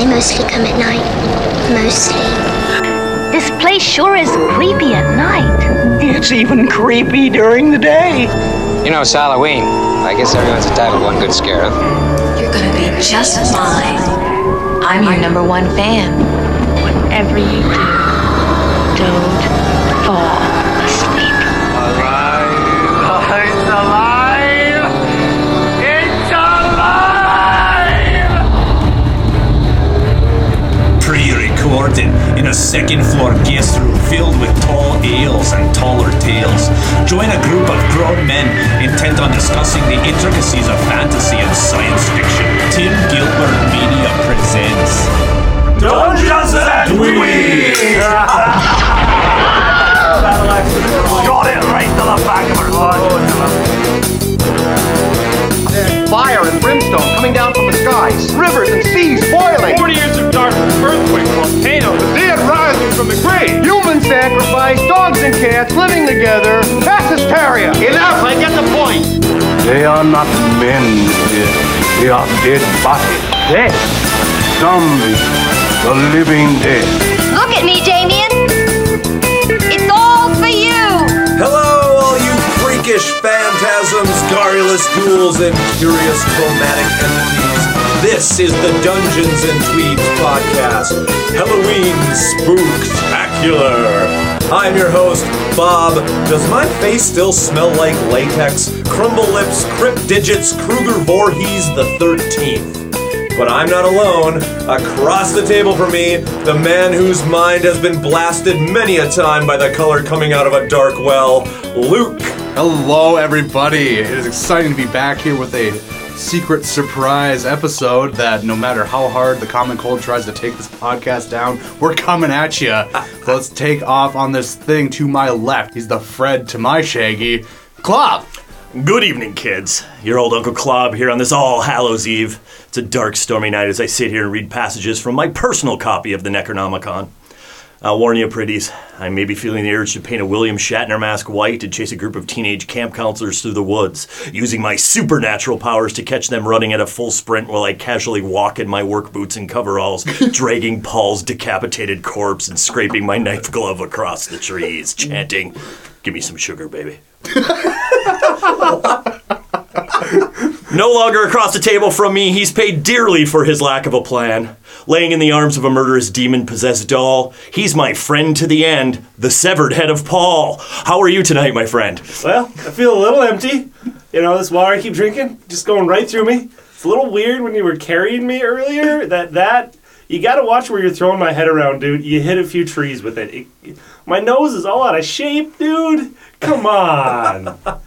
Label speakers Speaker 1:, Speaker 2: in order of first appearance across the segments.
Speaker 1: They mostly come at night. Mostly.
Speaker 2: This place sure is creepy at night.
Speaker 3: It's even creepy during the day.
Speaker 4: You know, it's Halloween. I guess everyone's entitled to one good scare.
Speaker 5: You're gonna be just fine. I'm your number one fan.
Speaker 2: Whatever you do, don't
Speaker 6: Pre-recorded a second-floor guest room filled with tall ales and taller tales. Join a group of grown men intent on discussing the intricacies of fantasy and science fiction. Tim Gilbert Media presents Dungeons and Dweebs.
Speaker 3: Got it right to the back of her
Speaker 7: Fire and brimstone coming down from the skies, rivers and seas boiling.
Speaker 8: 40 years of darkness, earthquakes, volcanoes, the dead rising from the grave.
Speaker 7: Human sacrifice, dogs and cats living together, mass hysteria.
Speaker 8: Enough, I get the point.
Speaker 9: They are not men, dead. They are dead bodies. Dead. Zombies. The living dead.
Speaker 2: Look at me, Damien. It's all for you.
Speaker 10: Hello, all you freakish phantasms, garrulous ghouls, and curious chromatic entities. This is the Dungeons and Dweebs podcast, Halloween Spooktacular. I'm your host, Bob. Does my face still smell like latex? Crumble lips, crypt digits, Krueger Voorhees the 13th. But I'm not alone. Across the table from me, the man whose mind has been blasted many a time by the color coming out of a dark well, Luke.
Speaker 11: Hello, everybody. It is exciting to be back here with a secret surprise episode that no matter how hard the common cold tries to take this podcast down, we're coming at you. Let's take off on this thing to my left. He's the Fred to my Shaggy. Clop!
Speaker 12: Good evening, kids. Your old Uncle Clob here on this All Hallows Eve. It's a dark, stormy night as I sit here and read passages from my personal copy of the Necronomicon. I'll warn you, pretties, I may be feeling the urge to paint a William Shatner mask white and chase a group of teenage camp counselors through the woods, using my supernatural powers to catch them running at a full sprint while I casually walk in my work boots and coveralls, dragging Paul's decapitated corpse and scraping my knife glove across the trees, chanting, Give me some sugar, baby. No longer across the table from me, he's paid dearly for his lack of a plan. Laying in the arms of a murderous demon possessed doll, he's my friend to the end, the severed head of Paul. How are you tonight, my friend?
Speaker 8: Well, I feel a little empty. You know, this water I keep drinking, just going right through me. It's a little weird when you were carrying me earlier. That that you got to watch where you're throwing my head around, dude. You hit a few trees with it. it. My nose is all out of shape, dude. Come on. all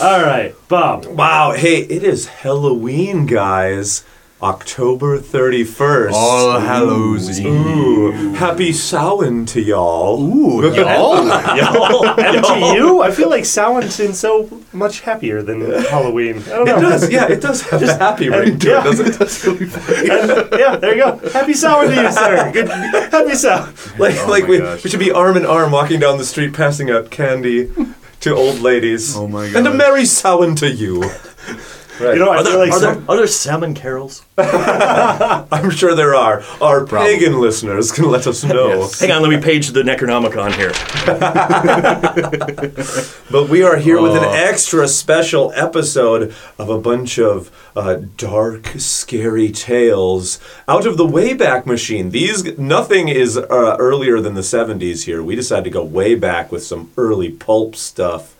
Speaker 8: right, Bob.
Speaker 10: Wow, hey, it is Halloween, guys. October 31st.
Speaker 11: All Hallows Eve.
Speaker 10: Ooh, happy Samhain to y'all.
Speaker 11: Ooh, y'all?
Speaker 8: Y'all, To you. I feel like Samhain's so much happier than Halloween. I don't know.
Speaker 10: It does, yeah, it does have a happy ring to
Speaker 8: yeah.
Speaker 10: it, doesn't it?
Speaker 11: Really.
Speaker 8: And, yeah, there you go. Happy Samhain to you, sir. Good, happy Samhain.
Speaker 10: Like,
Speaker 11: Oh
Speaker 10: like we,
Speaker 11: gosh.
Speaker 10: we should be arm in arm walking down the street passing out candy to old ladies.
Speaker 11: Oh my
Speaker 10: And a merry Samhain to you. Right.
Speaker 8: You know, I
Speaker 12: Are
Speaker 8: feel
Speaker 12: there,
Speaker 8: like
Speaker 12: are, there, are there salmon carols?
Speaker 10: I'm sure there are. Our pagan listeners can let us know.
Speaker 11: Yes.
Speaker 12: Hang on, let me page the Necronomicon here.
Speaker 10: But we are here with an extra special episode of a bunch of uh, dark, scary tales out of the Wayback Machine. These nothing is uh, earlier than the '70s. Here, we decided to go way back with some early pulp stuff.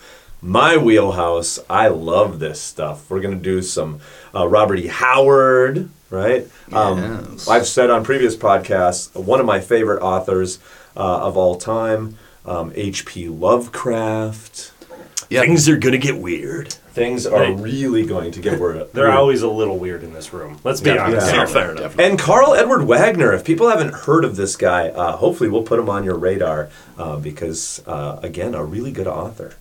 Speaker 10: My wheelhouse. I love this stuff. We're gonna do some uh, Robert E. Howard, right? Um,
Speaker 11: Yes.
Speaker 10: I've said on previous podcasts, one of my favorite authors uh, of all time, um, H.P. Lovecraft.
Speaker 11: Yeah.
Speaker 12: Things are gonna get weird.
Speaker 10: Things are
Speaker 8: Right.
Speaker 10: really going to get weird.
Speaker 8: they're
Speaker 10: weird.
Speaker 8: always a little weird in this room. Let's be
Speaker 12: Yeah,
Speaker 8: honest.
Speaker 10: yeah.
Speaker 12: Fair, fair enough.
Speaker 10: And Karl Edward Wagner, if people haven't heard of this guy, uh, hopefully we'll put him on your radar uh, because, uh, again, a really good author.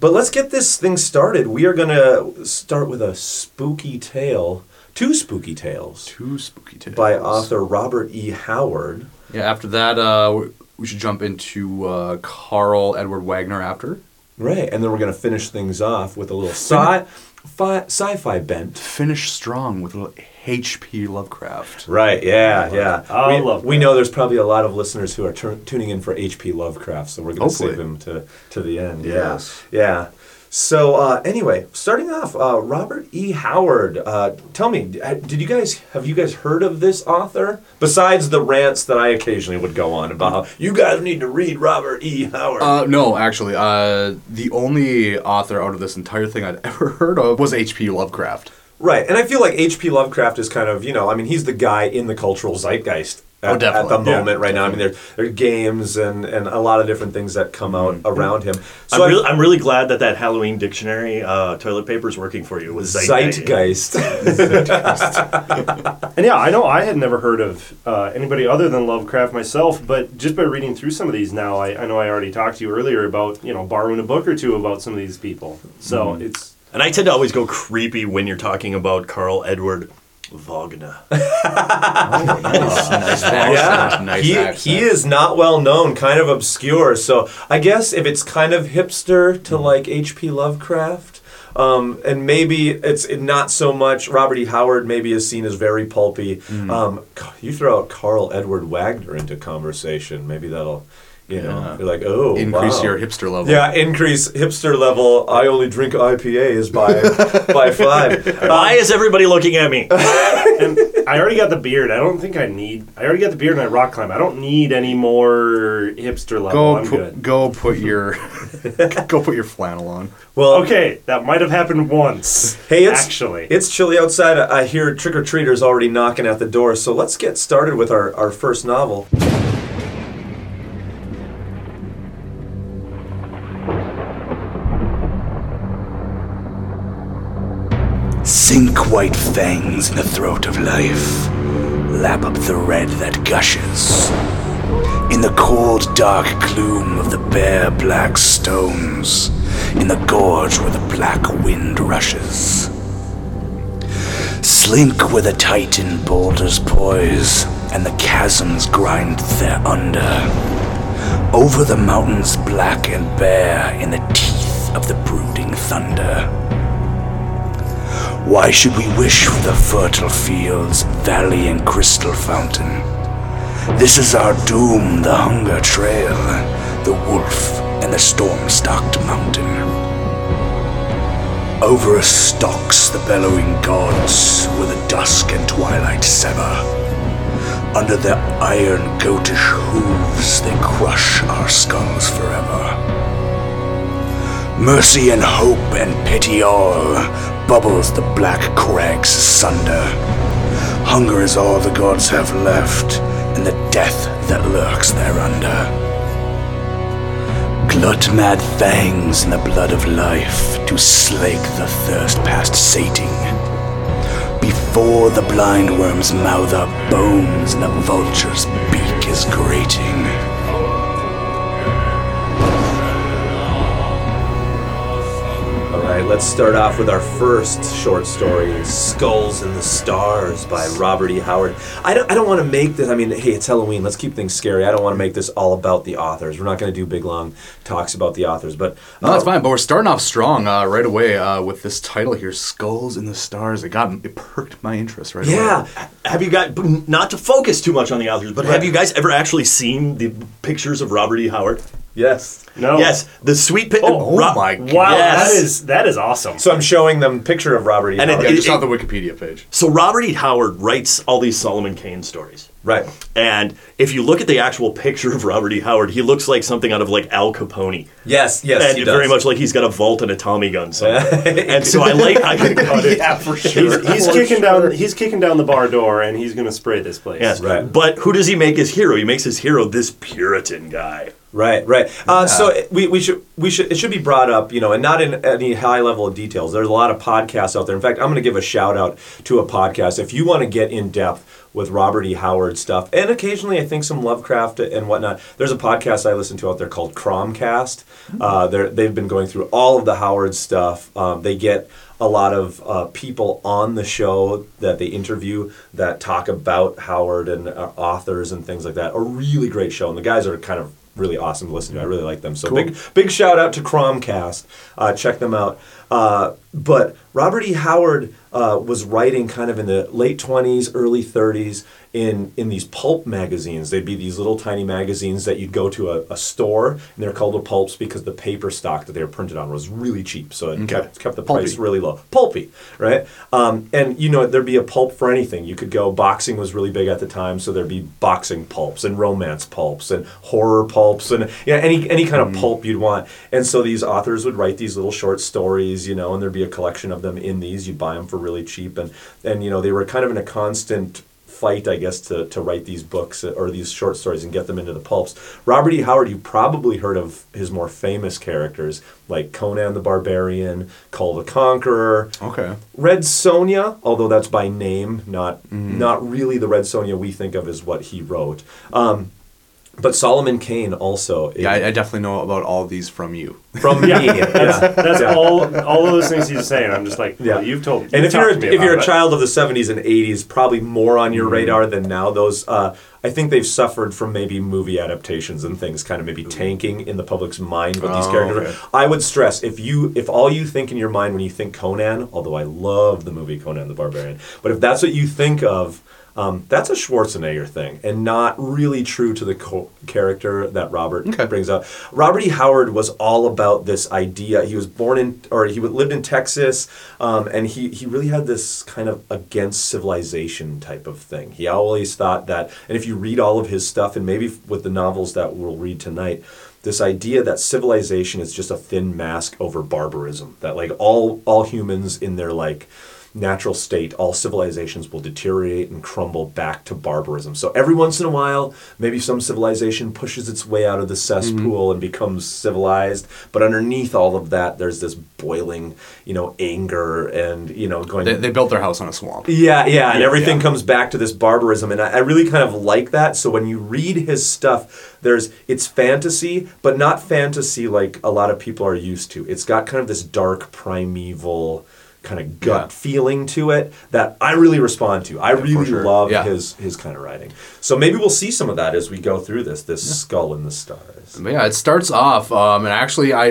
Speaker 10: But let's get this thing started. We are going to start with a spooky tale, two spooky tales
Speaker 11: Two spooky tales.
Speaker 10: by author Robert E. Howard.
Speaker 11: Yeah, after that, uh, we- should jump into uh, Karl Edward Wagner after.
Speaker 10: Right, and then we're going to finish things off with a little sci fi- sci-fi bent.
Speaker 11: Finish strong with a little H.P. Lovecraft.
Speaker 10: Right. Yeah. Yeah.
Speaker 8: I
Speaker 10: we,
Speaker 8: love
Speaker 10: we know there's probably a lot of listeners who are tur- tuning in for H.P. Lovecraft, so we're going to
Speaker 11: Hopefully.
Speaker 10: save him to to the end.
Speaker 11: Yes.
Speaker 10: Yeah. Yeah. So uh, anyway, starting off, uh, Robert E. Howard. Uh, tell me, did you guys have you guys heard of this author? Besides the rants that I occasionally would go on about how you guys need to read Robert E. Howard.
Speaker 11: Uh, no, actually, uh, the only author out of this entire thing I'd ever heard of was H.P. Lovecraft.
Speaker 10: Right, and I feel like H.P. Lovecraft is kind of, you know, I mean, he's the guy in the cultural zeitgeist at,
Speaker 11: Oh,
Speaker 10: at the
Speaker 11: Yeah,
Speaker 10: moment right now. I mean, there, there are games and, and a lot of different things that come out around him.
Speaker 12: I'm,
Speaker 10: I-
Speaker 12: really, I'm really glad that that Halloween dictionary uh, toilet paper is working for you. It was zeitgeist.
Speaker 10: Zeitgeist.
Speaker 8: And yeah, I know I had never heard of uh, anybody other than Lovecraft myself, but just by reading through some of these now, I, I know I already talked to you earlier about you know borrowing a book or two about some of these people. So
Speaker 12: Mhm.
Speaker 8: it's
Speaker 12: And I tend to always go creepy when you're talking about Karl Edward Wagner.
Speaker 10: yeah, he, he is not well known, kind of obscure. So I guess if it's kind of hipster to like H.P. Lovecraft, um, and maybe it's not so much. Robert E. Howard maybe is seen as very pulpy. Um, you throw out Karl Edward Wagner into conversation, maybe that'll. You know,
Speaker 11: Yeah.
Speaker 10: you're like, oh,
Speaker 11: Increase
Speaker 10: wow.
Speaker 11: your hipster level.
Speaker 10: Yeah, increase hipster level. I only drink IPAs by by five.
Speaker 12: Why um, is everybody looking at me?
Speaker 8: and I already got the beard. I don't think I need. I already got the beard and I rock climb. I don't need any more hipster level.
Speaker 11: Go
Speaker 8: I'm
Speaker 11: put,
Speaker 8: good.
Speaker 11: go put your go put your flannel on.
Speaker 10: Well,
Speaker 8: okay, that might have happened once.
Speaker 10: Hey, it's
Speaker 8: actually,
Speaker 10: it's chilly outside. I I hear trick or treaters already knocking at the door. So let's get started with our, our first novel.
Speaker 13: White fangs in the throat of life. Lap up the red that gushes. In the cold, dark gloom of the bare black stones. In the gorge where the black wind rushes. Slink where the titan boulders poise and the chasms grind thereunder. Over the mountains black and bare in the teeth of the brooding thunder. Why should we wish for the fertile fields, valley, and crystal fountain? This is our doom, the hunger trail, the wolf, and the storm stocked mountain. Over us stalks the bellowing gods, where the dusk and twilight sever. Under their iron goatish hooves, they crush our skulls forever. Mercy and hope and pity all bubbles the black crags asunder. Hunger is all the gods have left, and the death that lurks thereunder. Glut mad fangs in the blood of life to slake the thirst past sating. Before the blind worms mouth up bones and the vulture's beak is grating.
Speaker 10: Right, let's start off with our first short story, "Skulls in the Stars" by Robert E. Howard. I don't, I don't want to make this. I mean, hey, it's Halloween. Let's keep things scary. I don't want to make this all about the authors. We're not going to do big long talks about the authors, but
Speaker 11: No, that's
Speaker 10: uh,
Speaker 11: fine. But we're starting off strong uh, right away uh, with this title here, "Skulls in the Stars." It got it perked my interest right away. Yeah.
Speaker 12: Have you got not to focus too much on the authors, but have you guys ever actually seen the pictures of Robert E. Howard?
Speaker 10: Yes.
Speaker 8: No.
Speaker 12: Yes, the sweet. Pi-
Speaker 8: Oh,
Speaker 12: Ro-
Speaker 8: Wow,
Speaker 12: Yes.
Speaker 8: that is that is awesome.
Speaker 10: So I'm showing them picture of Robert E.
Speaker 12: And it-
Speaker 10: Howard.
Speaker 12: it- it-
Speaker 11: the Wikipedia page.
Speaker 12: So Robert E. Howard writes all these Solomon Kane stories.
Speaker 10: Right.
Speaker 12: And if you look at the actual picture of Robert E. Howard, he looks like something out of like Al Capone.
Speaker 10: Yes, yes,
Speaker 12: and
Speaker 10: he
Speaker 12: very much like he's got a vault and a Tommy gun somewhere. and so I like. I,
Speaker 11: yeah, for sure.
Speaker 8: He's, he's
Speaker 11: For
Speaker 8: kicking
Speaker 11: sure.
Speaker 8: down. He's kicking down the bar door, and he's going to spray this place.
Speaker 12: Yes, Right. But who does he make his hero? He makes his hero this Puritan guy.
Speaker 10: Right, right. Uh, So it- we, we should we should it should be brought up, you know, and not in any high level of details. There's a lot of podcasts out there. In fact, I'm going to give a shout out to a podcast if you want to get in depth with Robert E. Howard stuff, and occasionally I think some Lovecraft and whatnot. There's a podcast I listen to out there called Cromcast. Uh, they're, they've been going through all of the Howard stuff. Um, they get a lot of uh, people on the show that they interview that talk about Howard and uh, authors and things like that. A really great show, and the guys are kind of really awesome to listen to. I really like them. So
Speaker 11: Cool.
Speaker 10: big big shout out to Cromcast. Uh, check them out. Uh, but Robert E. Howard uh, was writing kind of in the late 20s, early 30s in, in these pulp magazines. They'd be these little tiny magazines that you'd go to a, a store, and they're called the pulps because the paper stock that they were printed on was really cheap. So it kept, kept the price
Speaker 11: Pulpy.
Speaker 10: really low. Pulpy, right? Um, and you know, there'd be a pulp for anything. You could go, boxing was really big at the time, so there'd be boxing pulps and romance pulps and horror pulps and you know, any, any kind of pulp you'd want. And so these authors would write these little short stories, you know, and there'd be a collection of them in these. You'd buy them for really cheap. And, and you know, they were kind of in a constant fight, I guess, to, to write these books uh, or these short stories and get them into the pulps. Robert E. Howard, you probably heard of his more famous characters like Conan the Barbarian, Kull the Conqueror.
Speaker 11: Okay.
Speaker 10: Red Sonja, although that's by name, not
Speaker 11: Mm-hmm.
Speaker 10: not really the Red Sonja we think of as what he wrote. Um, but Solomon Kane also.
Speaker 11: Yeah, I, I definitely know about all these from you.
Speaker 10: From me, yeah.
Speaker 8: That's, that's all. All of those things he's saying. I'm just like, yeah, you've told.
Speaker 10: And
Speaker 8: you've
Speaker 10: if you're
Speaker 8: to
Speaker 10: a,
Speaker 8: me
Speaker 10: if you're a
Speaker 8: it.
Speaker 10: child of the 70s and 80s, probably more on
Speaker 8: Mm-hmm.
Speaker 10: your radar than now. Those uh, I think they've suffered from maybe movie adaptations and things kind of maybe tanking in the public's mind what these
Speaker 11: Oh,
Speaker 10: characters
Speaker 11: okay.
Speaker 10: I would stress if you if all you think in your mind when you think Conan, although I love the movie Conan the Barbarian, but if that's what you think of. Um, that's a Schwarzenegger thing, and not really true to the co- character that Robert brings up. Robert E. Howard was all about this idea. He was born in, or he lived in Texas, um, and he, he really had this kind of against civilization type of thing. He always thought that, and if you read all of his stuff, and maybe with the novels that we'll read tonight, this idea that civilization is just a thin mask over barbarism. That like all all humans in their like natural state, all civilizations will deteriorate and crumble back to barbarism. So every once in a while, maybe some civilization pushes its way out of the cesspool and becomes civilized. But underneath all of that, there's this boiling, you know, anger and you know going.
Speaker 11: They, they built their house on a swamp.
Speaker 10: Yeah, yeah, and everything
Speaker 11: Yeah.
Speaker 10: comes back to this barbarism, and I, I really kind of like that. So when you read his stuff, there's it's fantasy, but not fantasy like a lot of people are used to. It's got kind of this dark primeval kind of gut feeling to it that I really respond to. I really
Speaker 11: sure.
Speaker 10: love
Speaker 11: Yeah.
Speaker 10: his his kind of writing. So maybe we'll see some of that as we go through this. This skull in the stars.
Speaker 11: But yeah, it starts off, um, and actually, I,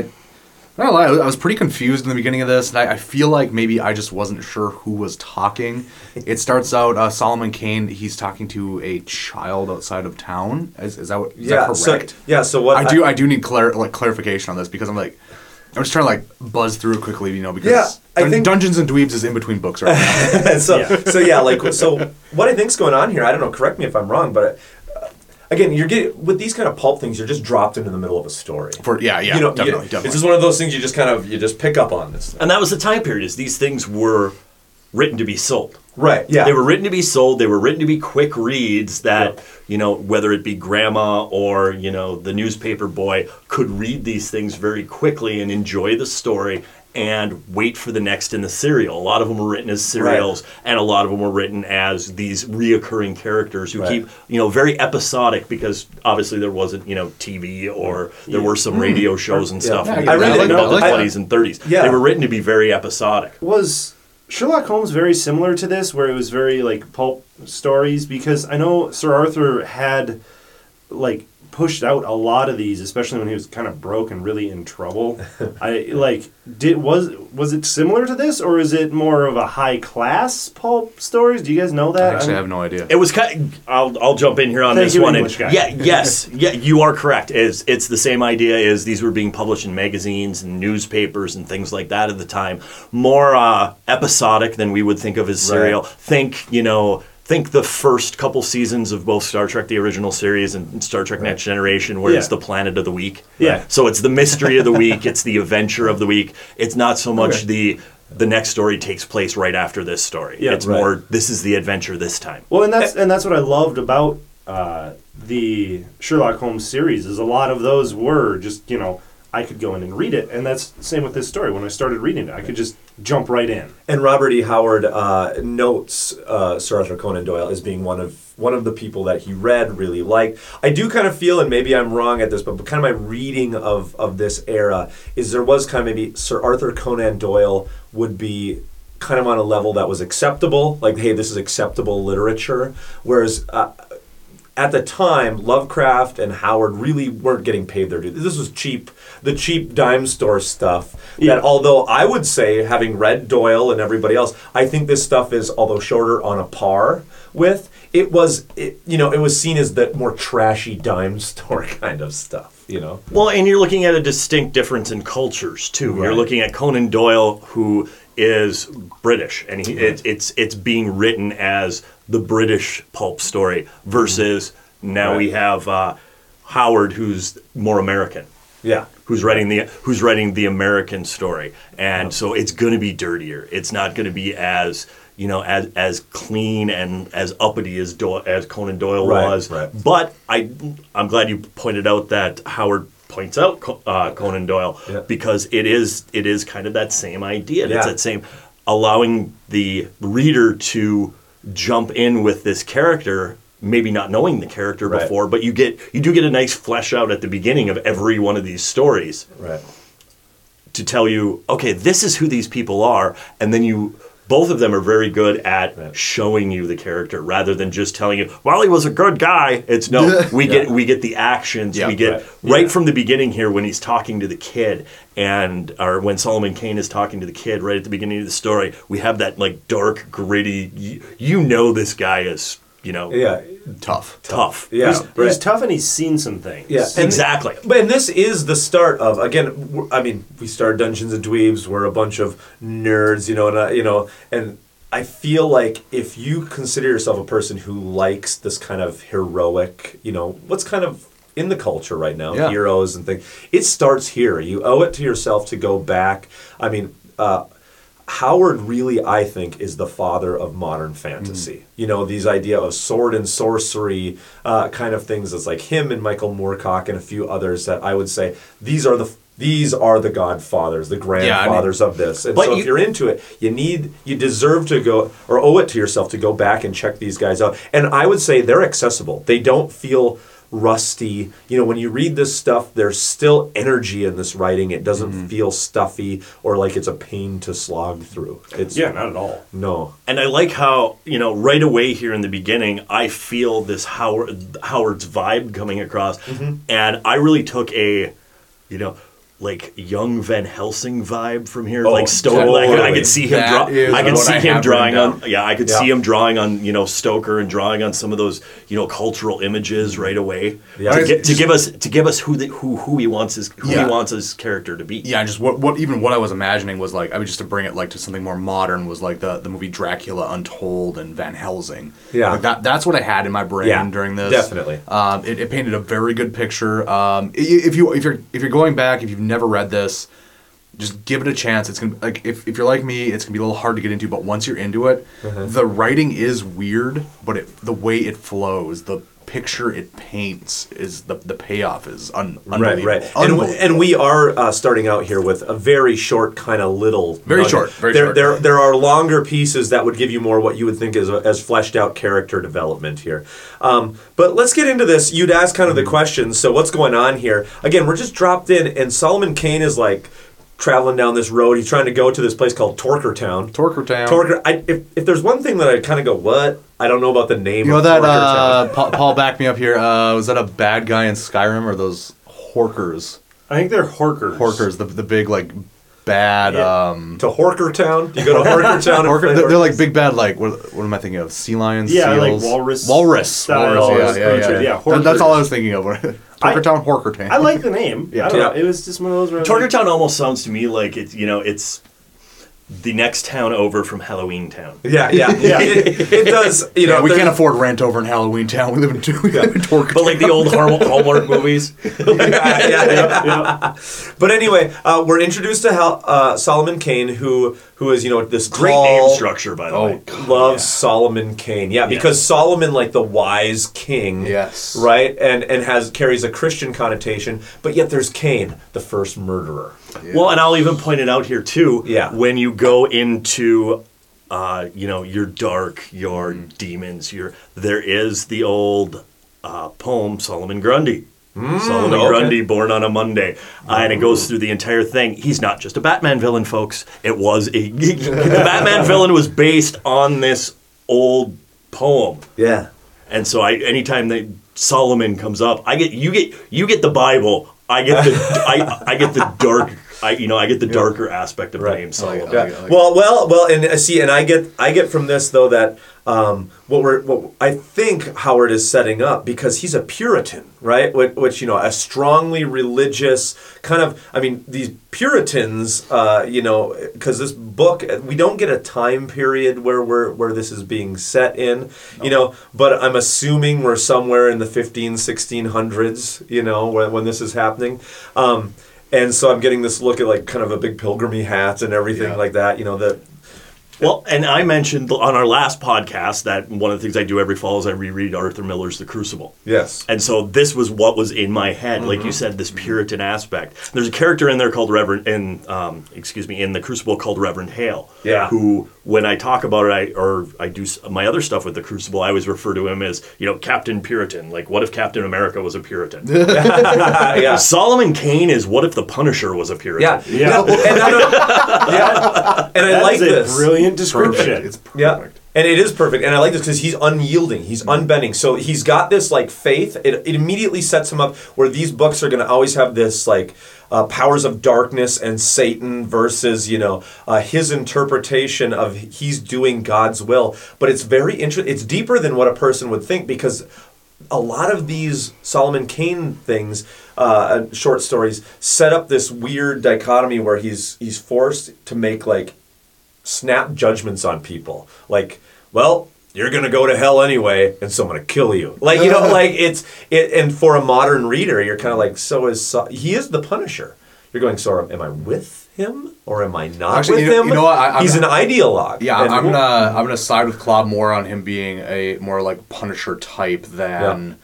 Speaker 11: I don't lie, I was pretty confused in the beginning of this, and I, I feel like maybe I just wasn't sure who was talking. It starts out uh, Solomon Kane. He's talking to a child outside of town. Is, is that what, is
Speaker 10: Yeah,
Speaker 11: that
Speaker 10: so-
Speaker 11: correct?
Speaker 10: yeah, so what
Speaker 11: I do
Speaker 10: I-
Speaker 11: I do need clar- like clarification on this because I'm like. I'm just trying to like buzz through it quickly, you know, because
Speaker 10: Yeah, I
Speaker 11: Dun-
Speaker 10: think-
Speaker 11: Dungeons and Dweebs is in between books right now.
Speaker 10: so so yeah, like so what I think's going on here, I don't know, correct me if I'm wrong, but uh, again, you're getting with these kind of pulp things, you're just dropped into the middle of a story.
Speaker 11: For yeah, yeah,
Speaker 10: you know,
Speaker 11: definitely,
Speaker 10: you-
Speaker 11: definitely.
Speaker 10: It's just one of those things you just kind of you just pick up on this.
Speaker 12: And that was the time period. Is these things were written to be sold.
Speaker 10: Right. Yeah.
Speaker 12: They were written to be sold. They were written to be quick reads that you know whether it be grandma or you know the newspaper boy could read these things very quickly and enjoy the story and wait for the next in the serial. A lot of them were written as serials, and a lot of them were written as these reoccurring characters who
Speaker 10: Right.
Speaker 12: keep you know very episodic because obviously there wasn't you know TV or there were some
Speaker 8: Mm.
Speaker 12: radio shows and
Speaker 8: Yeah.
Speaker 12: stuff.
Speaker 8: Yeah, I
Speaker 12: the
Speaker 8: really like that. I like that.
Speaker 12: twenties and thirties.
Speaker 8: Yeah.
Speaker 12: They were written to be very episodic.
Speaker 8: Was Sherlock Holmes very similar to this, where it was very like pulp stories? Because I know Sir Arthur had like pushed out a lot of these, especially when he was kind of broke and really in trouble. I like did was was it similar to this, or is it more of a high class pulp stories? Do you guys know that?
Speaker 11: Actually, I
Speaker 8: I'm-
Speaker 11: have no idea.
Speaker 12: It was kind. I'll I'll jump in here on
Speaker 8: Thank
Speaker 12: this
Speaker 8: you,
Speaker 12: one.
Speaker 8: English
Speaker 12: and,
Speaker 8: guy.
Speaker 12: yeah, yes, yeah, you are correct. Is it's the same idea? Is these were being published in magazines and newspapers and things like that at the time. More uh, episodic than we would think of as
Speaker 10: Right.
Speaker 12: serial. Think you know. I think the first couple seasons of both Star Trek, the original series, and Star Trek Next Generation, where it's the planet of the week.
Speaker 8: Yeah.
Speaker 12: So it's the mystery of the week. It's the adventure of the week. It's not so much
Speaker 8: Okay.
Speaker 12: the the next story takes place right after this story.
Speaker 8: Yeah,
Speaker 12: it's
Speaker 8: right.
Speaker 12: more this is the adventure this time.
Speaker 8: Well, and that's and that's what I loved about uh, the Sherlock Holmes series is a lot of those were just you know I could go in and read it, and that's same with this story. When I started reading it, I could just jump right in.
Speaker 10: And Robert E. Howard uh, notes uh, Sir Arthur Conan Doyle as being one of one of the people that he read, really liked. I do kind of feel, and maybe I'm wrong at this, but kind of my reading of of this era is there was kind of maybe Sir Arthur Conan Doyle would be kind of on a level that was acceptable, like hey, this is acceptable literature, whereas. Uh, at the time, Lovecraft and Howard really weren't getting paid their due. This was cheap, the cheap dime store stuff. That although I would say, having read Doyle and everybody else, I think this stuff is, although shorter, on a par with. It was, it, you know, it was seen as the more trashy dime store kind of stuff. You know.
Speaker 12: Well, and you're looking at a distinct difference in cultures too. You're looking at Conan Doyle, who is British, and he, it, it's it's being written as the British pulp story versus now we have uh, Howard, who's more American.
Speaker 10: Yeah.
Speaker 12: Who's writing the Who's writing the American story, and so it's going to be dirtier. It's not going to be as you know as as clean and as uppity as Doyle, as Conan Doyle
Speaker 10: Right,
Speaker 12: was.
Speaker 10: right.
Speaker 12: But I I'm glad you pointed out that Howard points out Co- uh, Conan Doyle
Speaker 10: Yeah.
Speaker 12: because it is it is kind of that same idea. It's that same allowing the reader to jump in with this character maybe not knowing the character
Speaker 10: Right.
Speaker 12: before but you get you do get a nice flesh out at the beginning of every one of these stories
Speaker 10: Right.
Speaker 12: to tell you okay this is who these people are and then you both of them are very good at showing you the character rather than just telling you well he was a good guy. It's no we get we get the actions.
Speaker 11: Yeah,
Speaker 12: we get
Speaker 10: right.
Speaker 12: right, from the beginning here when he's talking to the kid and or when Solomon Kane is talking to the kid right at the beginning of the story. We have that like dark gritty you, you know this guy is you know
Speaker 10: Yeah.
Speaker 11: Tough.
Speaker 12: tough
Speaker 10: Yeah.
Speaker 8: he's,
Speaker 10: right.
Speaker 8: he's tough and he's seen some things.
Speaker 10: Yeah, and-
Speaker 12: exactly
Speaker 10: But and this is the start of again. I mean, we started Dungeons and Dweebs. We're a bunch of nerds, you know, and uh, you know, and I feel like if you consider yourself a person who likes this kind of heroic, you know, what's kind of in the culture right now,
Speaker 11: Yeah.
Speaker 10: heroes and things. It starts here. You owe it to yourself to go back. I mean. Uh, Howard really, I think, is the father of modern fantasy. You know, these idea of sword and sorcery uh, kind of things. It's like him and Michael Moorcock and a few others that I would say these are the these are the godfathers, the
Speaker 11: I mean-
Speaker 10: grandfathers of this. And
Speaker 12: But
Speaker 10: so if you're into it, you need you deserve to go or owe it to yourself to go back and check these guys out. And I would say they're accessible. They don't feel rusty. You know, when you read this stuff, there's still energy in this writing. It doesn't
Speaker 12: Mm-hmm.
Speaker 10: feel stuffy or like it's a pain to slog through. It's
Speaker 8: Yeah, not at all.
Speaker 10: no.
Speaker 12: And I like how you know right away here in the beginning, I feel this Howard Howard's vibe coming across,
Speaker 10: Mm-hmm.
Speaker 12: and I really took a, you know, like young Van Helsing vibe from here,
Speaker 10: Oh,
Speaker 12: like Stoker. Like, I
Speaker 10: totally.
Speaker 12: could see him draw. I could see
Speaker 11: I
Speaker 12: him drawing on. Yeah, I could
Speaker 10: Yeah.
Speaker 12: see him drawing on you know Stoker and drawing on some of those you know cultural images right away.
Speaker 10: Yeah.
Speaker 12: To, get, to give us to give us who the, who who he wants his who
Speaker 11: Yeah.
Speaker 12: he wants his character to be.
Speaker 11: Yeah, and just what what even what I was imagining was like I mean just to bring it like to something more modern was like the the movie Dracula Untold and Van Helsing.
Speaker 10: Yeah.
Speaker 11: like that that's what I had in my brain
Speaker 10: Yeah,
Speaker 11: during this.
Speaker 10: definitely.
Speaker 11: um, it, it painted a very good picture. Um, if you if you're if you're going back if you've never read this, just give it a chance. It's gonna like if, if you're like me, it's gonna be a little hard to get into. But once you're into it,
Speaker 10: Uh-huh.
Speaker 11: the writing is weird, but it the way it flows, the picture it paints is the the payoff is un,
Speaker 10: Right,
Speaker 11: unbelievable.
Speaker 10: right, and,
Speaker 11: Unbelievable.
Speaker 10: we- and we are uh, starting out here with a very short, kind of little.
Speaker 11: Very
Speaker 10: nugget.
Speaker 11: short, very
Speaker 10: there,
Speaker 11: short.
Speaker 10: There, there are longer pieces that would give you more what you would think is a, as fleshed out character development here. Um, but let's get into this. You'd ask kind of
Speaker 11: Mm-hmm.
Speaker 10: the questions. So what's going on here? Again, we're just dropped in, and Solomon Kane is like traveling down this road. He's trying to go to this place called Torkertown.
Speaker 11: Torkertown.
Speaker 10: Torker. I, if, if there's one thing that I kind of go, what? I don't know about the name.
Speaker 11: You know
Speaker 10: of
Speaker 11: that
Speaker 10: Torkertown.
Speaker 11: uh, Paul, Paul back me up here. Uh, was that a bad guy in Skyrim or those Horkers?
Speaker 8: I think they're Horkers.
Speaker 11: Horkers, the the big like bad.
Speaker 10: Yeah.
Speaker 11: Um,
Speaker 10: to Horkertown. You go to Horkertown. and
Speaker 11: Horker,
Speaker 10: play
Speaker 11: they're, they're like big bad like what, what am I thinking of? Sea lions,
Speaker 8: Yeah, like walrus
Speaker 11: walrus, walrus. Yeah, yeah, yeah.
Speaker 8: creature, yeah,
Speaker 11: That- that's all I was thinking of. Torkertown, Horkertown.
Speaker 8: I like the name.
Speaker 11: Yeah.
Speaker 8: I don't
Speaker 10: Yeah.
Speaker 8: know. It was just one of those. Where I like-
Speaker 12: Torkertown almost sounds to me like it's you know it's the next town over from Halloween Town.
Speaker 10: Yeah, yeah,
Speaker 8: Yeah.
Speaker 10: It, it does. You know,
Speaker 11: yeah, we can't afford rent over in Halloween Town. We live in, we live in Torkertown.
Speaker 12: But like the old Hallmark Hallmark movies.
Speaker 10: yeah, yeah, yeah. But anyway, uh, we're introduced to Hal, uh, Solomon Kane, who who is you know this
Speaker 12: Great
Speaker 10: tall,
Speaker 12: name structure, by the
Speaker 11: Oh,
Speaker 12: way.
Speaker 10: loves Solomon Kane. Yeah, because Solomon, like the wise king,
Speaker 11: Yes.
Speaker 10: right, and and has carries a Christian connotation. But yet there's Cain, the first murderer.
Speaker 12: Well, and I'll even point it out here too.
Speaker 10: Yeah.
Speaker 12: When you go into, uh, you know, your dark, your demons, your there is the old uh, poem Solomon Grundy. Solomon
Speaker 10: okay.
Speaker 12: Grundy, born on a Monday, uh, and it goes through the entire thing. He's not just a Batman villain, folks. It was a the Batman villain was based on this old poem.
Speaker 10: Yeah.
Speaker 12: And so I, anytime that Solomon comes up, I get you get you get the Bible. I get the I, I get the dark. I you know I get the darker aspect of the name Solomon.
Speaker 10: Yeah. Well, well, well, and uh, see, and I get, I get from this though that um, what we're, what I think Howard is setting up because he's a Puritan, right? Which, which you know, a strongly religious kind of. I mean, these Puritans, uh, you know, because this book, we don't get a time period where we're where this is being set in, you know. But I'm assuming we're somewhere in the 15, 1600s, you know, when, when this is happening. Um, and so I'm getting this look at like kind of a big pilgrimy hat and everything like that. You know that.
Speaker 12: Well, and I mentioned on our last podcast that one of the things I do every fall is I reread Arthur Miller's The Crucible.
Speaker 10: Yes.
Speaker 12: And so this was what was in my head, like you
Speaker 10: Mhm.
Speaker 12: said, this Puritan aspect. There's a character in there called Reverend, in um, excuse me, in the Crucible called Reverend Hale.
Speaker 10: Yeah.
Speaker 12: Who, when I talk about it, I or I do my other stuff with the Crucible, I always refer to him as you know Captain Puritan. Like, what if Captain America was a Puritan?
Speaker 10: Yeah.
Speaker 12: Solomon Kane is what if the Punisher was a Puritan?
Speaker 10: Yeah. No, and I don't- yeah. And I
Speaker 8: That
Speaker 10: like
Speaker 8: is a
Speaker 10: this.
Speaker 8: brilliant description.
Speaker 10: It's Yeah. And it is perfect. And I like this because he's unyielding. He's mm-hmm. unbending. So he's got this like faith. It, it immediately sets him up where these books are going to always have this like uh, powers of darkness and Satan versus, you know, uh, his interpretation of he's doing God's will. But it's very interesting. It's deeper than what a person would think because a lot of these Solomon Kane things, uh, short stories, set up this weird dichotomy where he's he's forced to make like snap judgments on people. Like, well, you're gonna go to hell anyway, and so I'm gonna kill you. Like, you know, like it's it. And for a modern reader, you're kind of like, so is Saul- he is the Punisher. You're going, so am I with him or am I not
Speaker 11: Actually,
Speaker 10: with
Speaker 11: you know,
Speaker 10: him?
Speaker 11: you know what? I, I'm
Speaker 10: He's an ideologue.
Speaker 11: Yeah,
Speaker 10: And-
Speaker 11: I'm gonna I'm gonna side with Claude more on him being a more like Punisher type than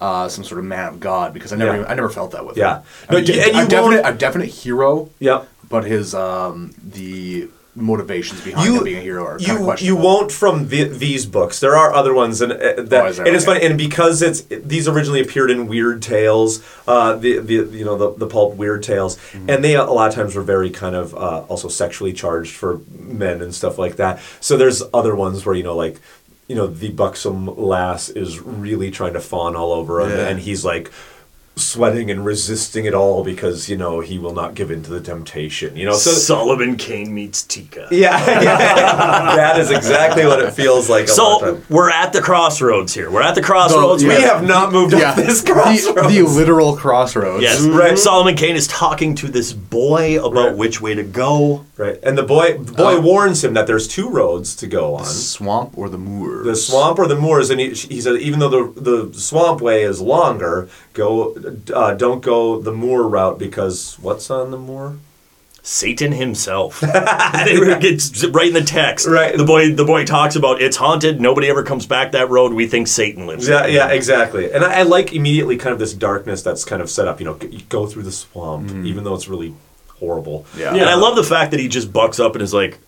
Speaker 11: uh, some sort of man of God because I never
Speaker 10: Yeah.
Speaker 11: even- I never felt that with
Speaker 10: Yeah.
Speaker 11: him.
Speaker 10: No,
Speaker 11: I mean,
Speaker 10: you-
Speaker 11: a definite a definite hero.
Speaker 10: Yeah,
Speaker 11: but his um the motivations behind him being a hero are kind of
Speaker 10: you you won't from the, these books. There are other ones, and uh, that,
Speaker 11: Oh,
Speaker 10: and it's funny. And because it's these originally appeared in Weird Tales, uh, the the you know the the pulp Weird Tales,
Speaker 11: Mm-hmm.
Speaker 10: and they a lot of times were very kind of uh, also sexually charged for men and stuff like that. So there's other ones where you know like. You know, the buxom lass is really trying to fawn all over him,
Speaker 12: Yeah.
Speaker 10: and he's like sweating and resisting it all because you know he will not give in to the temptation. You know, so
Speaker 12: Solomon Kane meets Tika.
Speaker 10: yeah, that is exactly what it feels like. A lot of
Speaker 12: So
Speaker 10: time.
Speaker 12: we're at the crossroads here. We're at the crossroads.
Speaker 11: The-
Speaker 12: We
Speaker 11: yeah.
Speaker 10: have not moved
Speaker 11: yeah,
Speaker 10: up this
Speaker 11: the,
Speaker 10: crossroads.
Speaker 11: the literal crossroads.
Speaker 12: Yes,
Speaker 10: Right.
Speaker 12: Solomon Kane is talking to this boy about
Speaker 10: Right.
Speaker 12: which way to go.
Speaker 10: Right, and the boy the boy
Speaker 11: Uh,
Speaker 10: warns him that there's two roads to go on: the
Speaker 11: swamp or the moors.
Speaker 10: the swamp or the moors. And he, he said, even though the the swamp way is longer, go uh, don't go the moor route because what's on the moor?
Speaker 12: Satan himself. it's right in the text.
Speaker 10: Right.
Speaker 12: The boy the boy talks about it's haunted. Nobody ever comes back that road. We think Satan lives.
Speaker 10: Yeah,
Speaker 12: there.
Speaker 10: yeah, exactly. And I, I like immediately kind of this darkness that's kind of set up. You know, you go through the swamp, even though it's really horrible.
Speaker 11: Yeah.
Speaker 12: And I love the fact that he just bucks up and is like,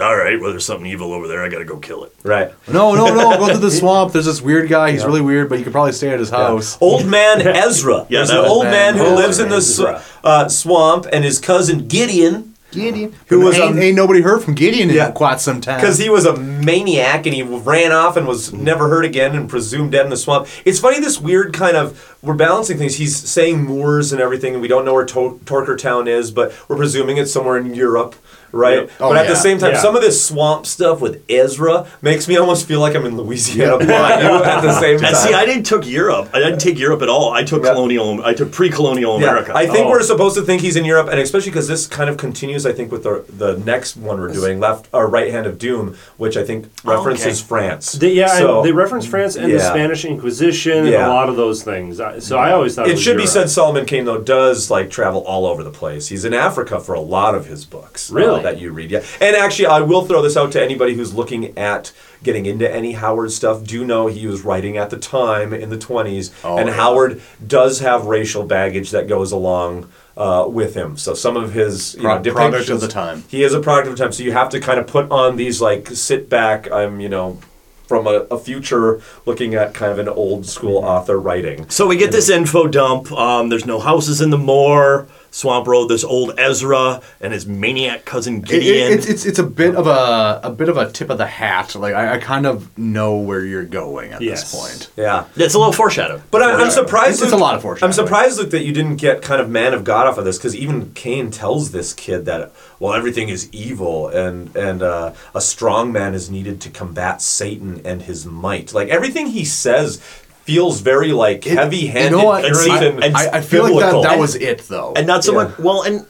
Speaker 12: "All right, well, there's something evil over there. I got to go kill it."
Speaker 10: Right.
Speaker 11: No, no, no. Go to the swamp. There's this weird guy. He's really weird, but you could probably stay at his house.
Speaker 10: Old man Ezra.
Speaker 12: Yeah,
Speaker 10: There's an old
Speaker 11: bad.
Speaker 10: man who
Speaker 11: Old
Speaker 10: lives in the sw- uh, swamp, and his cousin Gideon,
Speaker 11: Gideon.
Speaker 10: Who was
Speaker 11: ain't,
Speaker 10: a-
Speaker 11: ain't nobody heard from Gideon
Speaker 10: Yeah.
Speaker 11: in quite some time.
Speaker 10: because he was a maniac and he ran off and was never heard again and presumed dead in the swamp. It's funny this weird kind of we're balancing things. He's saying moors and everything, and we don't know where to- Torker Town is, but we're presuming it's somewhere in Europe. Right,
Speaker 8: Yep.
Speaker 11: Oh,
Speaker 10: but at the same time,
Speaker 8: Yeah.
Speaker 10: some of this swamp stuff with Ezra makes me almost feel like I'm in Louisiana Bayou at the same time.
Speaker 12: And see, I didn't took Europe. I didn't take Europe at all. I took
Speaker 10: Yeah.
Speaker 12: colonial. I took pre-colonial America.
Speaker 10: I think
Speaker 8: Oh.
Speaker 10: we're supposed to think he's in Europe, and especially because this kind of continues. I think with the the next one we're doing, left or right hand of doom, which I think
Speaker 12: Oh,
Speaker 10: references
Speaker 12: okay.
Speaker 10: France.
Speaker 8: They, yeah,
Speaker 10: so
Speaker 8: they reference France and the. Spanish Inquisition and a lot of those things. So I always thought it,
Speaker 10: It
Speaker 8: was
Speaker 10: should be said Solomon Kane though does like travel all over the place. He's in Africa for a lot of his books. uh,
Speaker 8: Really?
Speaker 10: That you read, yeah. And actually, I will throw this out to anybody who's looking at getting into any Howard stuff. Do know he was writing at the time in the twenties,
Speaker 11: Oh,
Speaker 10: and
Speaker 11: yeah.
Speaker 10: Howard does have racial baggage that goes along. Uh, with him, so some of his you
Speaker 11: Pro-
Speaker 10: know,
Speaker 11: product of the time.
Speaker 10: He is a product of the time, so you have to kind of put on these like sit back. I'm you know from a, a future looking at kind of an old school author writing.
Speaker 12: So we get this info dump. Um, there's no houses in the moor. Swamp Road. There's old Ezra and his maniac cousin
Speaker 11: It- it-
Speaker 12: Gideon.
Speaker 11: it's, it's it's a bit of a a bit of a tip of the hat. Like I, I kind of know where you're going at
Speaker 8: Yes.
Speaker 11: this point.
Speaker 10: Yeah.
Speaker 12: it's a little foreshadow.
Speaker 10: But I, I'm surprised.
Speaker 11: It's- it's a lot of foreshadowing.
Speaker 10: I'm surprised, Luke, that you didn't get kind of man of God off of this, because even Kane tells this kid that well, everything is evil, and and uh, a strong man is needed to combat Satan and his might. Like everything he says feels very like heavy-handed,
Speaker 11: You know what?
Speaker 10: Puritan,
Speaker 11: I, I, I feel like that,
Speaker 10: biblical.
Speaker 11: that was it though.
Speaker 12: and not so
Speaker 10: Yeah.
Speaker 12: much. Well, and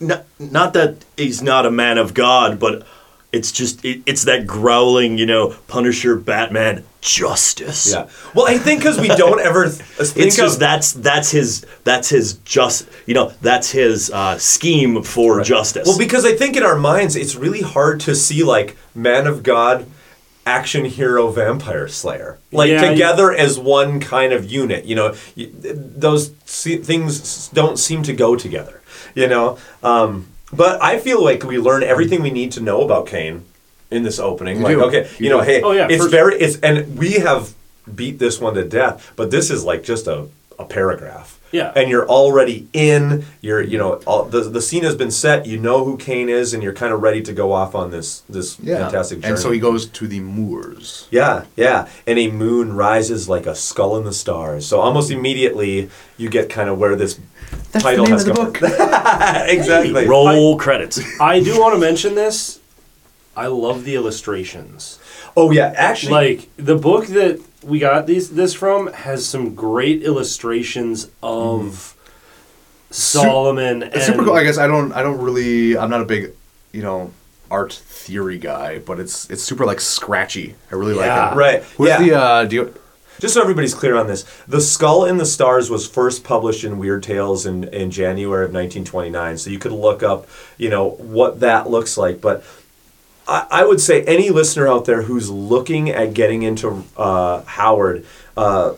Speaker 12: not, not that he's not a man of God, but it's just it, it's that growling, you know, Punisher, Batman, justice.
Speaker 10: Yeah. Well, I think because we don't ever th- think
Speaker 12: It's just
Speaker 10: of
Speaker 12: that's that's his that's his just you know that's his uh, scheme for justice.
Speaker 10: Well, because I think in our minds it's really hard to see like man of God, action hero, vampire slayer, like
Speaker 8: Yeah,
Speaker 10: together as one kind of unit. You know, y- those se- things don't seem to go together. You know, um, but I feel like we learn everything we need to know about Kane in this opening.
Speaker 11: You
Speaker 10: like,
Speaker 11: do.
Speaker 10: okay, you,
Speaker 11: You
Speaker 10: know,
Speaker 11: do.
Speaker 10: hey,
Speaker 8: Oh, yeah,
Speaker 10: it's
Speaker 8: first-
Speaker 10: very it's and we have beat this one to death, but this is like just a, a paragraph.
Speaker 8: Yeah.
Speaker 10: And you're already in. You're, you know, all, the the scene has been set. You know who Kane is, and you're kind of ready to go off on this this
Speaker 11: yeah.
Speaker 10: fantastic journey.
Speaker 11: And so he goes to the moors.
Speaker 10: Yeah, yeah. And a moon rises like a skull in the stars. So almost immediately you get kind of where this title has come from. exactly.
Speaker 12: roll credits.
Speaker 8: I do want to mention this. I love the illustrations.
Speaker 10: Oh yeah, actually,
Speaker 8: Like the book that we got these this from has some great illustrations of Solomon and
Speaker 11: It's super cool. I guess I don't I don't really I'm not a big you know art theory guy, but it's it's super like scratchy. I really
Speaker 8: Yeah.
Speaker 11: like it.
Speaker 10: Right.
Speaker 11: What's
Speaker 10: yeah.
Speaker 11: the uh do you
Speaker 10: Just so everybody's clear on this, The Skull in the Stars was first published in Weird Tales in, in January of 1929. So you could look up, you know, what that looks like. But I, I would say any listener out there who's looking at getting into uh, Howard, uh,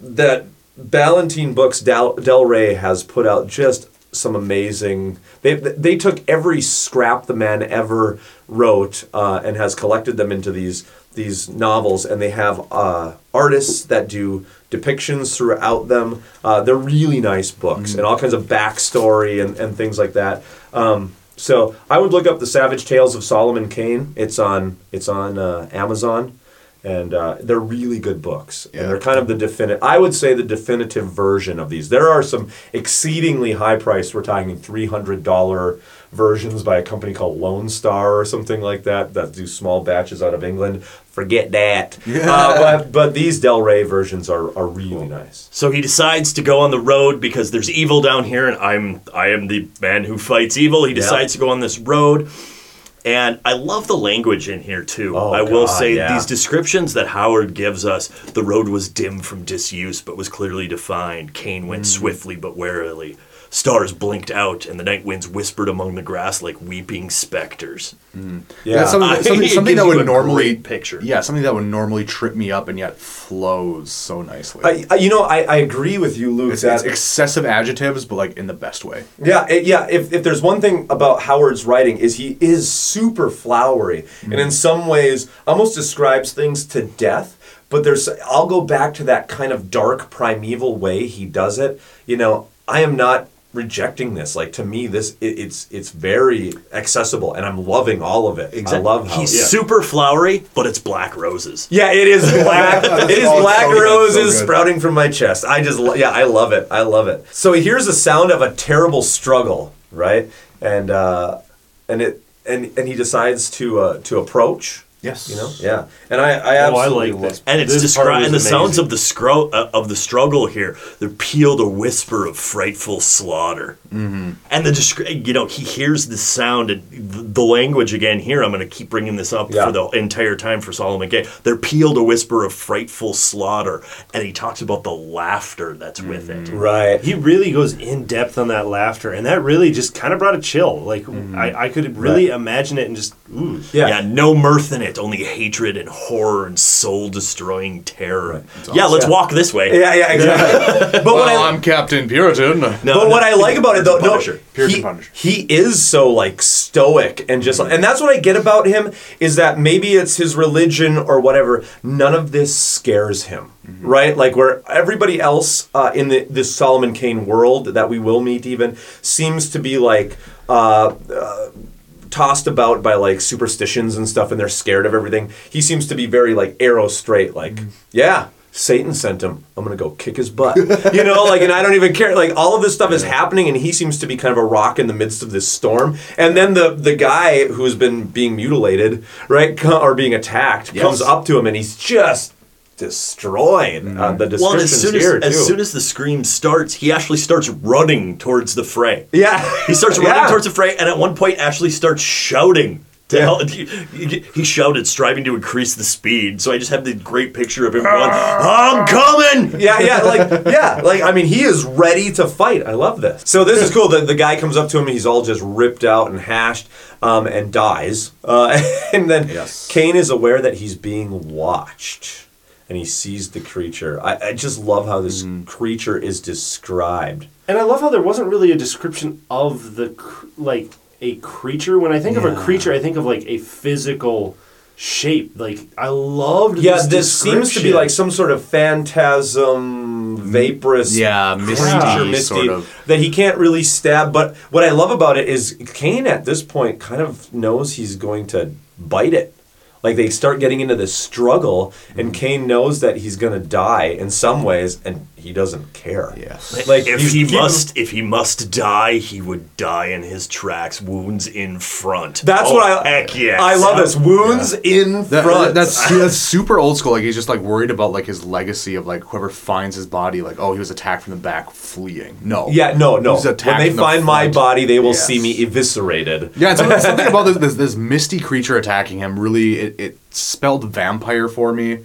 Speaker 10: that Ballantine Books Del, Del Rey has put out just some amazing. They they took every scrap the man ever wrote uh, and has collected them into these these novels, and they have uh, artists that do depictions throughout them. Uh, they're really nice books and all kinds of backstory and, and things like that. Um, so I would look up the Savage Tales of Solomon Kane. It's on it's on uh, Amazon, and uh, they're really good books. And they're kind of the definitive. I would say the definitive version of these. There are some exceedingly high priced. We're talking three hundred dollar versions by a company called Lone Star or something like that that do small batches out of England. Forget that. Uh, but but these Del Rey versions are are really nice.
Speaker 12: So he decides to go on the road because there's evil down here, and I'm I am the man who fights evil. He decides to go on this road, and I love the language in here too.
Speaker 10: Oh,
Speaker 12: I will
Speaker 10: God,
Speaker 12: say
Speaker 10: yeah.
Speaker 12: these descriptions that Howard gives us: the road was dim from disuse, but was clearly defined. Cain went
Speaker 10: Mm.
Speaker 12: swiftly but warily. Stars blinked out, and the night winds whispered among the grass like weeping specters.
Speaker 10: Yeah.
Speaker 11: That's something,
Speaker 12: I-
Speaker 11: something, something that would normally
Speaker 12: picture.
Speaker 11: Yeah, something that would normally trip me up and yet flows so nicely.
Speaker 10: I, I, you know, I, I agree with you, Luke.
Speaker 11: it's,
Speaker 10: that
Speaker 11: it's excessive adjectives, but like in the best way.
Speaker 10: Yeah, it- yeah. If, if there's one thing about Howard's writing is he is super flowery, and mm. in some ways almost describes things to death. But there's I'll go back to that kind of dark primeval way he does it. You know, I am not rejecting this. Like to me, this it, it's it's very accessible, and I'm loving all of it. I love how
Speaker 12: He's
Speaker 10: yeah.
Speaker 12: super flowery, but it's black roses.
Speaker 10: Yeah, it is black. it is black
Speaker 11: so good, so
Speaker 10: roses sprouting from my chest. I just, yeah, I love it. I love it. So he hears the sound of a terrible struggle, right? And uh, and it and and he decides to uh, to approach.
Speaker 11: Yes.
Speaker 10: You know, yeah. And I, I
Speaker 8: Oh, I
Speaker 10: absolutely
Speaker 8: like
Speaker 10: lo-
Speaker 8: this.
Speaker 12: And it's
Speaker 8: This
Speaker 12: described, and the sounds of the scro- uh, of the struggle here. They're pealed a whisper of frightful slaughter, mm-hmm. and the descri- you know he hears the sound and the, the language again. Here, I'm going to keep bringing this up
Speaker 10: Yeah.
Speaker 12: for the entire time for Solomon Kane. They're pealed a whisper of frightful slaughter, and he talks about the laughter that's with it.
Speaker 10: Right.
Speaker 8: He really goes in depth on that laughter, and that really just kind of brought a chill. Like I, I could really imagine it and just ooh.
Speaker 10: Yeah.
Speaker 12: Yeah, no mirth in it. It. Only hatred and horror and soul destroying terror. Yeah, let's
Speaker 10: Yeah.
Speaker 12: walk this way.
Speaker 10: Yeah, yeah, exactly. but what I,
Speaker 11: I'm Captain Puritan.
Speaker 10: but what I like about it though, no,
Speaker 12: Punisher.
Speaker 10: he, he is so like stoic and just and that's what I get about him is that maybe it's his religion or whatever. None of this scares him, right? Like where everybody else uh, in the, this Solomon Kane world that we will meet even seems to be like. Uh, uh, tossed about by like superstitions and stuff and they're scared of everything he seems to be very like arrow straight like mm. yeah satan sent him. I'm gonna go kick his butt. You know like and i don't even care. Like all of this stuff is happening and he seems to be kind of a rock in the midst of this storm. And then the the guy who's been being mutilated right or being attacked
Speaker 12: Yes.
Speaker 10: comes up to him and he's just destroying uh, the
Speaker 12: Mm-hmm. Well, and
Speaker 10: descriptions
Speaker 12: as soon as,
Speaker 10: here
Speaker 12: as soon as the scream starts, he actually starts running towards the fray.
Speaker 10: yeah
Speaker 12: He starts running
Speaker 10: Yeah.
Speaker 12: towards the fray, and at one point, actually starts shouting. To hell, he, he- he shouted, striving to increase the speed. So I just have the great picture of him going, "I'm coming!"
Speaker 10: yeah, yeah, like yeah, like I mean, he is ready to fight. I love this. So this is cool. The, the guy comes up to him. He's all just ripped out and hashed, um, and dies. Uh, and then Kane is aware that he's being watched, and he sees the creature. I, I just love how this mm. creature is described.
Speaker 8: And I love how there wasn't really a description of the cr- like a creature. When I think of a creature, I think of like a physical shape. Like I loved.
Speaker 10: Yeah,
Speaker 8: this,
Speaker 10: this seems to be like some sort of phantasm, vaporous,
Speaker 11: Yeah, misty
Speaker 10: creature,
Speaker 11: sort
Speaker 10: misty
Speaker 11: of.
Speaker 10: that he can't really stab. But what I love about it is Kane at this point kind of knows he's going to bite it. Like they start getting into this struggle,
Speaker 11: Mm.
Speaker 10: and Kane knows that he's going to die in some ways, and he doesn't care.
Speaker 11: Yes.
Speaker 10: Like
Speaker 12: if he
Speaker 10: he-
Speaker 12: must, if he must die, he would die in his tracks, wounds in front.
Speaker 10: That's
Speaker 12: Oh,
Speaker 10: what I.
Speaker 12: heck yes.
Speaker 10: I love this wounds in
Speaker 11: That-
Speaker 10: front.
Speaker 11: that's that's super old school. Like he's just like worried about like his legacy of like whoever finds his body. Like oh, he was attacked from the back, fleeing. No.
Speaker 10: yeah, no, no.
Speaker 11: He was
Speaker 10: When they
Speaker 11: from the
Speaker 10: find my
Speaker 11: front.
Speaker 10: body, they will
Speaker 11: Yes.
Speaker 10: see me eviscerated.
Speaker 11: Yeah, and something, something about this, this this misty creature attacking him really it, it spelled vampire for me.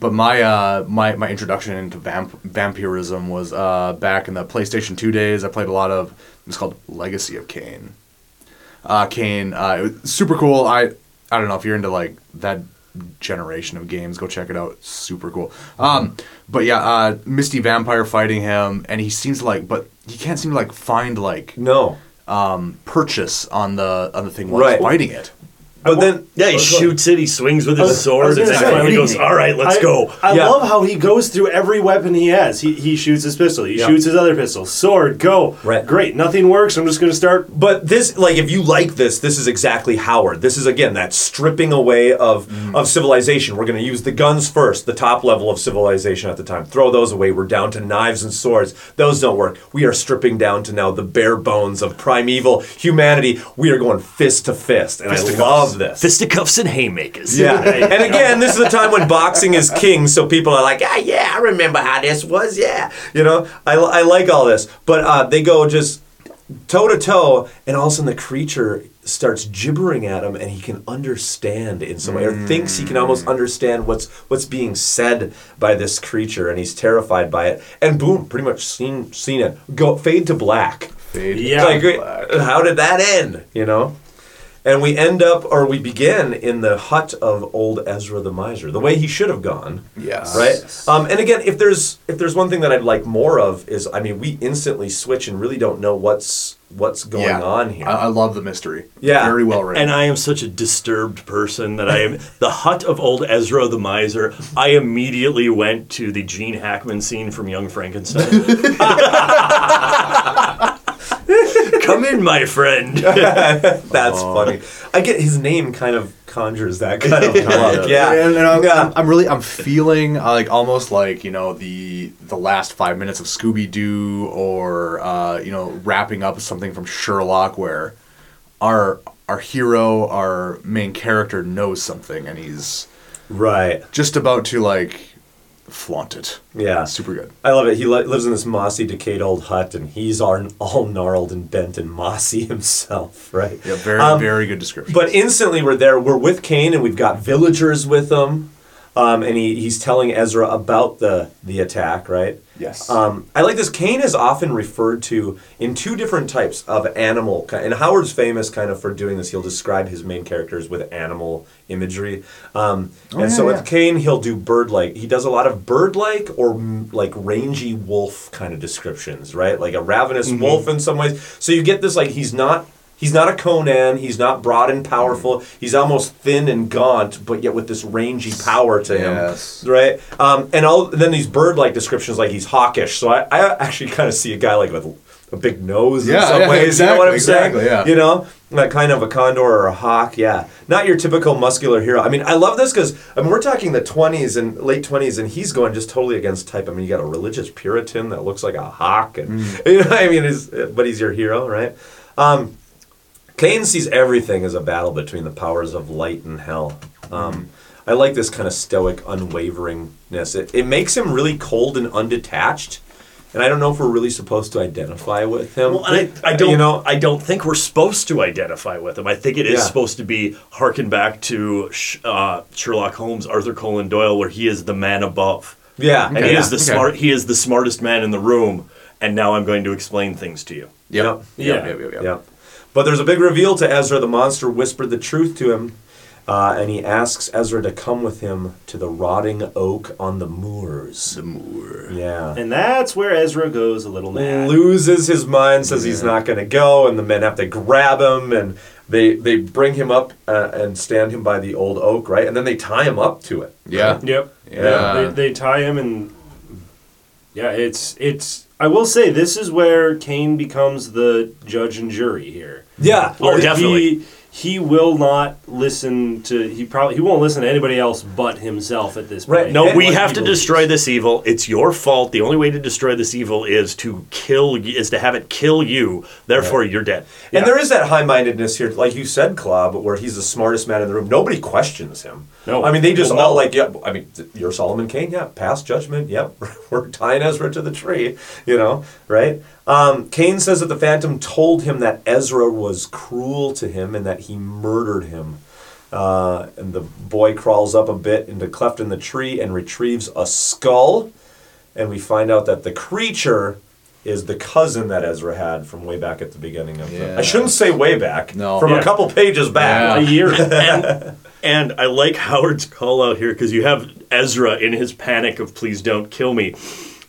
Speaker 11: But my uh my, my introduction into vamp- vampirism was uh back in the PlayStation 2 days. I played a lot of it's called Legacy of Kain. Uh Kane uh it was super cool. I I don't know if you're into like that generation of games, go check it out. Super cool. Um but yeah, uh Misty vampire fighting him and he seems like but he can't seem to like find like
Speaker 10: No.
Speaker 11: um, purchase on the on the thing while
Speaker 10: Right.
Speaker 11: fighting it.
Speaker 10: But then
Speaker 12: Yeah, he oh, shoots it. He swings with his
Speaker 8: was-
Speaker 12: sword, and then
Speaker 8: say,
Speaker 12: finally goes, "All right, let's
Speaker 8: I-
Speaker 12: go."
Speaker 8: I
Speaker 10: Yeah.
Speaker 8: love how he goes through every weapon he has. He, he shoots his pistol. He
Speaker 10: Yeah.
Speaker 8: shoots his other pistol. Sword, go.
Speaker 10: Right.
Speaker 8: Great. Nothing works. I'm just going to start.
Speaker 10: But this, like, if you like this, this is exactly Howard. This is again that stripping away of mm. of civilization. We're going to use the guns first, the top level of civilization at the time. Throw those away. We're down to knives and swords. Those don't work. We are stripping down to now the bare bones of primeval humanity. We are going fist to fist, and I love this.
Speaker 12: Fisticuffs and haymakers.
Speaker 10: Yeah, and again, this is a time when boxing is king, so people are like, ah, yeah, I remember how this was. Yeah, you know, I, I like all this, but uh, they go just toe to toe, and all of a sudden the creature starts gibbering at him, and he can understand in some way, or thinks he can almost understand what's what's being said by this creature, and he's terrified by it. And boom, pretty much seen seen it go fade to black.
Speaker 11: Fade
Speaker 8: Yeah.
Speaker 10: Like, how did that end? You know. And we end up, or we begin in the hut of old Ezra the miser, the way he should have gone.
Speaker 11: Yes.
Speaker 10: Right. Um, and again, if there's if there's one thing that I'd like more of is, I mean, we instantly switch and really don't know what's what's going
Speaker 11: Yeah.
Speaker 10: on here.
Speaker 11: I, I love the mystery.
Speaker 10: Yeah.
Speaker 11: Very well written.
Speaker 12: And I am such a disturbed person that I am. the hut of old Ezra the miser. I immediately went to the Gene Hackman scene from Young Frankenstein. Come in, my friend.
Speaker 10: That's funny. I get his name kind of conjures that kind of look. Yeah.
Speaker 11: And, and I'm,
Speaker 10: Yeah.
Speaker 11: I'm, I'm really I'm feeling uh, like almost like you know the the last five minutes of Scooby Doo or uh, you know wrapping up something from Sherlock where our our hero our main character knows something and he's
Speaker 10: Right.
Speaker 11: just about to like flaunt it.
Speaker 10: Yeah.
Speaker 11: Super good.
Speaker 10: I love it. He li- lives in this mossy, decayed old hut, and he's all, all gnarled and bent and mossy himself, right?
Speaker 11: Yeah, very
Speaker 10: Um,
Speaker 11: very good description.
Speaker 10: But instantly we're there. We're with Kane, and we've got villagers with him. Um, and he, he's telling Ezra about the the attack, right?
Speaker 11: Yes.
Speaker 10: Um, I like this. Kane is often referred to in two different types of animal, and Howard's famous kind of for doing this. He'll describe his main characters with animal imagery, um,
Speaker 11: Oh,
Speaker 10: and
Speaker 11: yeah,
Speaker 10: so
Speaker 11: yeah.
Speaker 10: with Kane, he'll do bird-like. He does a lot of bird-like or like rangy wolf kind of descriptions, right? Like a ravenous
Speaker 11: Mm-hmm.
Speaker 10: wolf in some ways. So you get this like he's not. He's not a Conan. He's not broad and powerful. He's almost thin and gaunt, but yet with this rangy power to him
Speaker 11: Yes.
Speaker 10: right? Um, and all then these bird-like descriptions, like he's hawkish. So I, I actually kind of see a guy like with a big nose in
Speaker 11: Yeah,
Speaker 10: some
Speaker 11: yeah,
Speaker 10: ways. you know what I'm
Speaker 11: exactly,
Speaker 10: saying?
Speaker 11: exactly, yeah.
Speaker 10: You know, like kind of a condor or a hawk. Yeah, not your typical muscular hero. I mean, I love this because I mean we're talking the 20s and late 20s, and he's going just totally against type. I mean, you got a religious Puritan that looks like a hawk, and
Speaker 11: Mm.
Speaker 10: you know, I mean, is but he's your hero, right? Um, Kane sees everything as a battle between the powers of light and hell. Um, I like this kind of stoic unwaveringness. It, it makes him really cold and undetached, and I don't know if we're really supposed to identify with him.
Speaker 12: Well, and I, I don't.
Speaker 10: You know,
Speaker 12: I don't think we're supposed to identify with him. I think it is
Speaker 10: Yeah.
Speaker 12: supposed to be harken back to Sh- uh, Sherlock Holmes, Arthur Conan Doyle, where he is the man above.
Speaker 10: Yeah,
Speaker 12: and he
Speaker 10: yeah,
Speaker 12: is the
Speaker 10: okay.
Speaker 12: smart. He is the smartest man in the room. And now I'm going to explain things to you.
Speaker 10: Yep.
Speaker 8: Yeah.
Speaker 11: Yep, yep, yep.
Speaker 10: Yeah. But there's a big reveal to Ezra. The monster whispered the truth to him, uh, and he asks Ezra to come with him to the rotting oak on the moors.
Speaker 11: The moor.
Speaker 10: Yeah.
Speaker 8: And that's where Ezra goes a little mad.
Speaker 10: loses his mind, says he's not going to go, and the men have to grab him, and they they bring him up uh, and stand him by the old oak, right? And then they tie him up to it.
Speaker 11: Yeah.
Speaker 8: Yep.
Speaker 11: Yeah.
Speaker 8: They, they tie him and yeah, it's it's. I will say this is where Kane becomes the judge and jury here.
Speaker 10: Yeah.
Speaker 12: Oh, definitely.
Speaker 8: He, he will not listen to. He probably he won't listen to anybody else but himself at this
Speaker 10: Right.
Speaker 8: point.
Speaker 12: No,
Speaker 8: And
Speaker 12: we have to
Speaker 8: believes.
Speaker 12: destroy this evil. It's your fault. The only way to destroy this evil is to kill. Is to have it kill you. Therefore, you're dead.
Speaker 10: And there is that high mindedness here, like you said, Klob, where he's the smartest man in the room. Nobody questions him.
Speaker 8: No.
Speaker 10: I mean, they just
Speaker 8: Well,
Speaker 10: all
Speaker 8: no.
Speaker 10: like, yeah, I mean, you're Solomon Kane, yeah, pass judgment, yep, we're tying Ezra to the tree, you know, right? Um, Kane says that the Phantom told him that Ezra was cruel to him and that he murdered him. Uh, and the boy crawls up a bit into cleft in the tree and retrieves a skull. And we find out that the creature is the cousin that Ezra had from way back at the beginning of the.
Speaker 11: Yeah.
Speaker 10: I shouldn't say way back.
Speaker 11: No.
Speaker 10: From
Speaker 8: Yeah.
Speaker 10: a couple pages back.
Speaker 8: a year.
Speaker 12: and, and I like Howard's call out here because you have Ezra in his panic of "Please don't kill me."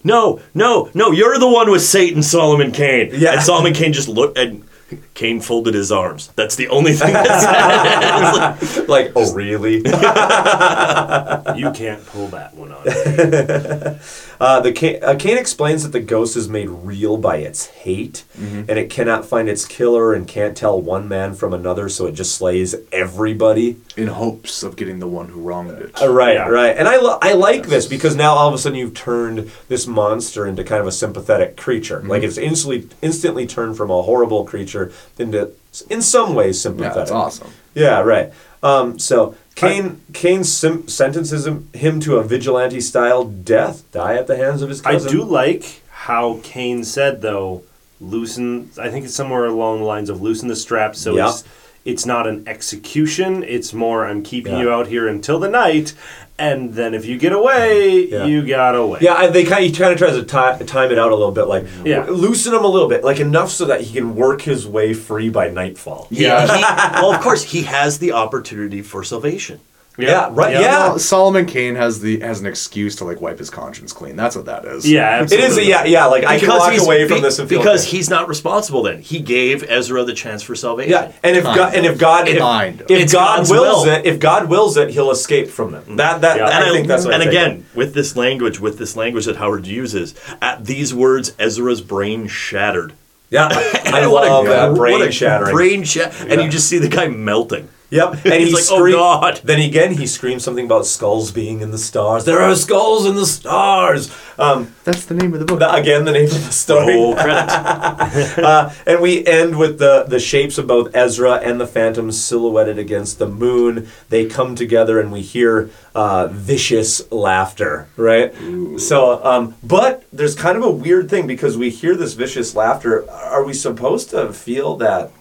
Speaker 12: No, no, no! You're the one with Satan, Solomon Kane.
Speaker 10: Yeah.
Speaker 12: And Solomon Kane just looked and Kane folded his arms. That's the only thing that said.
Speaker 10: like, oh, really?
Speaker 8: you can't pull that one on.
Speaker 10: Uh, the Kane, uh, Kane explains that the ghost is made real by its hate,
Speaker 11: Mm-hmm.
Speaker 10: and it cannot find its killer and can't tell one man from another, so it just slays everybody.
Speaker 11: In hopes of getting the one who wronged it.
Speaker 10: Uh, right,
Speaker 8: Yeah.
Speaker 10: right. And I, lo- I like this because now all of a sudden you've turned this monster into kind of a sympathetic creature.
Speaker 11: Mm-hmm.
Speaker 10: Like it's instantly instantly turned from a horrible creature into, in some ways,
Speaker 11: Yeah,
Speaker 10: sympathetic.
Speaker 11: that's awesome.
Speaker 10: Yeah, right. Um, so Kane Kane sim- sentences him, him to a vigilante style death, die at the hands of his cousin.
Speaker 8: I do like how Kane said though, loosen. I think it's somewhere along the lines of loosen the straps. So
Speaker 10: Yeah.
Speaker 8: it's it's not an execution. It's more I'm keeping
Speaker 10: Yeah.
Speaker 8: you out here until the night, and then if you get away,
Speaker 10: Yeah.
Speaker 8: you got away.
Speaker 10: Yeah, I, they kind of, he kind of tries to ti- time it out a little bit, like
Speaker 8: Yeah.
Speaker 10: loosen him a little bit, like enough so that he can work his way free by nightfall.
Speaker 12: Yeah. he- well, of course, he has the opportunity for salvation.
Speaker 10: Yeah, right. Yeah,
Speaker 11: Well, Solomon Kane has the has an excuse to like wipe his conscience clean. That's what that is.
Speaker 8: Yeah,
Speaker 10: it
Speaker 8: absolutely.
Speaker 10: is. A, yeah, yeah. Like I can walk away from
Speaker 12: be-
Speaker 10: this and feel
Speaker 12: because
Speaker 10: okay.
Speaker 12: he's not responsible. Then he gave Ezra the chance for salvation.
Speaker 10: Yeah, and if
Speaker 11: Kind
Speaker 10: God, and if God, if,
Speaker 11: Kind of.
Speaker 10: if
Speaker 12: It's
Speaker 10: God
Speaker 12: God's
Speaker 10: wills
Speaker 12: will.
Speaker 10: it, if God wills it, He'll escape from them. Mm-hmm. That that
Speaker 8: Yeah.
Speaker 10: I
Speaker 12: and
Speaker 10: think that's what
Speaker 12: and
Speaker 10: I take
Speaker 12: again with this language, with this language that Howard uses, at these words, Ezra's brain shattered.
Speaker 10: Yeah, I
Speaker 12: And what a
Speaker 10: love that
Speaker 12: gr-
Speaker 10: brain
Speaker 12: what a
Speaker 10: shattering.
Speaker 12: brain shat, and you just see the guy melting.
Speaker 10: Yep, and
Speaker 12: He's
Speaker 10: he
Speaker 12: like, "Oh,
Speaker 10: scream-
Speaker 12: God."
Speaker 10: Then again, he screams something about skulls being in the stars. There are skulls in the stars. Um,
Speaker 11: That's the name of the book.
Speaker 10: the- again, the name of the story.
Speaker 12: Oh, credits.
Speaker 10: uh, and we end with the the shapes of both Ezra and the Phantom silhouetted against the moon. They come together, and we hear uh, vicious laughter. Right. So, um, but there's kind of a weird thing because we hear this vicious laughter. Are we supposed to feel that?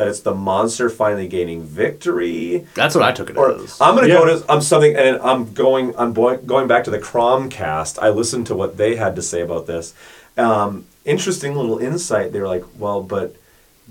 Speaker 10: That it's the monster finally gaining victory.
Speaker 11: That's what I took it
Speaker 10: Or
Speaker 11: as.
Speaker 10: I'm gonna
Speaker 8: Yeah.
Speaker 10: go to I'm something, and I'm going. I'm boy, going back to the Cromcast. I listened to what they had to say about this. Um, interesting little insight. They were like, "Well, but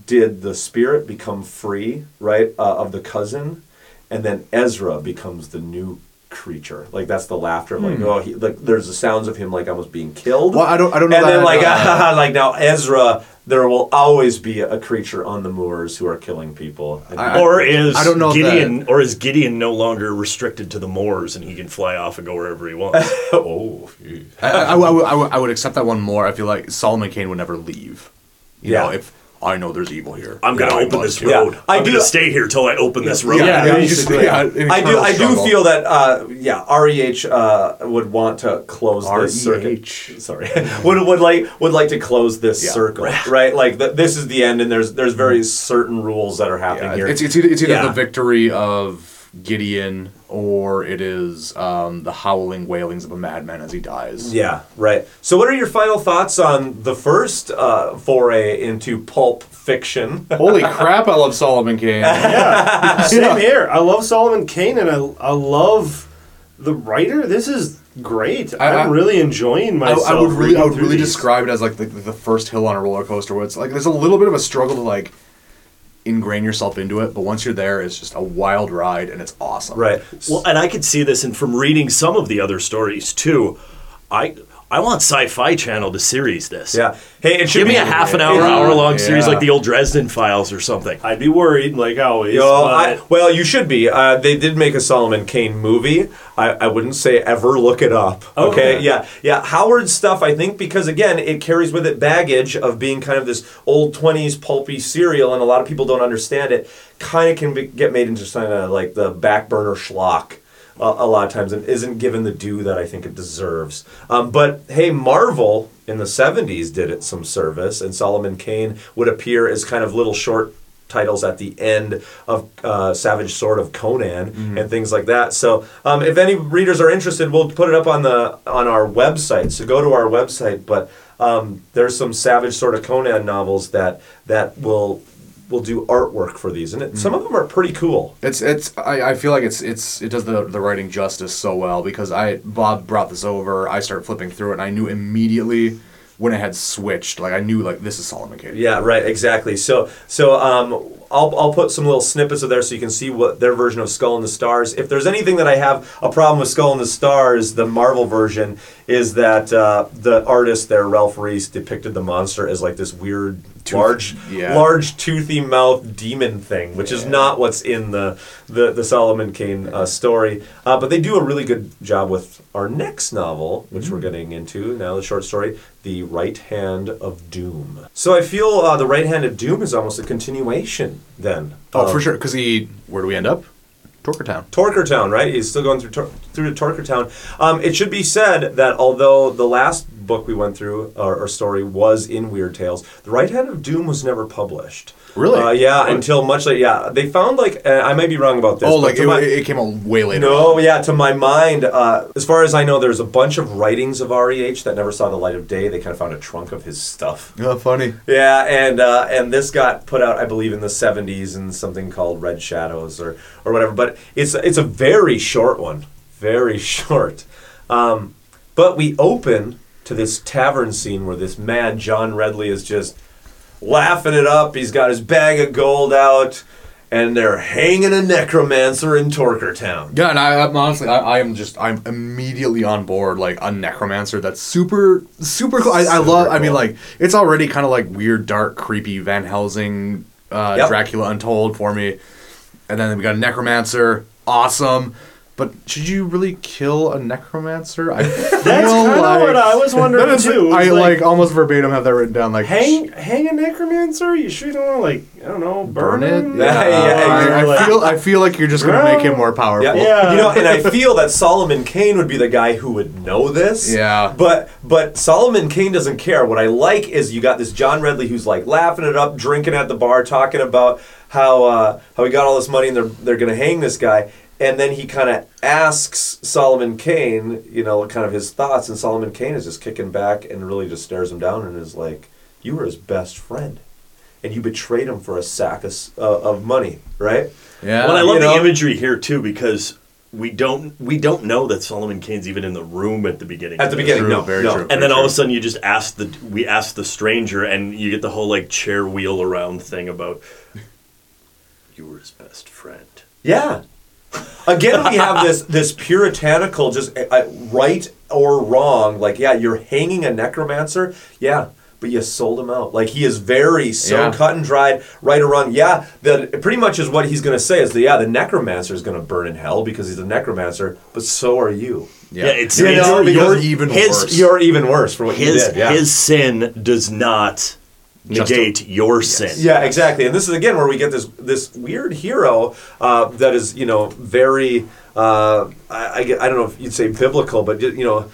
Speaker 10: did the spirit become free, right, uh, of the cousin, and then Ezra becomes the new creature? Like that's the laughter. of Like,
Speaker 11: Hmm.
Speaker 10: oh, he, like there's the sounds of him like almost being killed.
Speaker 11: Well, I don't- I don't know
Speaker 10: And then
Speaker 11: that,
Speaker 10: like,
Speaker 11: uh,
Speaker 10: like now Ezra." There will always be a creature on the moors who are killing people. And
Speaker 12: or is
Speaker 11: I don't know if
Speaker 12: Gideon or is Gideon no longer restricted to the moors and he can fly off and go wherever he wants?
Speaker 10: oh,
Speaker 11: I, I, I, would- I, I would accept that one more. I feel like Solomon Kane would never leave. You
Speaker 10: Yeah.
Speaker 11: know, if I know there's evil here.
Speaker 12: I'm gonna
Speaker 11: Yeah, I
Speaker 12: open
Speaker 11: must
Speaker 12: this
Speaker 11: do.
Speaker 12: road.
Speaker 10: I
Speaker 12: I'm
Speaker 10: do-
Speaker 12: gonna stay here till I open this road.
Speaker 11: Yeah, yeah,
Speaker 10: basically,
Speaker 11: yeah.
Speaker 10: yeah.
Speaker 11: An
Speaker 10: I do.
Speaker 11: eternal
Speaker 10: I do
Speaker 11: struggle.
Speaker 10: feel that. Uh, yeah, Reh uh, would want to close this circuit.
Speaker 11: REH.
Speaker 10: Sorry, would would like would like to close this
Speaker 11: Yeah.
Speaker 10: circle, right? Like th- this is the end, and there's there's very certain rules that are happening
Speaker 11: Yeah,
Speaker 10: here.
Speaker 11: it's, it's either, it's either
Speaker 10: Yeah.
Speaker 11: the victory of Gideon or it is um, the howling wailings of a madman as he dies.
Speaker 10: Yeah, right. So, what are your final thoughts on the first uh, foray into pulp fiction?
Speaker 11: Holy crap! I love Solomon Kane.
Speaker 8: Yeah, same here. I love Solomon Kane, and I I love the writer. This is great.
Speaker 11: I-
Speaker 8: I, am
Speaker 11: I-
Speaker 8: really enjoying
Speaker 11: I,
Speaker 8: myself.
Speaker 11: I would really, I would really
Speaker 8: these.
Speaker 11: describe it as like the, the first hill on a roller coaster. Where it's like there's a little bit of a struggle to like ingrain yourself into it, but once you're there, it's just a wild ride and it's awesome.
Speaker 10: Right.
Speaker 12: Well, and I could see this, and from reading some of the other stories too, I I want Sci-Fi Channel to series this.
Speaker 10: Yeah. Hey, it should
Speaker 12: Give me a half an hour,
Speaker 10: Yeah.
Speaker 12: hour long series
Speaker 11: Yeah.
Speaker 12: like the old Dresden Files or something.
Speaker 8: I'd be worried, like always.
Speaker 10: You know, I, well, you should be. Uh, they did make a Solomon Kane movie. I, I wouldn't say ever look it up. Okay?
Speaker 8: Okay.
Speaker 10: Yeah. Yeah. Howard's stuff, I think, because again, it carries with it baggage of being kind of this old 20s pulpy serial, and a lot of people don't understand it. Kind of can be, get made into kind of like the back burner schlock. Uh, a lot of times and isn't given the due that I think it deserves. Um, but hey, Marvel in the 70s did it some service, and Solomon Kane would appear as kind of little short titles at the end of uh, Savage Sword of Conan and things like that. So um, if any readers are interested, we'll put it up on the on our website. So go to our website. But um, there's some Savage Sword of Conan novels that that will will do artwork for these, and it, some of them are pretty cool.
Speaker 11: It's it's I, I feel like it's it's it does the the writing justice so well because I Bob brought this over. I started flipping through it and I knew immediately when it had switched. Like I knew like this is Solomon Kane.
Speaker 10: Yeah, right, exactly. So, so um, I'll, I'll put some little snippets of there so you can see what their version of Skull and the Stars. If there's anything that I have a problem with Skull and the Stars, the Marvel version is that uh, the artist there, Ralph Reese, depicted the monster as like this weird, large,
Speaker 11: yeah.
Speaker 10: large toothy mouth demon thing, which is not what's in the the, the Solomon Kane uh, story. Uh, but they do a really good job with our next novel, which we're getting into now, the short story, The Right Hand of Doom. So I feel uh, The Right Hand of Doom is almost a continuation then.
Speaker 11: Oh,
Speaker 10: of
Speaker 11: for sure. Because he where do we end up? Torkertown.
Speaker 10: Torkertown, right? He's still going through Tor- through to Torkertown. Um, it should be said that although the last book we went through, or, or story, was in Weird Tales, The Right Hand of Doom was never published.
Speaker 11: Really?
Speaker 10: Uh, yeah,
Speaker 11: What?
Speaker 10: until much later. Yeah, they found like uh, I might be wrong about this.
Speaker 11: Oh, like it,
Speaker 10: my-
Speaker 11: it came out way later.
Speaker 10: no, yeah, to my mind, uh, as far as I know, there's a bunch of writings of REH that never saw the light of day. They kind of found a trunk of his stuff.
Speaker 11: Oh, funny.
Speaker 10: Yeah, and uh, and this got put out, I believe, in the '70s in something called Red Shadows or or whatever. But it's it's a very short one, very short. Um, but we open to this tavern scene where this man John Redley is just laughing it up. He's got his bag of gold out, and they're hanging a necromancer in Torkertown.
Speaker 11: Yeah, and I I'm honestly, I, I am just, I'm immediately on board. Like a necromancer that's super, super cool. I, I love. I mean, like it's already kind of like weird, dark, creepy Van Helsing, uh,
Speaker 10: Yep.
Speaker 11: Dracula Untold for me. And then we got a necromancer, awesome. But should you really kill a necromancer? I feel
Speaker 8: That's kinda
Speaker 11: like
Speaker 8: what I was wondering,
Speaker 11: That is-
Speaker 8: too.
Speaker 11: I like,
Speaker 8: like-
Speaker 11: almost verbatim have that written down. Like
Speaker 8: hang hang a necromancer? You sure you don't want to like I don't know burn,
Speaker 11: burn it.
Speaker 8: him?
Speaker 10: Yeah, yeah,
Speaker 11: I, I
Speaker 8: Like-
Speaker 11: feel, I feel like you're just gonna make him more powerful.
Speaker 10: Yeah.
Speaker 8: Yeah.
Speaker 10: you know, and I feel that Solomon Kane would be the guy who would know this.
Speaker 11: Yeah.
Speaker 10: But but Solomon Kane doesn't care. What I like is you got this John Redley who's like laughing it up, drinking at the bar, talking about how uh, how he got all this money and they're they're gonna hang this guy. And then he kind of asks Solomon Kane, you know, kind of his thoughts, and Solomon Kane is just kicking back and really just stares him down and is like, "You were his best friend." and you betrayed him for a sack of, uh, of money, right? Yeah.
Speaker 12: Well, I love
Speaker 10: You
Speaker 12: the
Speaker 10: know?
Speaker 12: imagery here too because we don't we don't know that Solomon Kane's even in the room at the beginning.
Speaker 10: At the beginning, True, no, very no. true,
Speaker 12: And
Speaker 10: very
Speaker 12: then all of a sudden, you just ask the we ask the stranger, and you get the whole like chair wheel around thing about you were his best friend.
Speaker 10: Yeah. Again, we have this this puritanical, just uh, right or wrong. Like, yeah, you're hanging a necromancer. Yeah, but you sold him out. Like he is very so
Speaker 11: Yeah.
Speaker 10: cut and dried, right or wrong. Yeah, that pretty much is what he's going to say. Is that yeah, the necromancer is going to burn in hell because he's a necromancer, but so are you.
Speaker 12: Yeah, it's,
Speaker 10: You
Speaker 12: it's
Speaker 10: know, because
Speaker 12: his,
Speaker 10: You're even worse for what
Speaker 12: his
Speaker 10: you did. Yeah.
Speaker 12: his sin does not negate your sin.
Speaker 10: Yeah, exactly. And this is again where we get this this weird hero uh, that is you know very uh, I, I I don't know if you'd say biblical, but you know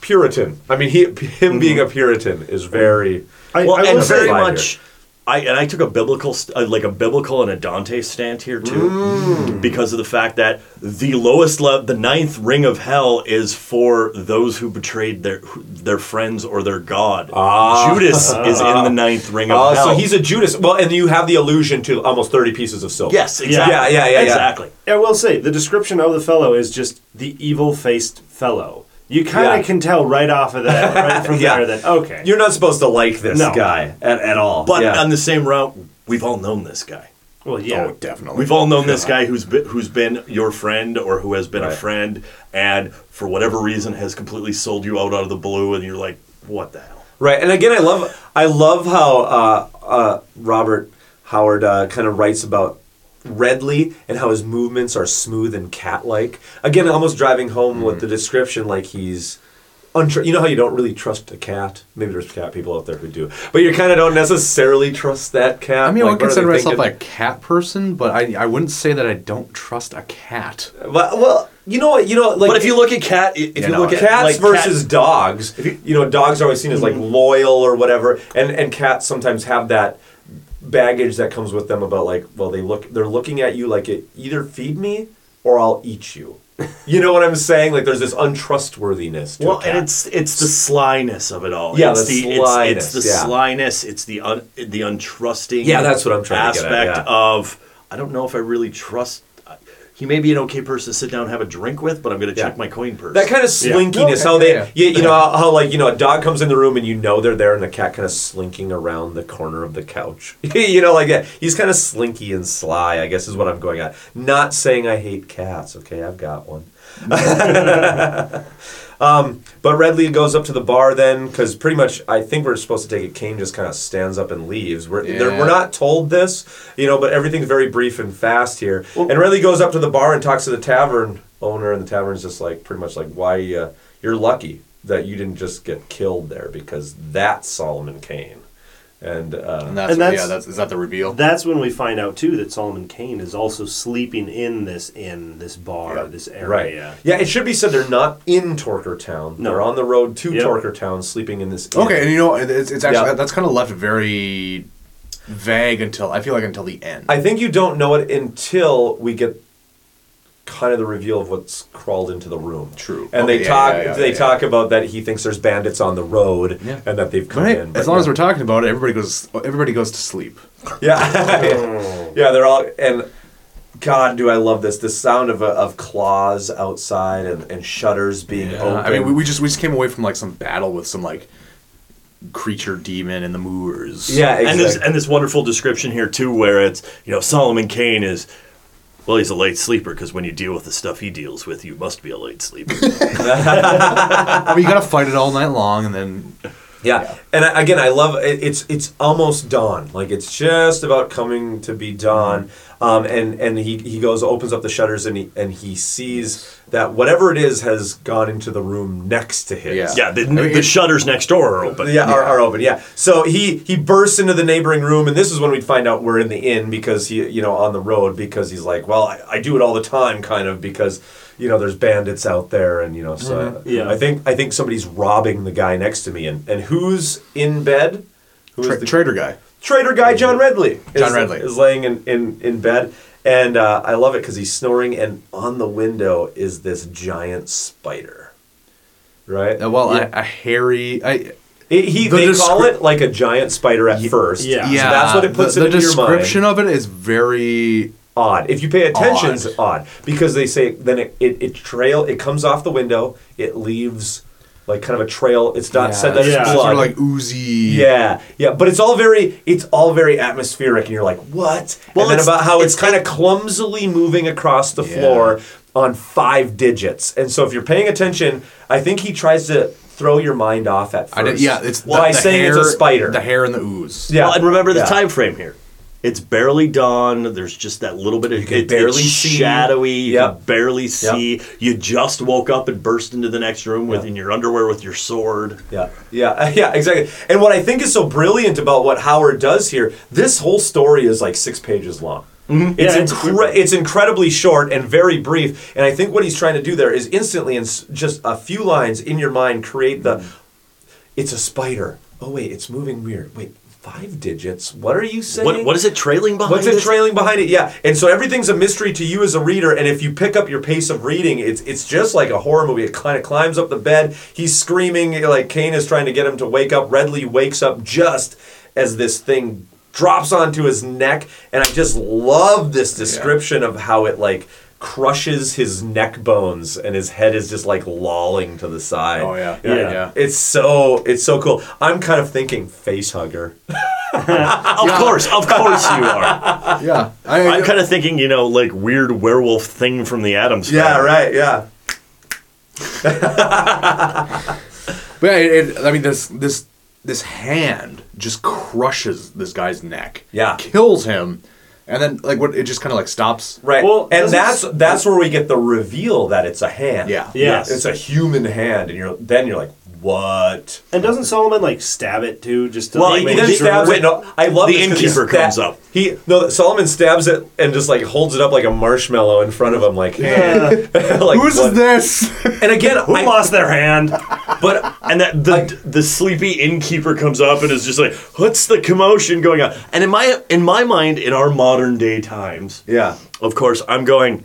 Speaker 10: Puritan. I mean, he him being a Puritan is very
Speaker 12: well, and very
Speaker 10: Here.
Speaker 12: Much. I and I took a biblical, st- uh, like a biblical and a Dante stand here too,
Speaker 10: Mm.
Speaker 12: because of the fact that the lowest level, the ninth ring of hell, is for those who betrayed their their friends or their god.
Speaker 10: Ah.
Speaker 12: Judas is in the ninth ring of
Speaker 10: Oh,
Speaker 12: hell.
Speaker 10: so he's a Judas. Well, and you have the allusion to almost thirty pieces of silver.
Speaker 12: Yes, exactly.
Speaker 10: Yeah, yeah, yeah, yeah.
Speaker 12: Exactly.
Speaker 8: I will say the description of the fellow is just the evil-faced fellow. You kind of
Speaker 10: Yeah.
Speaker 8: can tell right off of that, right from
Speaker 10: Yeah.
Speaker 8: there, that okay,
Speaker 10: You're not supposed to like this
Speaker 8: No.
Speaker 10: guy at, at all.
Speaker 12: But
Speaker 10: yeah.
Speaker 12: on the same route, we've all known this guy.
Speaker 8: well, yeah,
Speaker 11: Oh, definitely.
Speaker 12: We've all known this guy who's been, who's been your friend or who has been a friend, and for whatever reason has completely sold you out out of the blue, and you're like, what the hell?
Speaker 10: Right, and again, I love I love how uh, uh, Robert Howard uh, kind of writes about Redley and how his movements are smooth and cat-like. Again, almost driving home with mm-hmm. the description like he's. Untr- you know how you don't really trust a cat? Maybe there's cat people out there who do, but you kind of don't necessarily trust that cat.
Speaker 11: I mean, I
Speaker 10: Like,
Speaker 11: would consider myself
Speaker 10: thinking?
Speaker 11: a cat person, but I, I wouldn't say that I don't trust a cat.
Speaker 10: Well, well, you know what? You know, like
Speaker 12: but if you look at cat, if
Speaker 11: Yeah,
Speaker 12: you
Speaker 11: no,
Speaker 12: look at
Speaker 10: cats
Speaker 12: like,
Speaker 10: versus
Speaker 12: cat-
Speaker 10: dogs. You, know, dogs are always seen as like mm-hmm. loyal or whatever, and and cats sometimes have that baggage that comes with them about like, well, they look, they're looking at you like it either feed me or I'll eat you. You know what I'm saying? Like, there's this untrustworthiness. To
Speaker 12: well, and it's it's the slyness of it all.
Speaker 10: Yeah,
Speaker 12: it's
Speaker 10: the
Speaker 12: the,
Speaker 10: slyness,
Speaker 12: It's, it's the
Speaker 10: yeah.
Speaker 12: slyness. It's the un, the untrusting.
Speaker 10: Yeah, that's what I'm trying to get
Speaker 12: aspect
Speaker 10: at, yeah.
Speaker 12: of. I don't know if I really trust. He may be an okay person to sit down and have a drink with, but I'm going to
Speaker 10: Yeah.
Speaker 12: check my coin purse.
Speaker 10: That kind of slinkiness,
Speaker 11: Okay,
Speaker 10: how they,
Speaker 11: yeah,
Speaker 10: You, you know, how, how, like you know, a dog comes in the room and you know they're there, and the cat kind of slinking around the corner of the couch. you know, like that. He's kind of slinky and sly. I guess is what I'm going at. Not saying I hate cats. Okay, I've got one. um, but Redley goes up to the bar then, because pretty much I think we're supposed to take it. Kane just kind of stands up and leaves. We're
Speaker 11: Yeah.
Speaker 10: we're not told this, you know, but everything's very brief and fast here. and Redley goes up to the bar and talks to the tavern owner, and the tavern's just like pretty much like, "Why? Uh, you're lucky that you didn't just get killed there, because that's Solomon Kane." And, uh,
Speaker 11: And that's,
Speaker 8: And that's-
Speaker 11: yeah, that's is that the reveal?
Speaker 8: That's when we find out too that Solomon Kane is also sleeping in this inn, this bar, this area.
Speaker 10: Right.
Speaker 8: area.
Speaker 10: Yeah, it should be said they're not in Torker Town.
Speaker 8: No.
Speaker 10: They're on the road to
Speaker 8: Yep.
Speaker 10: Torker Town, sleeping in this. inn.
Speaker 11: Okay, and you know, it's, it's actually
Speaker 10: Yeah.
Speaker 11: that's kind of left very vague until I feel like until the end.
Speaker 10: I think you don't know it until we get kind of the reveal of what's crawled into the room.
Speaker 11: True.
Speaker 10: And
Speaker 11: Okay,
Speaker 10: they
Speaker 11: yeah,
Speaker 10: talk.
Speaker 11: yeah, yeah,
Speaker 10: they
Speaker 11: yeah,
Speaker 10: talk about that he thinks there's bandits on the road,
Speaker 11: Yeah.
Speaker 10: and that they've come
Speaker 11: Right.
Speaker 10: in.
Speaker 11: As long as we're talking about it, everybody goes. Everybody goes to sleep.
Speaker 10: yeah, yeah, they're all and. God, do I love this? The sound of, of claws outside and, and shutters being
Speaker 11: Yeah,
Speaker 10: open.
Speaker 11: I mean, we, we just we just came away from like some battle with some like creature demon in the moors.
Speaker 10: yeah, exactly.
Speaker 12: and this and this wonderful description here too, where it's you know Solomon Kane is. Well, he's a light sleeper because when you deal with the stuff he deals with, you must be a light sleeper.
Speaker 11: I mean, you gotta fight it all night long, and then
Speaker 10: Yeah, and I- again, I love it, it's it's almost dawn. Like it's just about coming to be dawn. Um, and and he, he goes opens up the shutters and he and he sees that whatever it is has gone into the room next to his.
Speaker 11: Yeah.
Speaker 12: yeah, the,
Speaker 11: mean,
Speaker 12: the shutters next door are open.
Speaker 10: Yeah, Are, are open. Yeah. So he he bursts into the neighboring room, and this is when we find out we're in the inn because he you know on the road because he's like, well, I, I do it all the time, kind of because you know there's bandits out there, and you know so
Speaker 8: Yeah.
Speaker 10: I think I think somebody's robbing the guy next to me, and and who's in bed? Who is
Speaker 11: tra-
Speaker 10: the
Speaker 11: trader guy.
Speaker 10: Trader guy John Redley. Is,
Speaker 11: John Redley.
Speaker 10: is laying in in in bed. And uh, I love it because he's snoring, and on the window is this giant spider, right?
Speaker 11: Uh, well,
Speaker 10: Yeah.
Speaker 11: a, a hairy. I
Speaker 10: It, he,
Speaker 11: The
Speaker 10: they
Speaker 11: descri-
Speaker 10: call it like a giant spider at first.
Speaker 8: yeah.
Speaker 10: So that's what it puts
Speaker 11: the,
Speaker 10: it
Speaker 11: the
Speaker 10: into your mind.
Speaker 11: description of it is very
Speaker 10: odd. If you pay attention,
Speaker 11: Odd.
Speaker 10: it's odd because they say then it, it, it trail it comes off the window. It leaves like kind of a trail. It's not said that
Speaker 8: Yeah.
Speaker 10: it's
Speaker 11: sort of like oozy.
Speaker 10: yeah, yeah, but it's all very it's all very atmospheric, and you're like, what?
Speaker 12: Well,
Speaker 10: and then
Speaker 12: it's-
Speaker 10: about how it's,
Speaker 12: it's-
Speaker 10: kind of clumsily moving across the
Speaker 11: Yeah.
Speaker 10: floor on five digits. And so if you're paying attention, I think he tries to throw your mind off at first.
Speaker 11: I did, yeah, it's
Speaker 10: by
Speaker 11: the, the
Speaker 10: saying
Speaker 11: hair,
Speaker 10: it's a spider.
Speaker 11: The hair and the ooze.
Speaker 10: yeah,
Speaker 12: Well, and remember the
Speaker 10: yeah.
Speaker 12: time frame here. It's barely dawn. There's just that little bit of
Speaker 10: can
Speaker 12: it-
Speaker 10: barely
Speaker 12: it's
Speaker 10: see.
Speaker 12: shadowy. You
Speaker 10: Yep.
Speaker 12: can barely see. You just woke up and burst into the next room with
Speaker 10: Yeah.
Speaker 12: in your underwear with your sword.
Speaker 10: Yeah, yeah, yeah, exactly. And what I think is so brilliant about what Howard does here, this whole story is like six pages long.
Speaker 12: Mm-hmm.
Speaker 10: It's,
Speaker 8: Yeah, it's
Speaker 10: incre- it's incredibly short and very brief. And I think what he's trying to do there is instantly, in s- just a few lines in your mind, create the. It's a spider. Oh wait, it's moving weird. Wait, five digits. What are you saying?
Speaker 12: What, what is it trailing behind?
Speaker 10: What's it
Speaker 12: it?
Speaker 10: trailing behind it? Yeah, and so everything's a mystery to you as a reader. And if you pick up your pace of reading, it's it's just like a horror movie. It kind of climbs up the bed. He's screaming like Kane is trying to get him to wake up. Redley wakes up just as this thing drops onto his neck, and I just love this description of how it like crushes his neck bones and his head is just like lolling to the side.
Speaker 11: Oh, yeah.
Speaker 10: yeah.
Speaker 11: Yeah, yeah.
Speaker 10: It's so it's so cool. I'm kind of thinking face hugger.
Speaker 12: Of course, of course you are.
Speaker 11: Yeah. I,
Speaker 12: I'm kind of thinking, you know, like weird werewolf thing from the Addams.
Speaker 10: Yeah,
Speaker 12: Family.
Speaker 10: right. Yeah.
Speaker 11: But yeah, it, it, I mean, this this this hand just crushes this guy's neck.
Speaker 10: Yeah.
Speaker 11: kills him, and then like what? It just kind of like stops.
Speaker 10: Right.
Speaker 8: Well,
Speaker 10: and that's that's where we get the reveal that it's a hand.
Speaker 11: Yeah.
Speaker 8: Yes.
Speaker 10: It's a human hand, and you're then you're like, what?
Speaker 8: And doesn't Solomon like stab it too? Just to
Speaker 12: Well,
Speaker 8: like,
Speaker 12: he
Speaker 8: make
Speaker 10: He then
Speaker 8: sure?
Speaker 10: stabs it. No, I love
Speaker 12: The
Speaker 10: this 'cause he
Speaker 12: innkeeper
Speaker 10: sta-
Speaker 12: comes up.
Speaker 10: He no, Solomon stabs it and just like holds it up like a marshmallow in front of him, like, like
Speaker 11: Who's
Speaker 10: what-
Speaker 11: this?
Speaker 10: And again,
Speaker 8: Who
Speaker 10: I,
Speaker 8: lost their hand?
Speaker 10: but
Speaker 12: And that the the sleepy innkeeper comes up and is just like, "What's the commotion going on?" And in my in my mind, in our modern day times,
Speaker 10: yeah,
Speaker 12: of course, I'm going,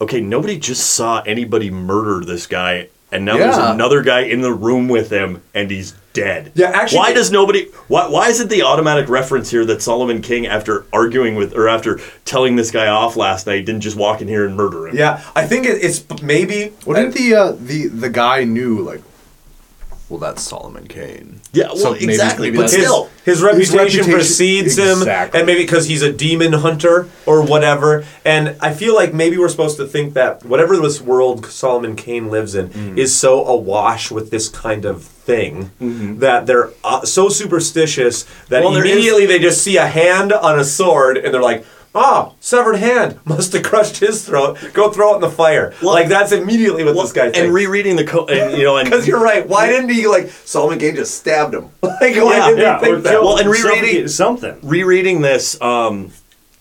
Speaker 12: "Okay, nobody just saw anybody murder this guy, and now there's
Speaker 11: Yeah.
Speaker 12: another guy in the room with him, and he's dead."
Speaker 10: Yeah, actually-
Speaker 12: why does nobody? Why why is it the automatic reference here that Solomon Kane, after arguing with or after telling this guy off last night, didn't just walk in here and murder him?
Speaker 10: yeah. I think it, it's maybe.
Speaker 11: Well, didn't the uh, the the guy knew like, well, that's Solomon Kane.
Speaker 12: Yeah, well,
Speaker 11: So maybe-
Speaker 12: exactly,
Speaker 11: maybe
Speaker 12: but
Speaker 11: that's-
Speaker 10: his, his reputation,
Speaker 11: reputation-
Speaker 10: precedes him,
Speaker 11: Exactly.
Speaker 10: and maybe because he's a demon hunter or whatever. And I feel like maybe we're supposed to think that whatever this world Solomon Kane lives in
Speaker 11: Mm.
Speaker 10: is so awash with this kind of thing that they're uh, so superstitious that
Speaker 12: Mm-hmm. Well, there is-
Speaker 10: immediately they just see a hand on a sword and they're like. Ah, severed hand must have crushed his throat. Go throw it in the fire.
Speaker 12: Well-
Speaker 10: like that's immediately what this guy thinks.
Speaker 12: and rereading the co- and you know and
Speaker 10: Because you're right. Why didn't he like Solomon Kane just stabbed him? like why
Speaker 12: Yeah,
Speaker 10: didn't
Speaker 8: yeah,
Speaker 10: he think that?
Speaker 12: Well, and rereading-
Speaker 8: something.
Speaker 12: rereading this um,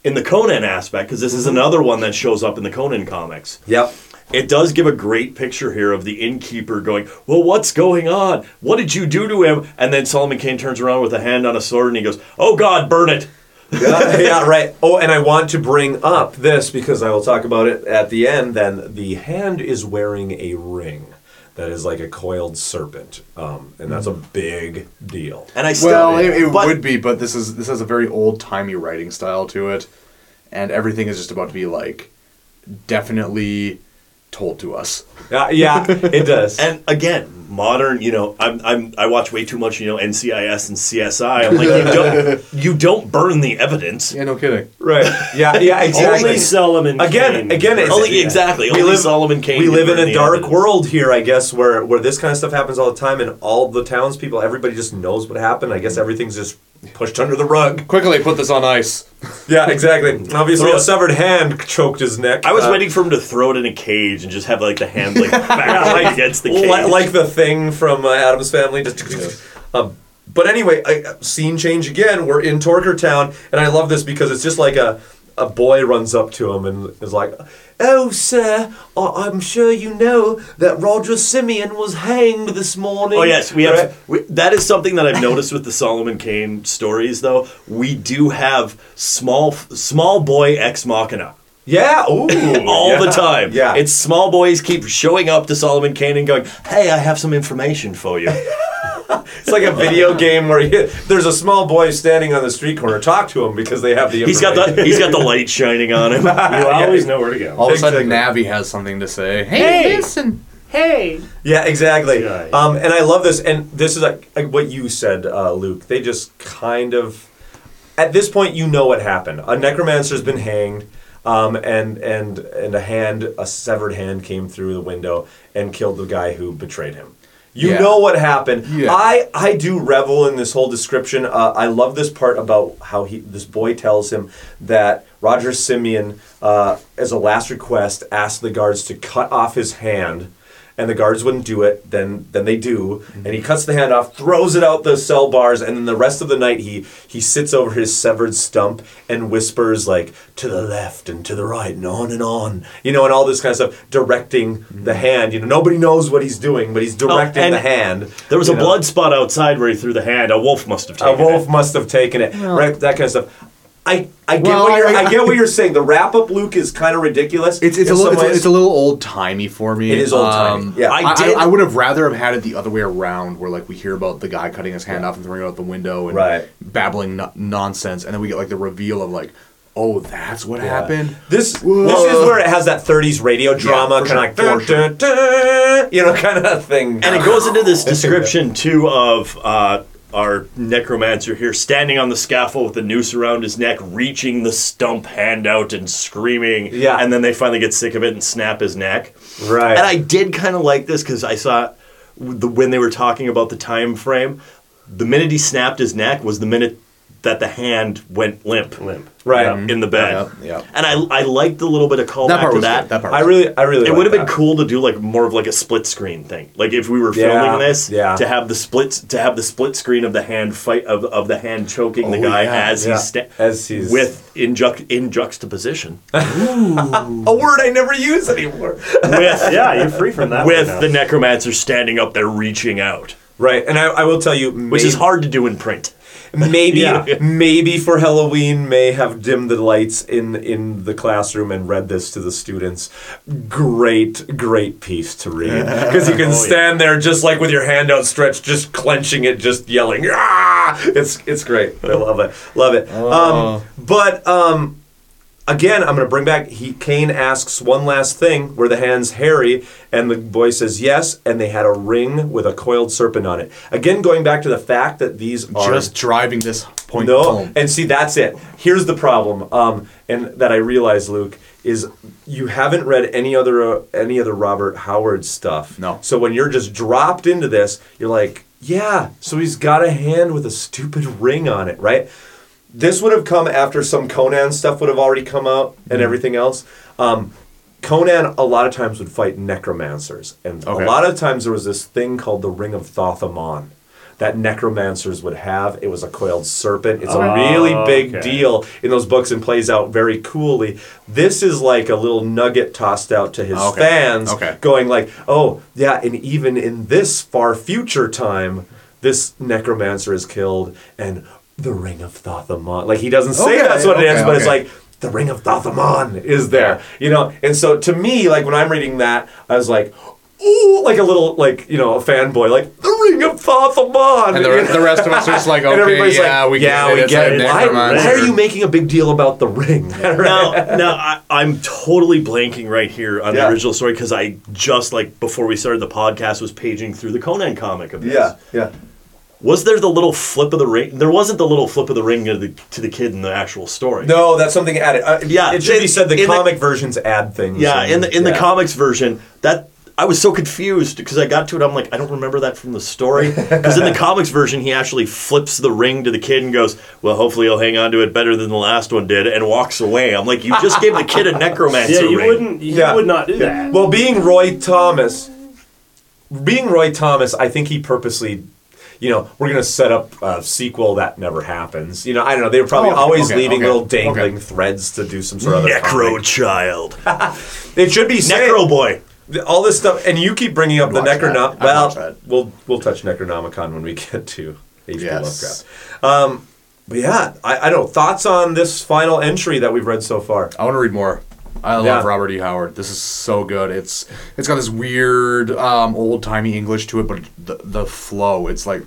Speaker 12: in the Conan aspect because this is another one that shows up in the Conan comics.
Speaker 10: Yep.
Speaker 12: It does give a great picture here of the innkeeper going, "Well, what's going on? What did you do to him?" And then Solomon Kane turns around with a hand on a sword and he goes, "Oh God, burn it!"
Speaker 10: Yeah, yeah, right. Oh, and I want to bring up this because I will talk about it at the end. Then the hand is wearing a ring that is like a coiled serpent, um, and that's a big deal.
Speaker 12: And I still,
Speaker 11: Well, it, it
Speaker 12: but-
Speaker 11: would be, but this is this has a very old timey writing style to it, and everything is just about to be like definitely told to us.
Speaker 10: Yeah, yeah, it does.
Speaker 12: And again, modern. You know, I'm, I'm I watch way too much. You know, NCIS and CSI. I'm like, you don't you don't burn the evidence.
Speaker 11: Yeah, no kidding.
Speaker 10: right? Yeah, yeah, exactly.
Speaker 8: Only Solomon.
Speaker 10: Again,
Speaker 8: Kane.
Speaker 10: again, it's-
Speaker 12: Only exactly.
Speaker 10: We
Speaker 12: only
Speaker 10: live-
Speaker 12: Solomon Kane.
Speaker 10: we live in a dark
Speaker 12: evidence.
Speaker 10: world here, I guess, where where this kind of stuff happens all the time, and all the townspeople, everybody just knows what happened. I guess everything's just pushed under the rug.
Speaker 11: Quickly put this on ice.
Speaker 10: Yeah, exactly. Obviously,
Speaker 12: Throw
Speaker 10: a
Speaker 12: it-
Speaker 10: severed hand choked his neck.
Speaker 12: I was
Speaker 10: Uh,
Speaker 12: waiting for him to throw it in a cage and just have like the hand like back
Speaker 10: like,
Speaker 12: against the cage.
Speaker 10: li- like the thing from uh, Addams Family. Just, um, but anyway, I, scene change again. We're in Torker Town, and I love this because it's just like a a boy runs up to him and is like, "Oh, sir, I- I'm sure you know that Roger Simeon was hanged this morning."
Speaker 12: Oh yes, we have.
Speaker 10: Right?
Speaker 12: We, that is something that I've noticed with the Solomon Kane stories, though. We do have small, small boy ex machina.
Speaker 10: Yeah, ooh,
Speaker 12: all
Speaker 10: yeah,
Speaker 12: the time.
Speaker 10: yeah.
Speaker 12: it's small boys keep showing up to Solomon Kane and going, "Hey, I have some information for you."
Speaker 10: It's like a video game where you, there's a small boy standing on the street corner. Talk to him because they have the.
Speaker 12: he's got the he's got the light shining on him.
Speaker 8: You always know where to go.
Speaker 11: All of a sudden, Navi has something to say. Hey,
Speaker 8: Hey!
Speaker 11: listen.
Speaker 8: Hey.
Speaker 10: Yeah, exactly.
Speaker 8: Yeah, yeah.
Speaker 10: Um, and I love this. And this is like, like what you said, uh, Luke. They just kind of, at this point, you know what happened. A necromancer's been hanged, um, and and and a hand, a severed hand, came through the window and killed the guy who betrayed him. You
Speaker 11: Yeah.
Speaker 10: know what happened.
Speaker 11: Yeah.
Speaker 10: I I do revel in this whole description. Uh, I love this part about how he this boy tells him that Roger Simeon, uh, as a last request, asked the guards to cut off his hand, and the guards wouldn't do it. Then then they do, mm-hmm. and he cuts the hand off, throws it out the cell bars, and then the rest of the night he he sits over his severed stump and whispers like to the left and to the right and on and on, you know, and all this kind of stuff, directing mm-hmm. the hand. You know, nobody knows what he's doing, but he's oh, directing
Speaker 12: and
Speaker 10: the hand.
Speaker 12: There was a
Speaker 10: know.
Speaker 12: blood spot outside where he threw the hand. A wolf must have taken it.
Speaker 10: A wolf
Speaker 12: it.
Speaker 10: must have taken it, right? That kind of stuff. I, I get
Speaker 11: Well,
Speaker 10: what you're
Speaker 11: I-
Speaker 10: I, get what you're saying. The wrap up, Luke, is kind of ridiculous.
Speaker 11: It's, it's, a little, it's, a, it's a little old timey for me.
Speaker 10: It is old-timey, yeah.
Speaker 11: I,
Speaker 10: I
Speaker 11: I,
Speaker 10: did-
Speaker 11: I would have rather have had it the other way around, where like we hear about the guy cutting his hand off and throwing it out the window and
Speaker 10: Right.
Speaker 11: babbling no- nonsense, and then we get like the reveal of like, oh, that's what happened.
Speaker 10: This
Speaker 11: Whoa.
Speaker 10: this is where it has that 30s radio drama,
Speaker 11: for
Speaker 10: kind of like
Speaker 11: sure,
Speaker 10: dun,
Speaker 11: sure.
Speaker 10: dun, dun, you know, kind of thing.
Speaker 12: And it goes into this description too of uh, our necromancer here standing on the scaffold with the noose around his neck, reaching the stump hand out and screaming.
Speaker 10: Yeah.
Speaker 12: And then they finally get sick of it and snap his neck.
Speaker 10: Right.
Speaker 12: And I did kind of like this because I saw the when they were talking about the time frame. The minute he snapped his neck was the minute that the hand went limp.
Speaker 8: Limp.
Speaker 10: Right.
Speaker 12: Yeah, in the bed.
Speaker 11: Yeah, yeah.
Speaker 12: And I I liked the little bit of callback
Speaker 11: That part
Speaker 12: to
Speaker 11: was
Speaker 12: that.
Speaker 11: good. That part.
Speaker 10: I really, I really.
Speaker 12: It would have been cool to do like more of like a split screen thing. Like if we were filming this,
Speaker 10: yeah.
Speaker 12: to have the split to have the split screen of the hand fight of, of the hand choking the
Speaker 11: Oh,
Speaker 12: guy
Speaker 11: yeah,
Speaker 12: as he's sta-
Speaker 10: As he's-
Speaker 12: with in, juxt- in juxtaposition
Speaker 10: a word I never use anymore.
Speaker 12: with
Speaker 8: Yeah, you're free from that.
Speaker 12: with the necromancer standing up there reaching out,
Speaker 10: right. And I, I will tell you,
Speaker 12: which is hard to do in print.
Speaker 10: Maybe,
Speaker 8: Yeah.
Speaker 10: maybe for Halloween, may have dimmed the lights in in the classroom and read this to the students. Great, great piece to read because you can
Speaker 8: Oh,
Speaker 10: stand there just like with your hand outstretched, just clenching it, just yelling. Ah! It's it's great. I love it, love it. Um, but um, again, I'm going to bring back. He Kane asks one last thing: Were the hands hairy? And the boy says yes, and they had a ring with a coiled serpent on it. Again, going back to the fact that these are
Speaker 11: just driving this point
Speaker 10: no,
Speaker 11: home.
Speaker 10: and see that's it. Here's the problem, um, and that I realize, Luke, is you haven't read any other uh, any other Robert Howard stuff.
Speaker 11: No.
Speaker 10: So when you're just dropped into this, you're like, yeah. So he's got a hand with a stupid ring on it, right? This would have come after some Conan stuff would have already come out and
Speaker 11: Mm-hmm.
Speaker 10: everything else. Um, Conan a lot of times would fight necromancers, and
Speaker 11: Okay.
Speaker 10: a lot of times there was this thing called the Ring of Thoth-Amon that necromancers would have. It was a coiled serpent. It's a
Speaker 8: Oh,
Speaker 10: really big
Speaker 8: okay.
Speaker 10: deal in those books and plays out very coolly. This is like a little nugget tossed out to his
Speaker 11: Okay.
Speaker 10: fans,
Speaker 11: Okay.
Speaker 10: going like, "Oh, yeah, and even in this far future time, this necromancer is killed, and the Ring of Thoth-Amon." Like he doesn't say
Speaker 11: Okay,
Speaker 10: that's what it is,
Speaker 11: okay,
Speaker 10: but it's like the Ring of Thoth-Amon is there, you know. And so to me, like when I'm reading that, I was like. Ooh, like a little, like you know, a fanboy, like the Ring of Thoth-Amon,
Speaker 11: And the,
Speaker 10: you
Speaker 11: the rest of us are just like, okay,
Speaker 10: everybody's
Speaker 11: yeah, we
Speaker 10: yeah,
Speaker 11: get it.
Speaker 10: we
Speaker 11: It's
Speaker 10: get
Speaker 11: a
Speaker 10: it. Why, why are you making a big deal about the ring?
Speaker 12: now, now I, I'm totally blanking right here on
Speaker 10: Yeah.
Speaker 12: the original story because I just like before we started the podcast was paging through the Conan comic of this.
Speaker 10: yeah, yeah.
Speaker 12: Was there the little flip of the ring? There wasn't the little flip of the ring to the to the kid in the actual story.
Speaker 10: No, that's something added. Uh,
Speaker 12: Yeah,
Speaker 10: it should be said. The
Speaker 12: in the-
Speaker 10: comic versions add things.
Speaker 12: Yeah,
Speaker 10: and-
Speaker 12: in the in the comics version, that I was so confused because I got to it. I'm like, I don't remember that from the story. Because in the comics version, he actually flips the ring to the kid and goes, "Well, hopefully he'll hang on to it better than the last one did," and walks away. I'm like, you just gave the kid a necromancer
Speaker 8: Yeah, you
Speaker 12: ring.
Speaker 8: wouldn't. You
Speaker 10: Yeah.
Speaker 8: would not do
Speaker 10: Yeah.
Speaker 8: that.
Speaker 10: Well, being Roy Thomas, being Roy Thomas, I think he purposely. You know, we're gonna set up a sequel that never happens. You know, I don't know. They were probably
Speaker 11: Oh,
Speaker 10: always
Speaker 11: okay,
Speaker 10: leaving
Speaker 11: okay,
Speaker 10: little dangling
Speaker 11: okay.
Speaker 10: threads to do some sort of other
Speaker 12: Necro
Speaker 10: comic.
Speaker 12: child,
Speaker 10: It should be
Speaker 12: Necro boy.
Speaker 10: all this stuff, and you keep bringing up the
Speaker 11: I'd watch that.
Speaker 10: Necronom.
Speaker 11: I'd
Speaker 10: Well, we'll we'll touch Necronomicon when we get to H.P.
Speaker 11: Yes.
Speaker 10: Lovecraft. Um, but yeah, I, I don't know thoughts on this final entry that we've read so far.
Speaker 11: I want to read more. I love
Speaker 10: Yeah.
Speaker 11: Robert E. Howard. This is so good. It's it's got this weird um, old timey English to it, but the the flow. It's like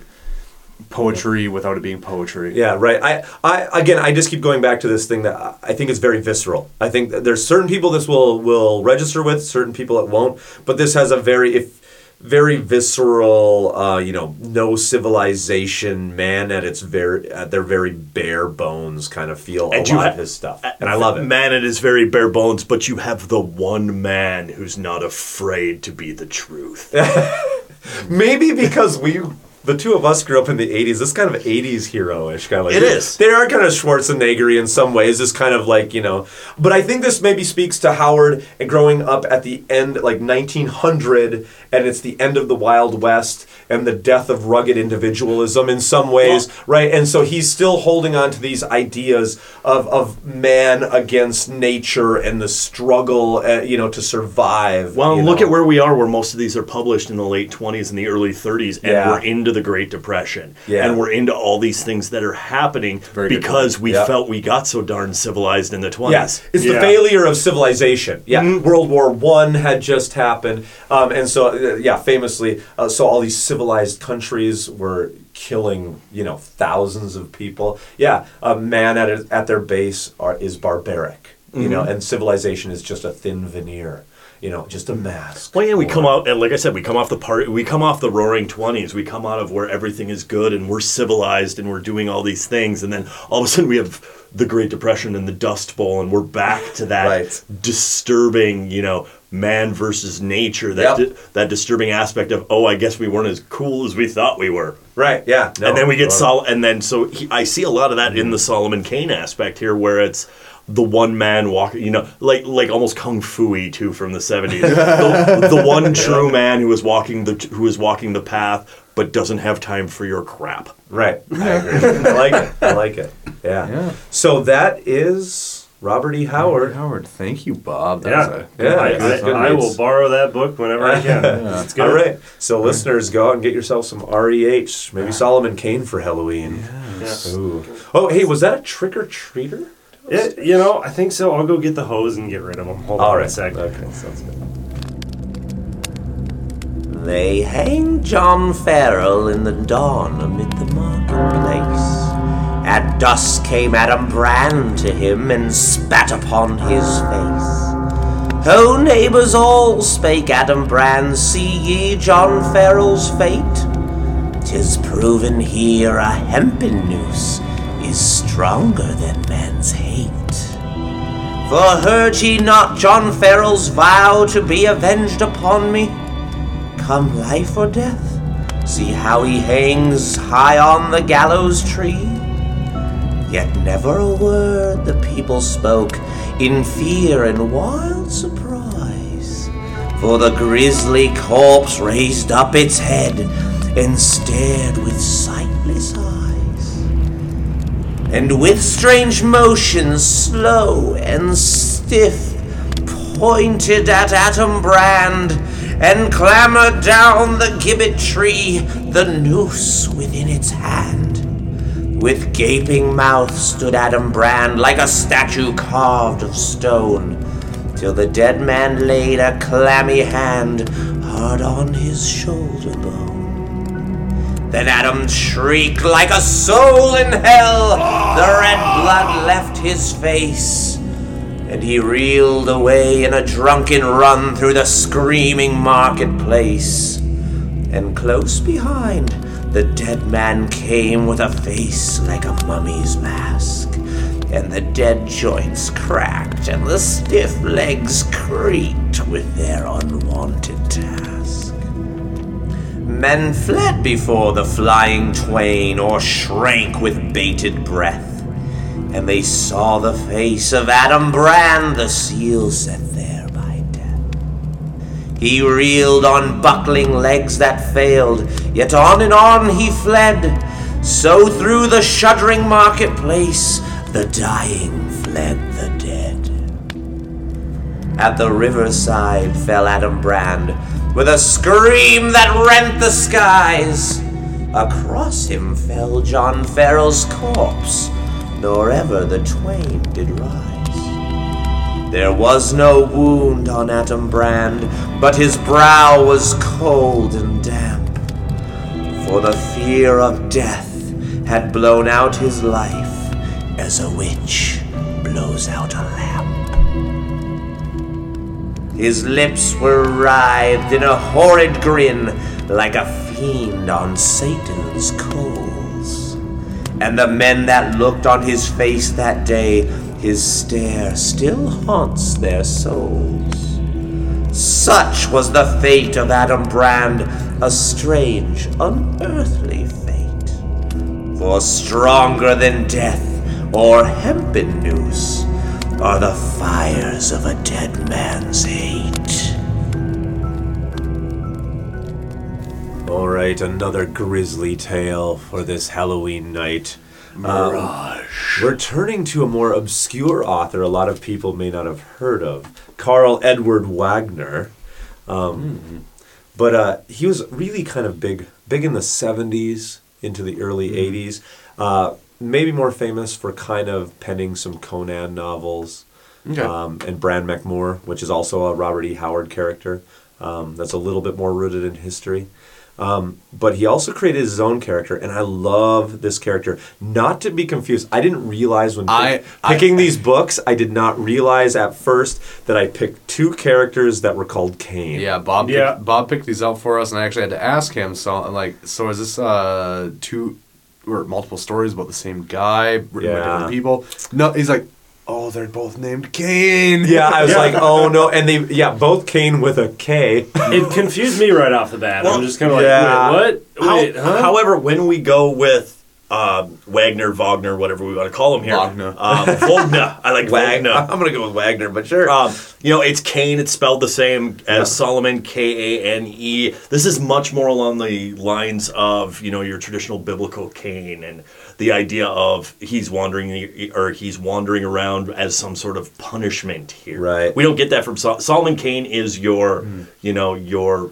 Speaker 11: poetry without it being poetry.
Speaker 10: Yeah, right. I, I again, I just keep going back to this thing that I- I think is very visceral. I think that there's certain people this will will register with, certain people it won't. But this has a very if very visceral, uh, you know, no civilization man at its very at their very bare bones kind of feel
Speaker 12: And
Speaker 10: a
Speaker 12: you
Speaker 10: lot
Speaker 12: ha-
Speaker 10: of his stuff, and I love it.
Speaker 12: Man, it is very bare bones, but you have the one man who's not afraid to be the truth.
Speaker 10: Maybe because we, the two of us, grew up in the '80s. This kind of '80s hero-ish kind of. Like,
Speaker 12: It is.
Speaker 10: They are kind of Schwarzenegger in some ways. This kind of like you know, but I think this maybe speaks to Howard and growing up at the end, like 1900, and it's the end of the Wild West and the death of rugged individualism in some ways, right? And so he's still holding on to these ideas of of man against nature and the struggle, uh, you know, to survive.
Speaker 12: Well, look
Speaker 10: know?
Speaker 12: at where we are, where most of these are published in the late 20s and the early 30s, and
Speaker 10: Yeah.
Speaker 12: we're into the Great Depression.
Speaker 10: Yeah.
Speaker 12: And we're into all these things that are happening
Speaker 10: good
Speaker 12: because we
Speaker 10: Yeah.
Speaker 12: felt we got so darn civilized in the 20s.
Speaker 10: Yes, it's the failure of civilization. Yeah, World War One had just happened, um, and so yeah, famously, uh, so all these civilized countries were killing you know thousands of people. Yeah, a man at at their base are, is barbaric. You know,
Speaker 12: Mhm.
Speaker 10: and civilization is just a thin veneer. You know, just a mask.
Speaker 12: Well, yeah, we come out, and like I said, we come off the part, we come off the Roaring Twenties. We come out of where everything is good and we're civilized and we're doing all these things, and then all of a sudden we have the Great Depression and the Dust Bowl, and we're back to that disturbing, you know, man versus nature. That
Speaker 10: Yep.
Speaker 12: di- that disturbing aspect of, oh, I guess we weren't as cool as we thought we were.
Speaker 10: Right. Yeah. no,
Speaker 12: and then we get Sol, and then so he, I see a lot of that in the Solomon Kane aspect here, where it's the one man walking, you know, like like almost kung fu y too from the seventies. the, the one true man who is walking the who is walking the path, but doesn't have time for your crap.
Speaker 10: Right. I agree. I like it. I like it. Yeah. So that is Robert E. Howard.
Speaker 11: Howard. Thank you, Bob. That
Speaker 8: Yeah.
Speaker 11: was a
Speaker 10: Yeah,
Speaker 8: I, I, I will borrow that book whenever I can. It's good.
Speaker 10: All right. So listeners, go out and get yourself some REH. Maybe Solomon Kane for Halloween.
Speaker 8: Yes.
Speaker 10: Ooh. Oh, hey, was that a trick or treater?
Speaker 8: Yeah, you know, I think so. I'll go get the hose and get rid of them. Hold
Speaker 10: All
Speaker 8: on
Speaker 10: right.
Speaker 8: a second.
Speaker 10: Okay, sounds good.
Speaker 14: They hanged John Farrell in the dawn amid the marketplace. At dusk came Adam Brand to him and spat upon his face. Ho, neighbors all, spake Adam Brand, see ye John Farrell's fate? Tis proven here a hempen noose is stronger than man's hate. For heard ye not John Farrell's vow to be avenged upon me? Come life or death, see how he hangs high on the gallows tree. Yet never a word the people spoke in fear and wild surprise. For the grisly corpse raised up its head and stared with sightless eyes. And with strange motions, slow and stiff, pointed at Atom Brand and clambered down the gibbet tree, the noose within its hand. With gaping mouth stood Adam Brand like a statue carved of stone, till the dead man laid a clammy hand hard on his shoulder bone. Then Adam shrieked like a soul in hell. The red blood left his face, and he reeled away in a drunken run through the screaming marketplace. And close behind, the dead man came with a face like a mummy's mask. And the dead joints cracked, and the stiff legs creaked with their unwanted task. Men fled before the flying twain, or shrank with bated breath. And they saw the face of Adam Brand, the seal set there. He reeled on buckling legs that failed, yet on and on he fled. So through the shuddering marketplace, the dying fled the dead. At the riverside fell Adam Brand with a scream that rent the skies. Across him fell John Farrell's corpse, nor ever the twain did rise. There was no wound on Adam Brand, but his brow was cold and damp. For the fear of death had blown out his life as a witch blows out a lamp. His lips were writhed in a horrid grin like a fiend on Satan's coals. And the men that looked on his face that day, his stare still haunts their souls. Such was the fate of Adam Brand, a strange, unearthly fate. For stronger than death or hempen noose are the fires of a dead man's hate.
Speaker 10: All right, another grisly tale for this Halloween night. Um, we're turning to a more obscure author a lot of people may not have heard of, Karl Edward Wagner. Um, But uh, he was really kind of big, big in the '70s into the early '80s. Uh, maybe more famous for kind of penning some Conan novels,
Speaker 11: Okay.
Speaker 10: um, and Bran Mak Morn, which is also a Robert E. Howard character. Um, that's a little bit more rooted in history. Um, but he also created his own character, and I love this character. Not to be confused, I didn't realize when pick-
Speaker 11: I-
Speaker 10: picking these books, I did not realize at first that I picked two characters that were called Kane.
Speaker 11: Yeah, Bob.
Speaker 8: Yeah.
Speaker 11: Picked, Bob picked these out for us, and I actually had to ask him. So, I'm like, so is this uh two or multiple stories about the same guy written by different people? No, he's like, oh, they're both named Kane.
Speaker 10: Yeah, I was
Speaker 8: Yeah.
Speaker 10: like, oh no, and they yeah, both Kane with a K.
Speaker 8: It confused me right off the bat.
Speaker 12: Well,
Speaker 8: I'm just kind of like,
Speaker 10: yeah.
Speaker 8: wait, what?
Speaker 12: How-
Speaker 8: Wait, huh?
Speaker 12: However, when we go with uh, Wagner, Wagner, whatever we want to call him here,
Speaker 11: Wagner.
Speaker 12: um, Wagner. I like
Speaker 10: Wag-
Speaker 12: Wagner.
Speaker 10: I'm gonna go with Wagner, but sure.
Speaker 12: Um, you know, it's Kane. It's spelled the same as Solomon, K A N E. This is much more along the lines of you know your traditional biblical Cain and the idea of he's wandering or he's wandering around as some sort of punishment here.
Speaker 10: Right.
Speaker 12: We don't get that from Sol- Solomon. Kane is your you know your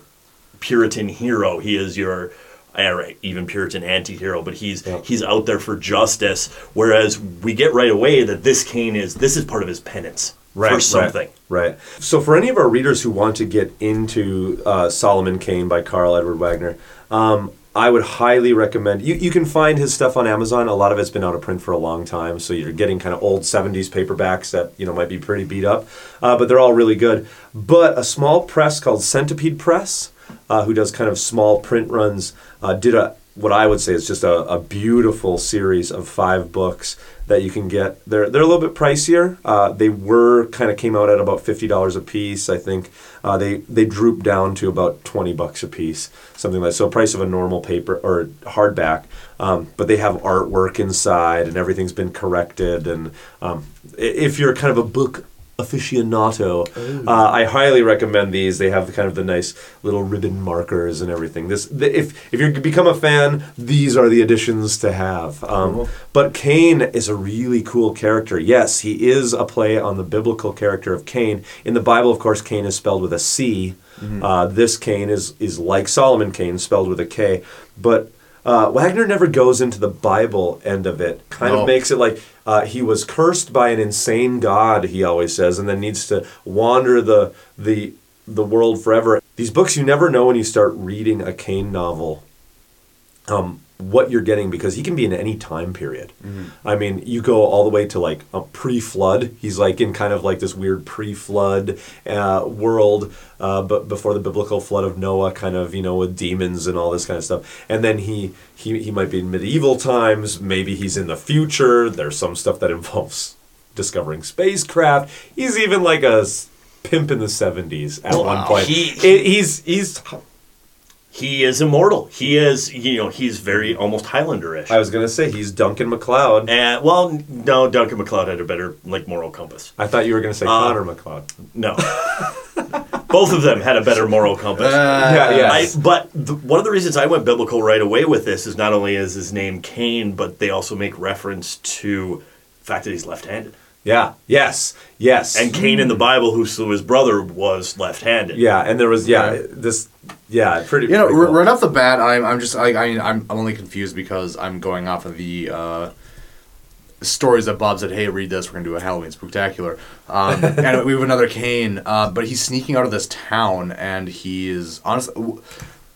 Speaker 12: Puritan hero. He is your right, even Puritan anti-hero, but he's he's out there for justice. Whereas we get right away that this Kane is this is part of his penance right, for something.
Speaker 10: Right, right. So, for any of our readers who want to get into uh, Solomon Kane by Karl Edward Wagner, um, I would highly recommend. You, you can find his stuff on Amazon. A lot of it's been out of print for a long time, so you're getting kind of old '70s paperbacks that you know might be pretty beat up, uh, but they're all really good. But a small press called Centipede Press, uh, who does kind of small print runs, uh, did a what I would say is just a, a beautiful series of five books that you can get. They're they're a little bit pricier. Uh, they were kind of came out at about fifty dollars a piece. I think uh, they they drooped down to about twenty bucks a piece, something like so. Price of a normal paper or hardback, um, but they have artwork inside and everything's been corrected. And um, if you're kind of a book aficionado. Uh, I highly recommend these. They have kind of the nice little ribbon markers and everything. This, the, if if you become a fan, these are the additions to have. Um, But Kane is a really cool character. Yes, he is a play on the biblical character of Cain. In the Bible, of course, Cain is spelled with a C. Uh, this Kane is is like Solomon Kane, spelled with a K. But uh, Wagner never goes into the Bible end of it. Kind
Speaker 11: No.
Speaker 10: of makes it like uh, he was cursed by an insane god. He always says, and then needs to wander the the the world forever. These books you never know when you start reading a Kane novel. Um, what you're getting because he can be in any time period. I mean, you go all the way to like a pre-flood. He's like in kind of like this weird pre-flood uh, world, uh, but before the biblical flood of Noah, kind of you know with demons and all this kind of stuff. And then he he he might be in medieval times. Maybe he's in the future. There's some stuff that involves discovering spacecraft. He's even like a pimp in the 70s at one
Speaker 12: Wow.
Speaker 10: point.
Speaker 12: He-
Speaker 10: he's he's
Speaker 12: He is immortal. He is, you know, he's very almost Highlanderish.
Speaker 10: I was gonna say he's Duncan MacLeod.
Speaker 12: And well, no, Duncan MacLeod had a better like moral compass.
Speaker 10: I thought you were gonna say
Speaker 12: Uh,
Speaker 10: Connor MacLeod.
Speaker 12: No, both of them had a better moral compass.
Speaker 10: Yeah, yes.
Speaker 12: I, but the, one of the reasons I went biblical right away with this is not only is his name Kane, but they also make reference to the fact that he's left-handed.
Speaker 10: Yeah. Yes. Yes.
Speaker 12: And Cain in the Bible, who slew his brother, was left-handed.
Speaker 10: Yeah, and there was yeah this yeah pretty.
Speaker 11: You know,
Speaker 10: pretty
Speaker 11: r-
Speaker 10: cool.
Speaker 11: right off the bat, I'm, I'm just I, I mean I'm I'm only confused because I'm going off of the uh, stories that Bob said, "Hey, read this. We're gonna do a Halloween spectacular." Um, and we have another Kane, uh, but he's sneaking out of this town, and he is honestly.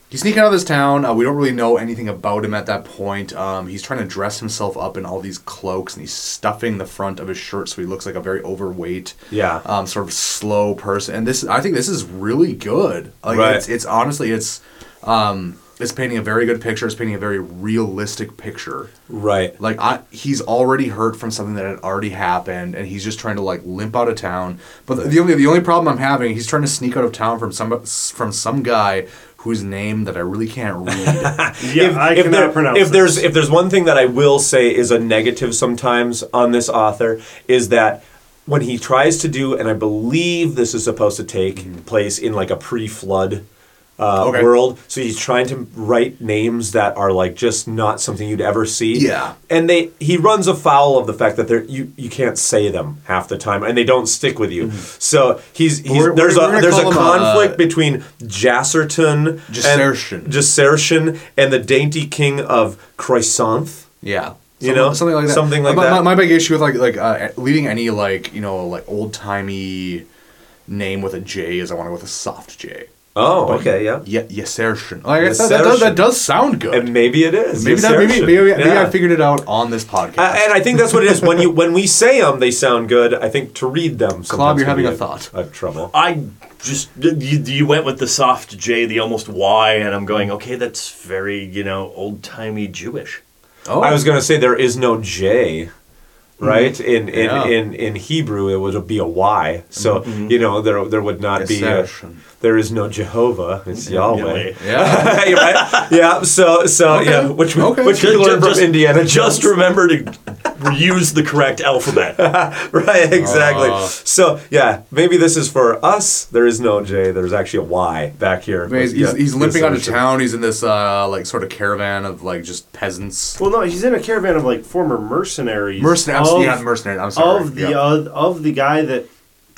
Speaker 11: He's sneaking out of this town. Uh, we don't really know anything about him at that point. Um, he's trying to dress himself up in all these cloaks, and he's stuffing the front of his shirt so he looks like a very overweight,
Speaker 10: Yeah.
Speaker 11: um, sort of slow person. And this, I think, this is really good. Like,
Speaker 10: Right.
Speaker 11: it's, it's honestly, it's, um, it's painting a very good picture. It's painting a very realistic picture.
Speaker 10: Right.
Speaker 11: Like, I, he's already hurt from something that had already happened, and he's just trying to like limp out of town. But the only the only problem I'm having, he's trying to sneak out of town from some from some guy whose name that I really can't read.
Speaker 8: Yeah, I cannot
Speaker 10: there-
Speaker 8: pronounce
Speaker 10: if there's if there's one thing that I will say is a negative sometimes on this author is that when he tries to do, and I believe this is supposed to take mm-hmm. place in like a pre-flood uh,
Speaker 11: Okay.
Speaker 10: world, so he's trying to write names that are like just not something you'd ever see.
Speaker 11: Yeah.
Speaker 10: and they he runs afoul of the fact that they're you you can't say them half the time, and they don't stick with you. So he's, he's
Speaker 11: We're-
Speaker 10: there's
Speaker 11: we're
Speaker 10: a there's a
Speaker 11: uh,
Speaker 10: conflict between Jasserton,
Speaker 11: Jacertian.
Speaker 10: and, and the dainty king of Croissant.
Speaker 11: Yeah.
Speaker 10: You
Speaker 11: Something-
Speaker 10: know,
Speaker 11: something like that.
Speaker 10: something like
Speaker 11: my,
Speaker 10: that.
Speaker 11: My, my big issue with like like uh, leading any like you know like old timey name with a J is I want to go with a soft J.
Speaker 10: Oh,
Speaker 11: But
Speaker 10: okay, yeah.
Speaker 11: Yeah, Yesertion. Like I said, that, does, that does sound good.
Speaker 10: And maybe it is.
Speaker 11: Maybe that, maybe, maybe, maybe
Speaker 10: Yeah.
Speaker 11: I figured it out on this podcast.
Speaker 10: Uh, and I think that's what it is. When you when we say them, they sound good. I think to read them, sometimes
Speaker 11: you're having a thought.
Speaker 10: of trouble.
Speaker 12: I just you, you went with the soft J, the almost Y, and I'm going, okay, that's very you know old timey Jewish.
Speaker 11: Oh.
Speaker 10: I was going to say there is no J, right? In in,
Speaker 11: Yeah.
Speaker 10: in in Hebrew, it would be a Y. So
Speaker 11: Mhm.
Speaker 10: you know there there would not be. a, there is no Jehovah. It's Yahweh.
Speaker 12: Yahweh.
Speaker 11: Yeah.
Speaker 10: You're right. Yeah. So so
Speaker 11: Okay.
Speaker 10: yeah, which we,
Speaker 11: Okay.
Speaker 10: which we
Speaker 12: Ju-
Speaker 10: learned from Indiana.
Speaker 12: Just remember to use the correct alphabet.
Speaker 10: right, exactly.
Speaker 11: Uh.
Speaker 10: so yeah, maybe this is for us. There is no J. There's actually a Y back here.
Speaker 11: I mean, he's,
Speaker 10: Yeah,
Speaker 11: he's, he's limping out of town. He's in this uh, like sort of caravan of like just peasants.
Speaker 8: Well, no, he's in a caravan of like former mercenaries.
Speaker 11: Mercenary.
Speaker 8: of,
Speaker 11: yeah, mercenary. I'm sorry.
Speaker 8: of the
Speaker 11: yeah.
Speaker 8: uh, of the guy that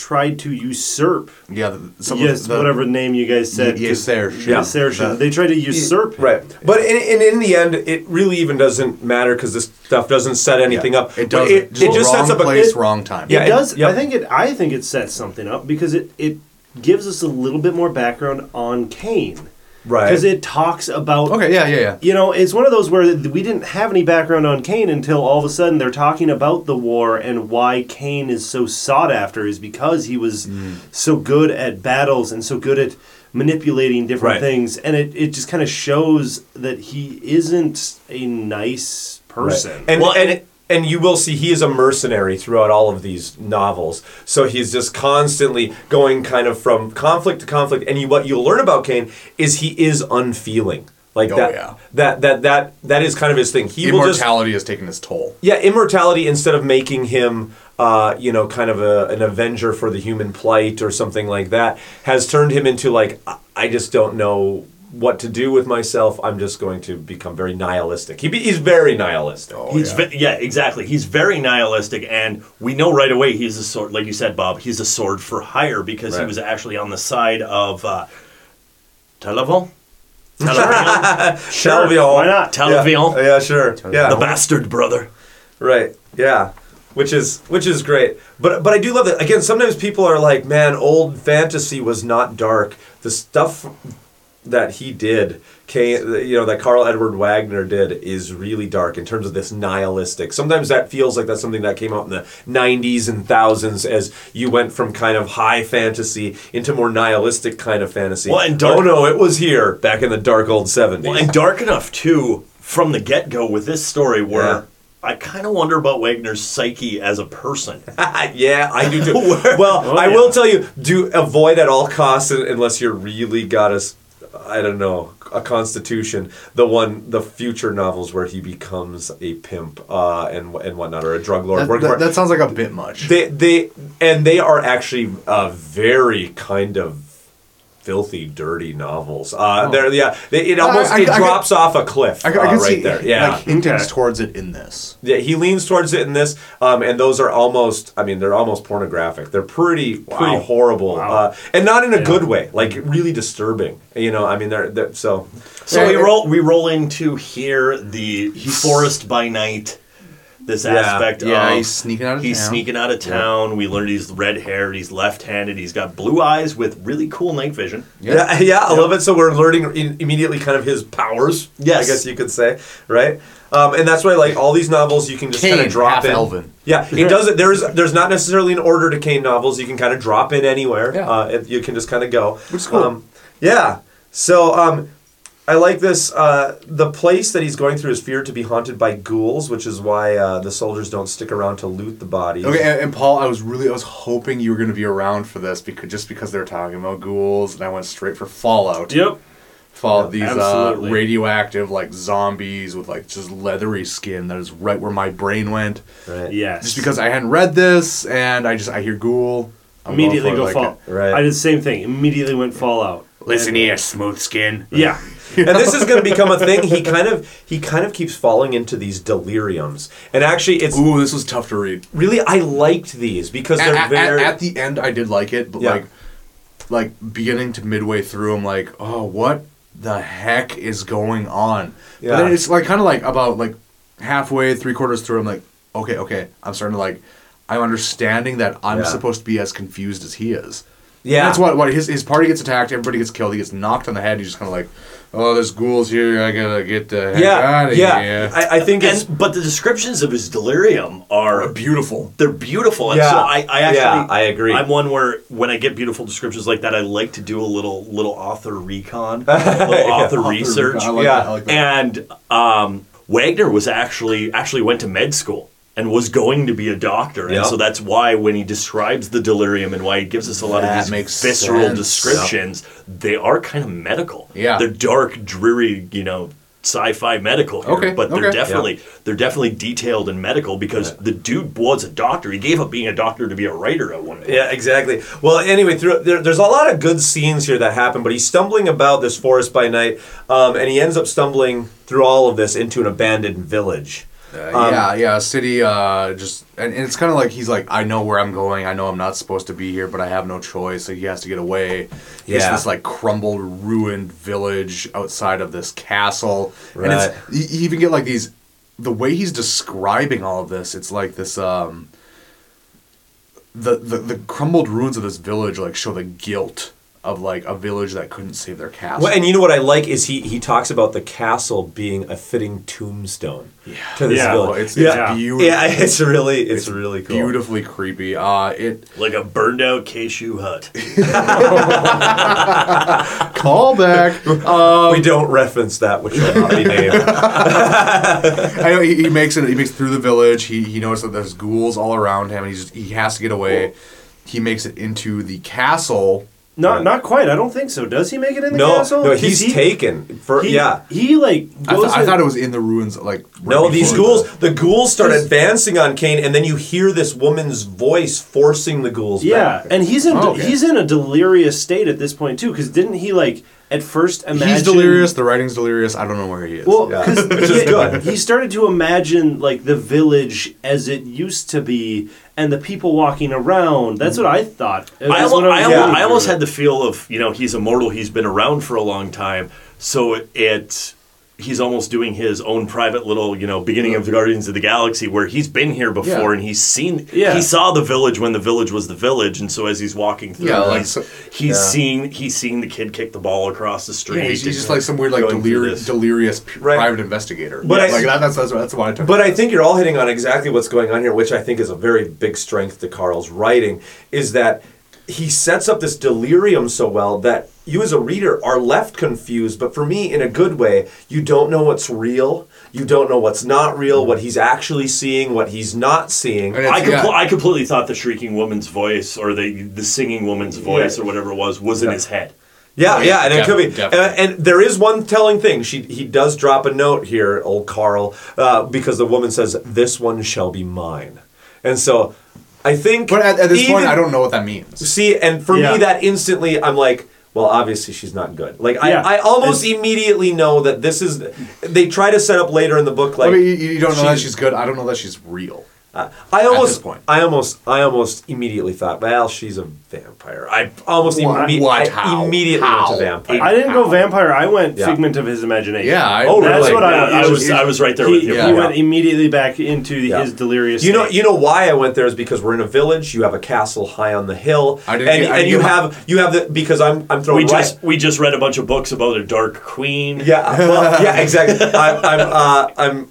Speaker 8: tried to usurp.
Speaker 11: yeah, the, some
Speaker 8: yes,
Speaker 11: of the,
Speaker 8: whatever name you guys said.
Speaker 11: Ye- Yesertion.
Speaker 8: Yeah, Yesertion. They tried to usurp. him.
Speaker 10: Right, but in, in, in the end, it really even doesn't matter because this stuff doesn't set anything up.
Speaker 11: It does.
Speaker 10: It,
Speaker 11: just
Speaker 10: it just
Speaker 11: wrong
Speaker 10: sets up a
Speaker 11: place,
Speaker 10: it-
Speaker 11: wrong time.
Speaker 10: Yeah,
Speaker 8: it does.
Speaker 10: yep.
Speaker 8: I think it. I think it sets something up because it it gives us a little bit more background on Kane
Speaker 10: right.
Speaker 8: because it talks about.
Speaker 11: Okay. Yeah. Yeah. Yeah.
Speaker 8: You know, it's one of those where we didn't have any background on Kane until all of a sudden they're talking about the war and why Kane is so sought after is because he was
Speaker 10: Mm.
Speaker 8: so good at battles and so good at manipulating different
Speaker 10: Right.
Speaker 8: things. And it, it just kind of shows that he isn't a nice person.
Speaker 10: And
Speaker 12: Well,
Speaker 10: and and you will see he is a mercenary throughout all of these novels. So he's just constantly going kind of from conflict to conflict. And you, what you'll learn about Kane is he is unfeeling. Like
Speaker 11: Oh,
Speaker 10: that,
Speaker 11: yeah.
Speaker 10: that that that that is kind of his thing. He just
Speaker 11: Immortality has taken its toll.
Speaker 10: yeah, immortality instead of making him, uh, you know, kind of a, an avenger for the human plight or something like that, has turned him into like I just don't know what to do with myself. I'm just going to become very nihilistic. He be, he's very nihilistic.
Speaker 11: Oh,
Speaker 12: He's
Speaker 11: yeah.
Speaker 12: ve- yeah, exactly. He's very nihilistic, and we know right away he's a sword. Like you said, Bob, he's a sword for hire because he was actually on the side of uh, Televion. Televion,
Speaker 10: Televion.
Speaker 8: Why not?
Speaker 12: Televion,
Speaker 10: Yeah, yeah, sure. Yeah,
Speaker 12: the bastard brother.
Speaker 10: Right. Yeah. Which is which is great. But but I do love that. Again, sometimes people are like, "Man, old fantasy was not dark." The stuff that he did, came, you know, that Karl Edward Wagner did is really dark in terms of this nihilistic. Sometimes that feels like that's something that came out in the 90s and thousands as you went from kind of high fantasy into more nihilistic kind of fantasy.
Speaker 12: Well, and dark-
Speaker 10: oh no, it was here back in the dark old 70s.
Speaker 12: Well, and dark enough too from the get go with this story where.
Speaker 10: Yeah.
Speaker 12: I kind of wonder about Wagner's psyche as a person.
Speaker 10: yeah, I do too. Well,
Speaker 8: Oh,
Speaker 10: I
Speaker 8: yeah.
Speaker 10: will tell you, do avoid at all costs unless you're really got a, s- I don't know, a constitution. The one, the future novels where he becomes a pimp uh, and and whatnot, or a drug lord.
Speaker 11: That, that, that sounds like a bit much.
Speaker 10: they they and they are actually uh, very kind of filthy, dirty novels. Uh,
Speaker 11: Oh.
Speaker 10: They're yeah, they, it almost
Speaker 11: I-
Speaker 10: it
Speaker 11: I- I
Speaker 10: drops off a cliff
Speaker 11: I, I
Speaker 10: uh, right
Speaker 11: see
Speaker 10: there. Yeah,
Speaker 11: like hintings
Speaker 8: Okay.
Speaker 11: towards it in this.
Speaker 10: yeah, he leans towards it in this, um, and those are almost. I mean, they're almost pornographic. They're pretty, pretty horrible,
Speaker 8: Wow.
Speaker 10: uh, and not in a good way. Like really disturbing. You know, I mean, they're, they're so.
Speaker 12: So
Speaker 11: Yeah,
Speaker 12: we roll we roll into here the forest by night. This
Speaker 11: Yeah.
Speaker 12: aspect
Speaker 11: Yeah,
Speaker 12: of
Speaker 11: he's sneaking out of town.
Speaker 12: he's
Speaker 11: town.
Speaker 12: sneaking out of town. We learned he's red haired, he's left handed, he's got blue eyes with really cool night vision.
Speaker 10: Yeah, yeah, I love it. So we're learning i- immediately kind of his powers.
Speaker 12: Yes.
Speaker 10: I guess you could say, right? Um, and that's why, like all these novels, you can just kind of drop
Speaker 11: half
Speaker 10: in.
Speaker 11: elven.
Speaker 10: Yeah, it doesn't. There's there's not necessarily an order to Kane novels. You can kind of drop in anywhere. Uh, and you can just kind of go.
Speaker 11: Which is cool.
Speaker 10: Um, yeah. So um, I like this. Uh, the place that he's going through is feared to be haunted by ghouls, which is why uh, the soldiers don't stick around to loot the bodies.
Speaker 11: Okay, and, and Paul, I was really, I was hoping you were going to be around for this because just because they're talking about ghouls, and I went straight for Fallout.
Speaker 8: Yep.
Speaker 11: Fallout.
Speaker 8: Yep,
Speaker 11: these uh, radioactive like zombies with like just leathery skin. That is right where my brain went.
Speaker 10: Right.
Speaker 8: Yes.
Speaker 11: Just because I hadn't read this, and I just I hear ghoul. I'm
Speaker 8: Immediately
Speaker 11: for
Speaker 8: go
Speaker 11: like
Speaker 8: fall.
Speaker 11: it.
Speaker 10: Right.
Speaker 8: I did the same thing. Immediately went Fallout.
Speaker 11: Listen
Speaker 8: And-
Speaker 11: here, smooth skin.
Speaker 8: Yeah.
Speaker 10: and this is going to become a thing. He kind of he kind of keeps falling into these deliriums, and actually, it's
Speaker 11: Ooh, this was tough to read.
Speaker 10: really I liked these because
Speaker 11: At,
Speaker 10: they're
Speaker 11: at-
Speaker 10: very
Speaker 11: at, at the end, I did like it, but
Speaker 10: Yeah.
Speaker 11: like, like beginning to midway through, I'm like, oh, what the heck is going on?
Speaker 10: Yeah.
Speaker 11: But then it's like kind of like about like halfway, three quarters through, I'm like, okay, okay, I'm starting to like, I'm understanding that I'm
Speaker 10: Yeah.
Speaker 11: supposed to be as confused as he is.
Speaker 10: Yeah.
Speaker 11: And that's what what his his party gets attacked, everybody gets killed, he gets knocked on the head, he's just kind of like, oh, there's ghouls here, I gotta get the heck
Speaker 10: yeah
Speaker 11: out of
Speaker 10: yeah.
Speaker 11: here.
Speaker 10: I, I think it's
Speaker 12: but the descriptions of his delirium are
Speaker 11: beautiful.
Speaker 12: They're beautiful, and
Speaker 10: Yeah.
Speaker 12: so I, I actually,
Speaker 10: Yeah, I agree.
Speaker 12: I'm one where when I get beautiful descriptions like that, I like to do a little little author recon, a little author
Speaker 11: Author
Speaker 12: research.
Speaker 11: recon, I like
Speaker 10: Yeah.
Speaker 11: that, I like that.
Speaker 12: And um, Wagner was actually actually went to med school and was going to be a doctor, and so that's why when he describes the delirium and why he gives us a lot
Speaker 11: That
Speaker 12: of these
Speaker 11: makes
Speaker 12: visceral
Speaker 11: sense.
Speaker 12: descriptions, they are kind of medical.
Speaker 11: Yeah.
Speaker 12: they're dark, dreary, you know. Sci-fi medical here,
Speaker 11: Okay,
Speaker 12: but they're
Speaker 11: okay.
Speaker 12: definitely they're definitely detailed and medical because the dude was a doctor. He gave up being a doctor to be a writer at one point.
Speaker 10: Yeah, exactly. Well, anyway, through, there, there's a lot of good scenes here that happen, but he's stumbling about this forest by night, um, and he ends up stumbling through all of this into an abandoned village.
Speaker 11: Uh,
Speaker 10: Um,
Speaker 11: yeah, yeah, city. Uh, just and, and it's kind of like he's like, I know where I'm going. I know I'm not supposed to be here, but I have no choice. So he has to get away. It's
Speaker 10: Yeah.
Speaker 11: this like crumbled, ruined village outside of this castle, right. and it's you you even get like these. The way he's describing all of this, it's like this. Um, the, the the crumbled ruins of this village like show the guilt of like a village that couldn't save their castle.
Speaker 10: Well, and you know what I like is he he talks about the castle being a fitting tombstone to this
Speaker 11: Yeah,
Speaker 10: village.
Speaker 11: well, it's- it's
Speaker 10: yeah.
Speaker 11: beautiful.
Speaker 10: Yeah, it's really it's, really cool.
Speaker 11: beautifully creepy. Uh, it
Speaker 12: Like a burned out Keishu hut.
Speaker 11: callback. Um,
Speaker 10: we don't reference that, which will not be named.
Speaker 11: I know he, he makes it. He makes it through the village. He he notices that there's ghouls all around him, and he's just, he has to get away. He makes it into the castle.
Speaker 8: Not not quite. I don't think so. Does he make it in the
Speaker 10: no,
Speaker 8: castle?
Speaker 10: no,
Speaker 8: 'Cause
Speaker 10: he's
Speaker 8: he-
Speaker 10: taken for
Speaker 8: he-
Speaker 10: yeah.
Speaker 8: He like
Speaker 11: I, th- I
Speaker 8: with-
Speaker 11: thought it was in the ruins. Like
Speaker 10: No,
Speaker 11: right
Speaker 10: these
Speaker 11: before
Speaker 10: ghouls. The ghouls start advancing on Kane, and then you hear this woman's voice forcing the ghouls.
Speaker 8: Yeah,
Speaker 10: back.
Speaker 8: and he's in
Speaker 11: Oh, okay.
Speaker 8: he's in a delirious state at this point too. Because didn't he like at first
Speaker 11: the-
Speaker 8: imagine
Speaker 11: He's delirious. The writing's delirious. I don't know where he is.
Speaker 8: Well,
Speaker 10: Yeah.
Speaker 8: because
Speaker 10: Which is good.
Speaker 8: he started to imagine like the village as it used to be, and the people walking around. That's what I thought.
Speaker 12: I,
Speaker 8: That's
Speaker 12: almo-
Speaker 8: what was
Speaker 12: I, almo-
Speaker 8: reading
Speaker 12: I almost had the feel of you know he's immortal. He's been around for a long time, so it, it he's almost doing his own private little you know beginning of the Guardians of the Galaxy where he's been here before
Speaker 11: Yeah.
Speaker 12: and he's seen
Speaker 8: Yeah.
Speaker 12: he saw the village when the village was the village, and so as he's walking through,
Speaker 11: Yeah, like
Speaker 12: he's,
Speaker 11: so-
Speaker 12: he's
Speaker 10: Yeah.
Speaker 12: seen he's seen the kid kick the ball across the street.
Speaker 11: he's, he's just like some weird like delirious, delirious
Speaker 10: Right.
Speaker 11: private investigator.
Speaker 10: But I-
Speaker 11: like that, that's, that's that's what I took.
Speaker 10: But I think you're all hitting on exactly what's going on here, which I think is a very big strength to Karl's writing, is that he sets up this delirium so well that you as a reader are left confused, but for me in a good way, you don't know what's real, you don't know what's not real, what he's actually seeing, what he's not seeing.
Speaker 12: I, compl-
Speaker 11: yeah.
Speaker 12: I completely thought the shrieking woman's voice or the the singing woman's voice
Speaker 10: Yeah.
Speaker 12: or whatever it was was in his head.
Speaker 10: Yeah,
Speaker 11: Oh,
Speaker 10: yeah,
Speaker 11: yeah,
Speaker 10: and it could be.
Speaker 11: definitely,
Speaker 10: Uh, and there is one telling thing. She he does drop a note here, old Karl, uh, because the woman says, "This one shall be mine," and so I think.
Speaker 11: But at, at this point, I don't know what that means.
Speaker 10: See, and for
Speaker 8: Yeah.
Speaker 10: me, that instantly, I'm like, well, obviously she's not good. Like,
Speaker 8: Yeah.
Speaker 10: I, I almost
Speaker 8: And-
Speaker 10: immediately know that this is. They try to set up later in the book, like,
Speaker 11: I mean, you, you don't know that
Speaker 10: she's-
Speaker 11: she's good. I don't know that she's real.
Speaker 10: Uh, I almost,
Speaker 11: this point.
Speaker 10: I almost, I almost immediately thought, well, she's a vampire. I almost
Speaker 8: What?
Speaker 10: imme-
Speaker 11: What?
Speaker 10: I immediately
Speaker 11: How?
Speaker 10: went to vampire.
Speaker 8: I didn't go vampire. I went
Speaker 10: Yeah.
Speaker 8: figment of his imagination.
Speaker 11: Yeah, I-
Speaker 10: Oh,
Speaker 8: that's
Speaker 10: really?
Speaker 8: what
Speaker 12: Yeah,
Speaker 8: I,
Speaker 12: I was I was right there
Speaker 8: He,
Speaker 12: with you.
Speaker 8: he
Speaker 11: Yeah.
Speaker 8: went immediately back into the,
Speaker 10: Yeah.
Speaker 8: his delirious.
Speaker 10: You know,
Speaker 8: state.
Speaker 10: you know why I went there is because we're in a village. You have a castle high on the hill,
Speaker 11: I
Speaker 10: and,
Speaker 11: didn't get- I
Speaker 10: and you
Speaker 11: didn't-
Speaker 10: have you have the because I'm I'm throwing
Speaker 12: We
Speaker 10: right-
Speaker 12: just we just read a bunch of books about a dark queen.
Speaker 10: Yeah, well, yeah, exactly. I, I'm, uh, I'm,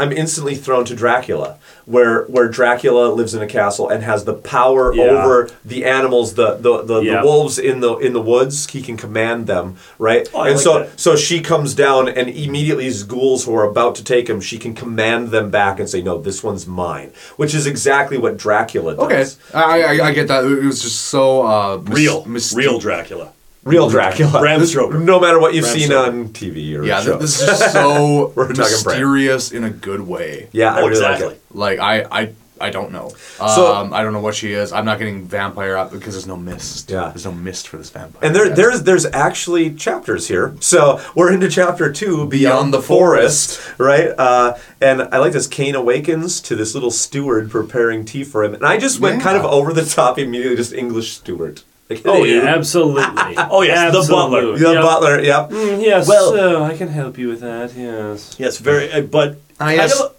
Speaker 10: I'm instantly thrown to Dracula, where where Dracula lives in a castle and has the power
Speaker 8: Yeah.
Speaker 10: over the animals, the the, the,
Speaker 8: Yeah.
Speaker 10: the wolves in the in the woods. He can command them, right?
Speaker 12: Oh,
Speaker 10: and
Speaker 12: like
Speaker 10: so
Speaker 12: that.
Speaker 10: so she comes down and immediately these ghouls who are about to take him, she can command them back and say, "No, this one's mine," which is exactly what Dracula does.
Speaker 11: Okay, I, I, I get that. It was just so uh, mys-
Speaker 12: Real,
Speaker 11: mystique.
Speaker 12: real Dracula.
Speaker 10: Real Dracula.
Speaker 12: Bram Stoker.
Speaker 10: No matter what you've
Speaker 12: Bram
Speaker 10: seen
Speaker 12: Stoker.
Speaker 10: on TV or
Speaker 11: Yeah,
Speaker 10: shows.
Speaker 11: th- this is just so
Speaker 10: We're talking
Speaker 11: mysterious in a good way.
Speaker 10: Yeah, I really
Speaker 12: exactly.
Speaker 10: like it.
Speaker 11: Like I, I, I don't know.
Speaker 10: So-
Speaker 11: um, I don't know what she is. I'm not getting vampire up because there's no mist.
Speaker 10: Yeah.
Speaker 11: there's no mist for this vampire.
Speaker 10: And there,
Speaker 11: Yes.
Speaker 10: there's there's actually chapters here. So we're into chapter two, Beyond, the, forest, right? Uh, and I like this. Kane awakens to this little steward preparing tea for him, and I just went
Speaker 11: Yeah.
Speaker 10: kind of over the top immediately, just English steward. Like,
Speaker 8: Oh yeah, absolutely.
Speaker 12: Oh, yes, the butler.
Speaker 10: The
Speaker 8: Yep.
Speaker 10: butler. Yep.
Speaker 8: Mm, yes,
Speaker 12: Well-
Speaker 8: uh, I can help you with that. Yes.
Speaker 12: Yes, very. Uh, but
Speaker 11: I
Speaker 12: kind
Speaker 11: yes.
Speaker 12: of,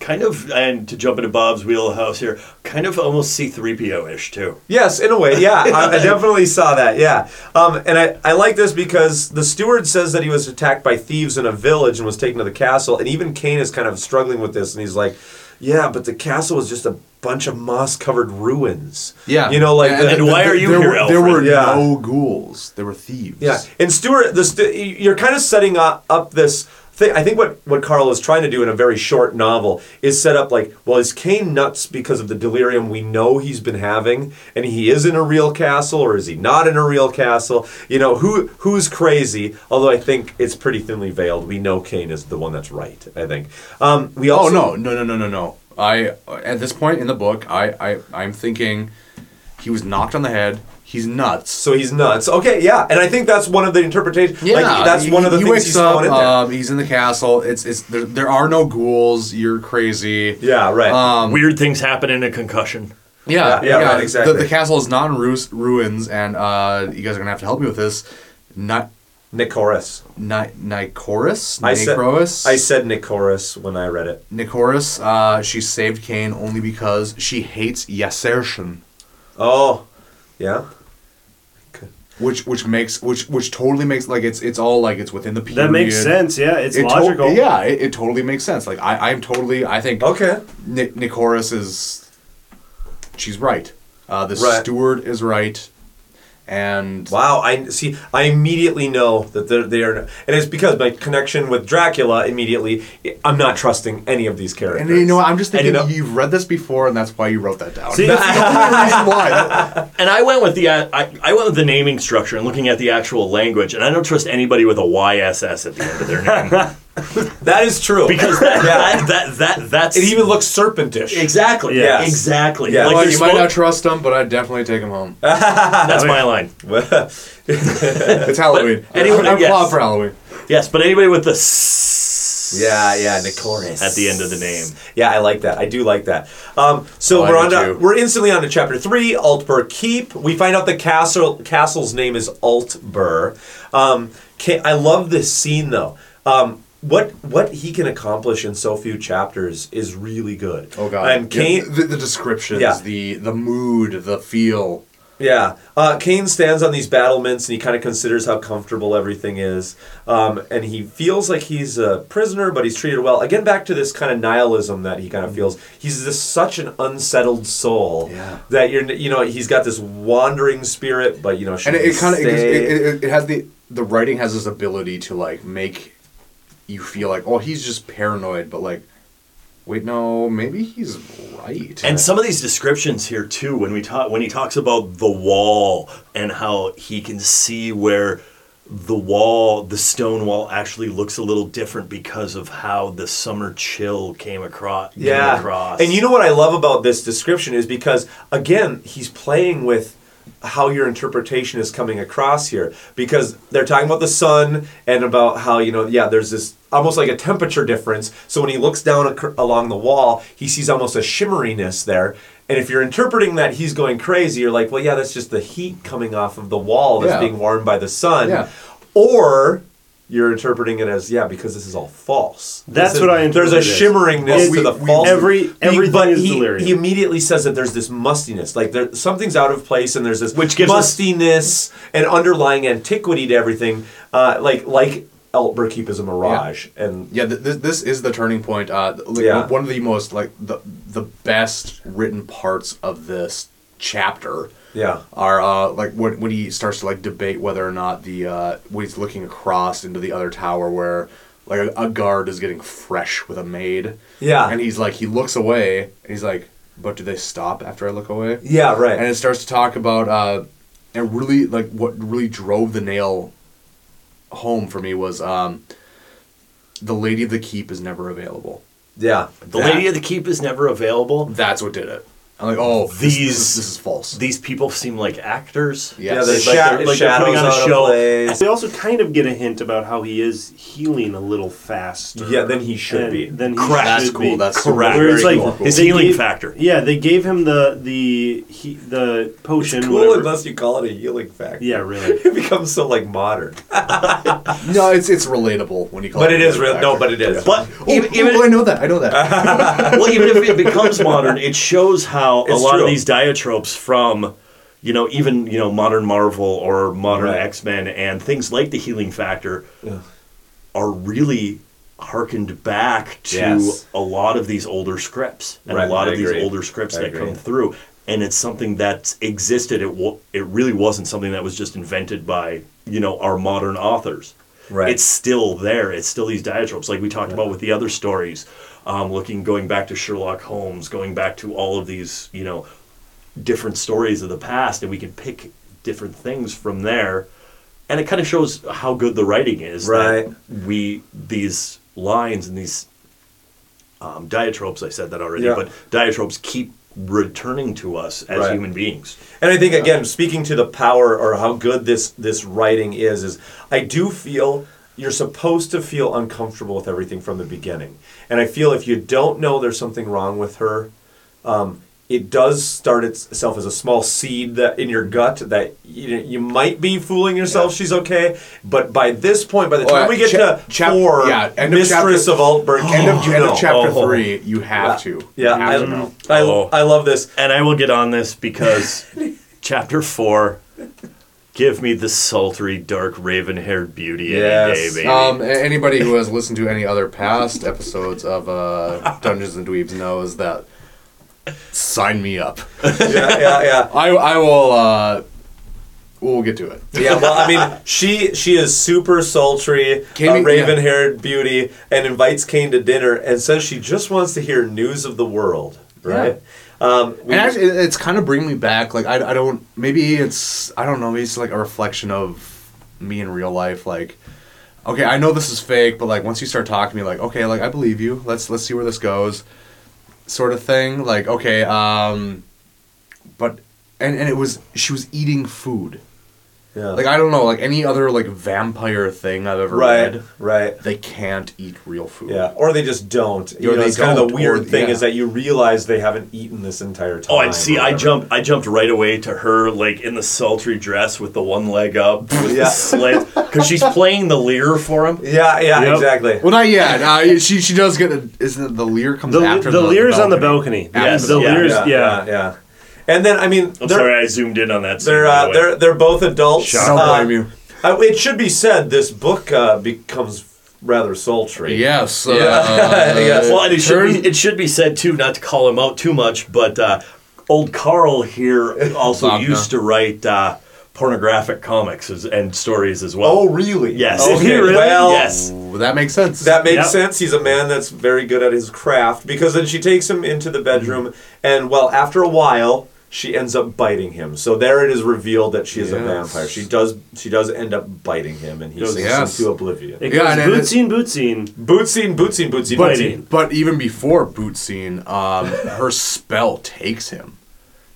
Speaker 12: kind of, and to jump into Bob's wheelhouse here, kind of almost C three PO ish too.
Speaker 10: Yes, in a way, yeah. I, I definitely saw that, yeah. Um, and I, I like this because the steward says that he was attacked by thieves in a village and was taken to the castle, and even Kane is kind of struggling with this, and he's like, yeah, but the castle was just a bunch of moss covered ruins.
Speaker 11: yeah,
Speaker 10: You know, like,
Speaker 11: And-
Speaker 10: the-
Speaker 11: and
Speaker 12: and why are you
Speaker 11: there
Speaker 12: here,
Speaker 11: Were, there were
Speaker 10: Yeah.
Speaker 11: no ghouls. There were thieves.
Speaker 10: Yeah, and Stuart, the st- you're kind of setting up, up this I think what what Karl is trying to do in a very short novel is set up like, well, is Kane nuts because of the delirium we know he's been having, and he is in a real castle, or is he not in a real castle? You know, who who's crazy? Although I think it's pretty thinly veiled. We know Kane is the one that's right. I think. Um, we
Speaker 11: Oh
Speaker 10: also
Speaker 11: no, no, no, no, no, no. I at this point in the book, I, I, I'm thinking he was knocked on the head. He's nuts.
Speaker 10: So he's nuts. Okay, yeah, and I think that's one of the interpretations.
Speaker 11: Yeah,
Speaker 10: like, that's
Speaker 11: he-
Speaker 10: one of the
Speaker 11: he
Speaker 10: things he's
Speaker 11: up.
Speaker 10: in there.
Speaker 11: Um, he's in the castle. It's it's there, there are no ghouls. You're crazy.
Speaker 10: yeah, right.
Speaker 11: Um,
Speaker 12: Weird things happen in a concussion.
Speaker 11: yeah,
Speaker 10: Yeah, yeah, right, exactly.
Speaker 11: The, the castle is not in ru- ruins, and uh, you guys are gonna have to help me with this. Not
Speaker 10: Nicorus.
Speaker 11: Ni- Nicorus?
Speaker 10: I said,
Speaker 11: Necrois?
Speaker 10: I said Nicorus when I read it.
Speaker 11: Nicorus, uh, she saved Kane only because she hates Yasertion.
Speaker 10: Oh, yeah.
Speaker 11: Which which makes which which totally makes like it's it's all like it's within the period.
Speaker 8: That makes sense. Yeah, it's
Speaker 11: It to-
Speaker 8: logical.
Speaker 11: yeah, it, it totally makes sense. Like I I'm totally I think
Speaker 10: Okay.
Speaker 11: Ni- Nicorus is she's right. Uh, the
Speaker 10: Right.
Speaker 11: steward is right, and
Speaker 10: Wow, I see. I immediately know that they're, they are, and it's because my connection with Dracula. Immediately, I'm not trusting any of these characters.
Speaker 11: and you know what, I'm just
Speaker 10: And,
Speaker 11: thinking
Speaker 10: you know-
Speaker 11: you've read this before, and that's why you wrote that down.
Speaker 8: See,
Speaker 11: that's the only reason why.
Speaker 12: And I went with the uh, I, I went with the naming structure and looking at the actual language, and I don't trust anybody with a YSS at the end of their name
Speaker 10: that is true
Speaker 12: because that, that, that that that's
Speaker 10: it even looks serpentish.
Speaker 12: exactly
Speaker 10: Yes.
Speaker 12: exactly
Speaker 10: Yeah.
Speaker 12: like
Speaker 11: Well,
Speaker 12: you're
Speaker 11: might not trust them, but I'd definitely take them home.
Speaker 12: that's my line.
Speaker 11: It's Halloween.
Speaker 12: anyone-
Speaker 11: I'm
Speaker 12: yes.
Speaker 11: for Halloween.
Speaker 12: Yes, but anybody with the s
Speaker 10: yeah, yeah, Nicorus
Speaker 12: at the end of the name.
Speaker 10: Yeah, I like that. I do like that. Um, so
Speaker 11: Oh,
Speaker 10: we're on to, we're instantly on to chapter three, Altberg Keep. We find out the castle castle's name is Altberg. Um, I love this scene though. Um, what what he can accomplish in so few chapters is really good.
Speaker 11: Oh god.
Speaker 10: And Kane,
Speaker 11: Yeah, the, the descriptions,
Speaker 10: Yeah.
Speaker 11: the the mood, the feel.
Speaker 10: Yeah, uh, Kane stands on these battlements and he kind of considers how comfortable everything is, um, and he feels like he's a prisoner, but he's treated well. Again, back to this kind of nihilism that he kind of feels. He's this such an unsettled soul
Speaker 11: Yeah.
Speaker 10: that you're, you know, he's got this wandering spirit, but you know,
Speaker 11: and it, it kind of it, it, it, it has the the writing has this ability to like make you feel like oh he's just paranoid but like wait no maybe he's right
Speaker 12: And some of these descriptions here too, when we talk when he talks about the wall and how he can see where the wall, the stone wall, actually looks a little different because of how the summer chill came across. Came
Speaker 10: yeah,
Speaker 12: across.
Speaker 10: and you know what I love about this description is because again he's playing with how your interpretation is coming across here because they're talking about the sun and about how you know yeah there's this almost like a temperature difference so when he looks down ac- along the wall he sees almost a shimmeriness there and if you're interpreting that he's going crazy you're like well yeah that's just the heat coming off of the wall that's
Speaker 11: Yeah.
Speaker 10: being warmed by the sun
Speaker 11: Yeah.
Speaker 10: or you're interpreting it as yeah because this is all false
Speaker 8: That's
Speaker 10: This is-
Speaker 8: what I
Speaker 10: there's a
Speaker 8: interpret it
Speaker 10: shimmeringness
Speaker 8: We-
Speaker 10: to the false
Speaker 8: every- everything
Speaker 10: but
Speaker 8: is
Speaker 10: he,
Speaker 8: delirium.
Speaker 10: he immediately says that there's this mustiness like there something's out of place and there's this
Speaker 12: Which gives us-
Speaker 10: mustiness and underlying antiquity to everything uh, like like Altberg Keep is a mirage and
Speaker 11: Yeah, th- this, this is the turning point. Uh, like,
Speaker 10: Yeah.
Speaker 11: one of the most like the the best written parts of this chapter.
Speaker 10: Yeah.
Speaker 11: are uh, like when when he starts to like debate whether or not the uh, when he's looking across into the other tower where like a, a guard is getting fresh with a maid.
Speaker 10: Yeah.
Speaker 11: and he's like he looks away and he's like, but do they stop after I look away?
Speaker 10: Yeah, right.
Speaker 11: And it starts to talk about uh, and really like what really drove the nail home for me was um, the lady of the keep is never available.
Speaker 10: Yeah,
Speaker 12: The lady of the keep is never available.
Speaker 11: That's what did it. I'm like, oh,
Speaker 12: these
Speaker 11: this, is, this is false.
Speaker 12: These people seem like actors.
Speaker 11: Yes.
Speaker 10: Yeah, the
Speaker 12: It's like they're- like they're putting on a show.
Speaker 10: place.
Speaker 8: We also kind of get a hint about how he is healing a little faster.
Speaker 10: Yeah, than he should be.
Speaker 8: Than he
Speaker 12: Correct.
Speaker 11: That's
Speaker 8: should
Speaker 11: cool.
Speaker 8: be.
Speaker 11: That's
Speaker 12: Correct.
Speaker 8: Where it's
Speaker 12: Very
Speaker 8: like
Speaker 12: cool. His
Speaker 8: they
Speaker 12: healing
Speaker 8: gave-
Speaker 12: factor.
Speaker 8: Yeah, they gave him the the he, the potion.
Speaker 10: It's cool
Speaker 8: whatever.
Speaker 10: unless you call it a healing factor.
Speaker 8: Yeah, really.
Speaker 10: it becomes so like modern.
Speaker 11: no, it's it's relatable when you call
Speaker 10: But
Speaker 11: it.
Speaker 10: it is
Speaker 11: a
Speaker 10: real. No, but it is.
Speaker 12: But
Speaker 11: Oh,
Speaker 12: even,
Speaker 11: oh, I know that. I know that.
Speaker 12: well, even if it becomes modern, it shows how a
Speaker 10: It's
Speaker 12: lot
Speaker 10: true.
Speaker 12: of these diatropes from, you know, even you know modern Marvel or modern
Speaker 10: Right.
Speaker 12: X Men and things like the healing factor, are really harkened back to
Speaker 10: Yes.
Speaker 12: a lot of these older scripts and
Speaker 10: Right,
Speaker 12: a lot
Speaker 10: I
Speaker 12: of these older scripts
Speaker 10: I
Speaker 12: that
Speaker 10: agree.
Speaker 12: come through. And it's something that existed. It wa- it really wasn't something that was just invented by you know our modern authors.
Speaker 10: Right.
Speaker 12: It's still there. It's still these diatropes, like we talked about with the other stories. Um, looking, going back to Sherlock Holmes, going back to all of these, you know, different stories of the past, and we can pick different things from there. And it kind of shows how good the writing is. that
Speaker 10: Right.
Speaker 12: we these lines and these um, diatropes. I said that already,
Speaker 10: Yeah.
Speaker 12: but diatropes keep returning to us as
Speaker 10: Right.
Speaker 12: human beings.
Speaker 10: And I think again, speaking to the power or how good this this writing is, is I do feel you're supposed to feel uncomfortable with everything from the beginning. And I feel if you don't know there's something wrong with her, um, it does start itself as a small seed that in your gut that you, you might be fooling yourself she's okay. But by this point, by the
Speaker 11: Oh,
Speaker 10: time
Speaker 11: yeah,
Speaker 10: we get
Speaker 11: cha-
Speaker 10: to
Speaker 11: chap-
Speaker 10: four,
Speaker 11: yeah, end of
Speaker 10: Mistress
Speaker 11: chapter-
Speaker 10: of Altberg,
Speaker 11: end of,
Speaker 10: you
Speaker 11: end
Speaker 10: know.
Speaker 11: of chapter
Speaker 12: Oh.
Speaker 11: three, you have to.
Speaker 10: Yeah,
Speaker 11: you have
Speaker 10: I,
Speaker 11: to know.
Speaker 10: I,
Speaker 12: Oh.
Speaker 10: I love this.
Speaker 12: And I will get on this because chapter four, give me the sultry, dark, raven-haired beauty
Speaker 10: Yes.
Speaker 12: any day, baby.
Speaker 11: Um, anybody who has listened to any other past episodes of uh, Dungeons and Dweebs knows that. Sign me up.
Speaker 10: Yeah, yeah, yeah.
Speaker 11: I I will. Uh, we'll get to it.
Speaker 10: Yeah, well, I mean, she she is super sultry,
Speaker 11: Kane-
Speaker 10: a raven-haired beauty, and invites Kane to dinner and says she just wants to hear news of the world. Right? Um,
Speaker 11: And actually, it's kind of bringing me back. Like I, I don't. Maybe it's I don't know. Maybe it's like a reflection of me in real life. Like, okay, I know this is fake, but like once you start talking to me, like, okay, like I believe you. Let's let's see where this goes, sort of thing. Like, okay, um, but and and it was she was eating food.
Speaker 10: Yeah.
Speaker 11: Like I don't know, like any other like vampire thing I've ever
Speaker 10: right,
Speaker 11: read,
Speaker 10: right.
Speaker 11: they can't eat real food.
Speaker 10: Yeah, or they just don't. You
Speaker 11: Or
Speaker 10: know,
Speaker 11: they
Speaker 10: it's kind of the weird
Speaker 11: or-
Speaker 10: thing
Speaker 11: yeah.
Speaker 10: is that you realize they haven't eaten this entire time.
Speaker 12: Oh, and see, I jumped. I jumped right away to her, like in the sultry dress with the one leg up, with
Speaker 10: Yeah.
Speaker 12: the slit, because she's playing the lyre for him.
Speaker 10: Yeah, yeah,
Speaker 12: Yep.
Speaker 10: exactly.
Speaker 11: Well, not yet. Uh, she she does get a. Isn't it the leer comes
Speaker 8: The,
Speaker 11: after
Speaker 8: the leer's on the balcony.
Speaker 12: Yes,
Speaker 8: the
Speaker 12: yeah,
Speaker 8: leer's,
Speaker 10: yeah,
Speaker 8: yeah.
Speaker 10: yeah, yeah. And then I mean,
Speaker 12: I'm
Speaker 10: they're
Speaker 12: sorry, I zoomed in on that. scene,
Speaker 10: they're uh,
Speaker 12: the
Speaker 10: they're they're both adults.
Speaker 11: I don't
Speaker 10: Uh,
Speaker 11: blame you.
Speaker 10: uh, it should be said this book uh, becomes rather sultry.
Speaker 11: Yes. Uh,
Speaker 10: Yeah. Yes.
Speaker 12: Well, and it should, be, it should be said too, not to call him out too much, but uh, old Karl here also
Speaker 11: Wagner.
Speaker 12: used to write uh, pornographic comics as, and stories as well.
Speaker 10: Oh, really?
Speaker 12: Yes.
Speaker 10: Okay.
Speaker 12: Did he really?
Speaker 10: Well,
Speaker 12: Yes.
Speaker 11: That makes sense.
Speaker 10: That makes
Speaker 12: Yep.
Speaker 10: sense. He's a man that's very good at his craft because then she takes him into the bedroom,
Speaker 11: Mm-hmm.
Speaker 10: and well, after a while, she ends up biting him. So there it is revealed that she is a vampire. She does she does end up biting him, and he
Speaker 8: Goes-
Speaker 10: sinks
Speaker 11: Yes.
Speaker 10: into oblivion.
Speaker 8: It
Speaker 11: Yeah,
Speaker 8: goes
Speaker 11: and it-
Speaker 8: boot scene,
Speaker 10: bootsine. Boot scene, bootsine, boot scene,
Speaker 11: but,
Speaker 10: boot scene.
Speaker 11: but even before boot scene, um, her spell takes him.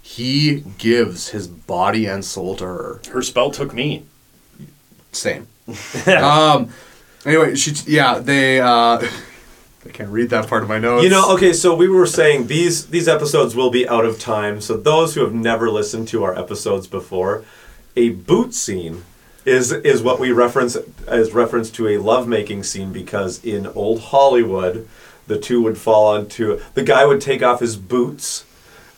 Speaker 11: he gives his body and soul to her.
Speaker 12: Her spell took me.
Speaker 11: Same. um. Anyway, she. Yeah, they. uh I can't read that part of my notes.
Speaker 10: You know, okay, so we were saying these these episodes will be out of time. So those who have never listened to our episodes before, a boot scene is is what we reference as reference to a lovemaking scene because in old Hollywood, the two would fall onto the guy would take off his boots.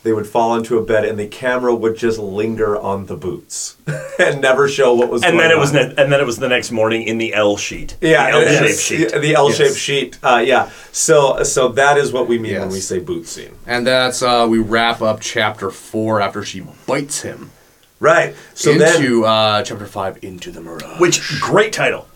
Speaker 10: They would fall into a bed, and the camera would just linger on the boots and never show what was.
Speaker 12: And
Speaker 10: going
Speaker 12: then it was, ne- and then it was the next morning in the L sheet.
Speaker 10: Yeah,
Speaker 12: the L shaped
Speaker 10: yes,
Speaker 12: sheet.
Speaker 10: The L-shaped
Speaker 11: Yes.
Speaker 10: sheet. Uh, yeah. So so that is what we mean when we say boot scene.
Speaker 11: And that's uh we wrap up chapter four after she bites him.
Speaker 10: Right. So then
Speaker 11: into uh chapter five into the mirage.
Speaker 12: Which great title.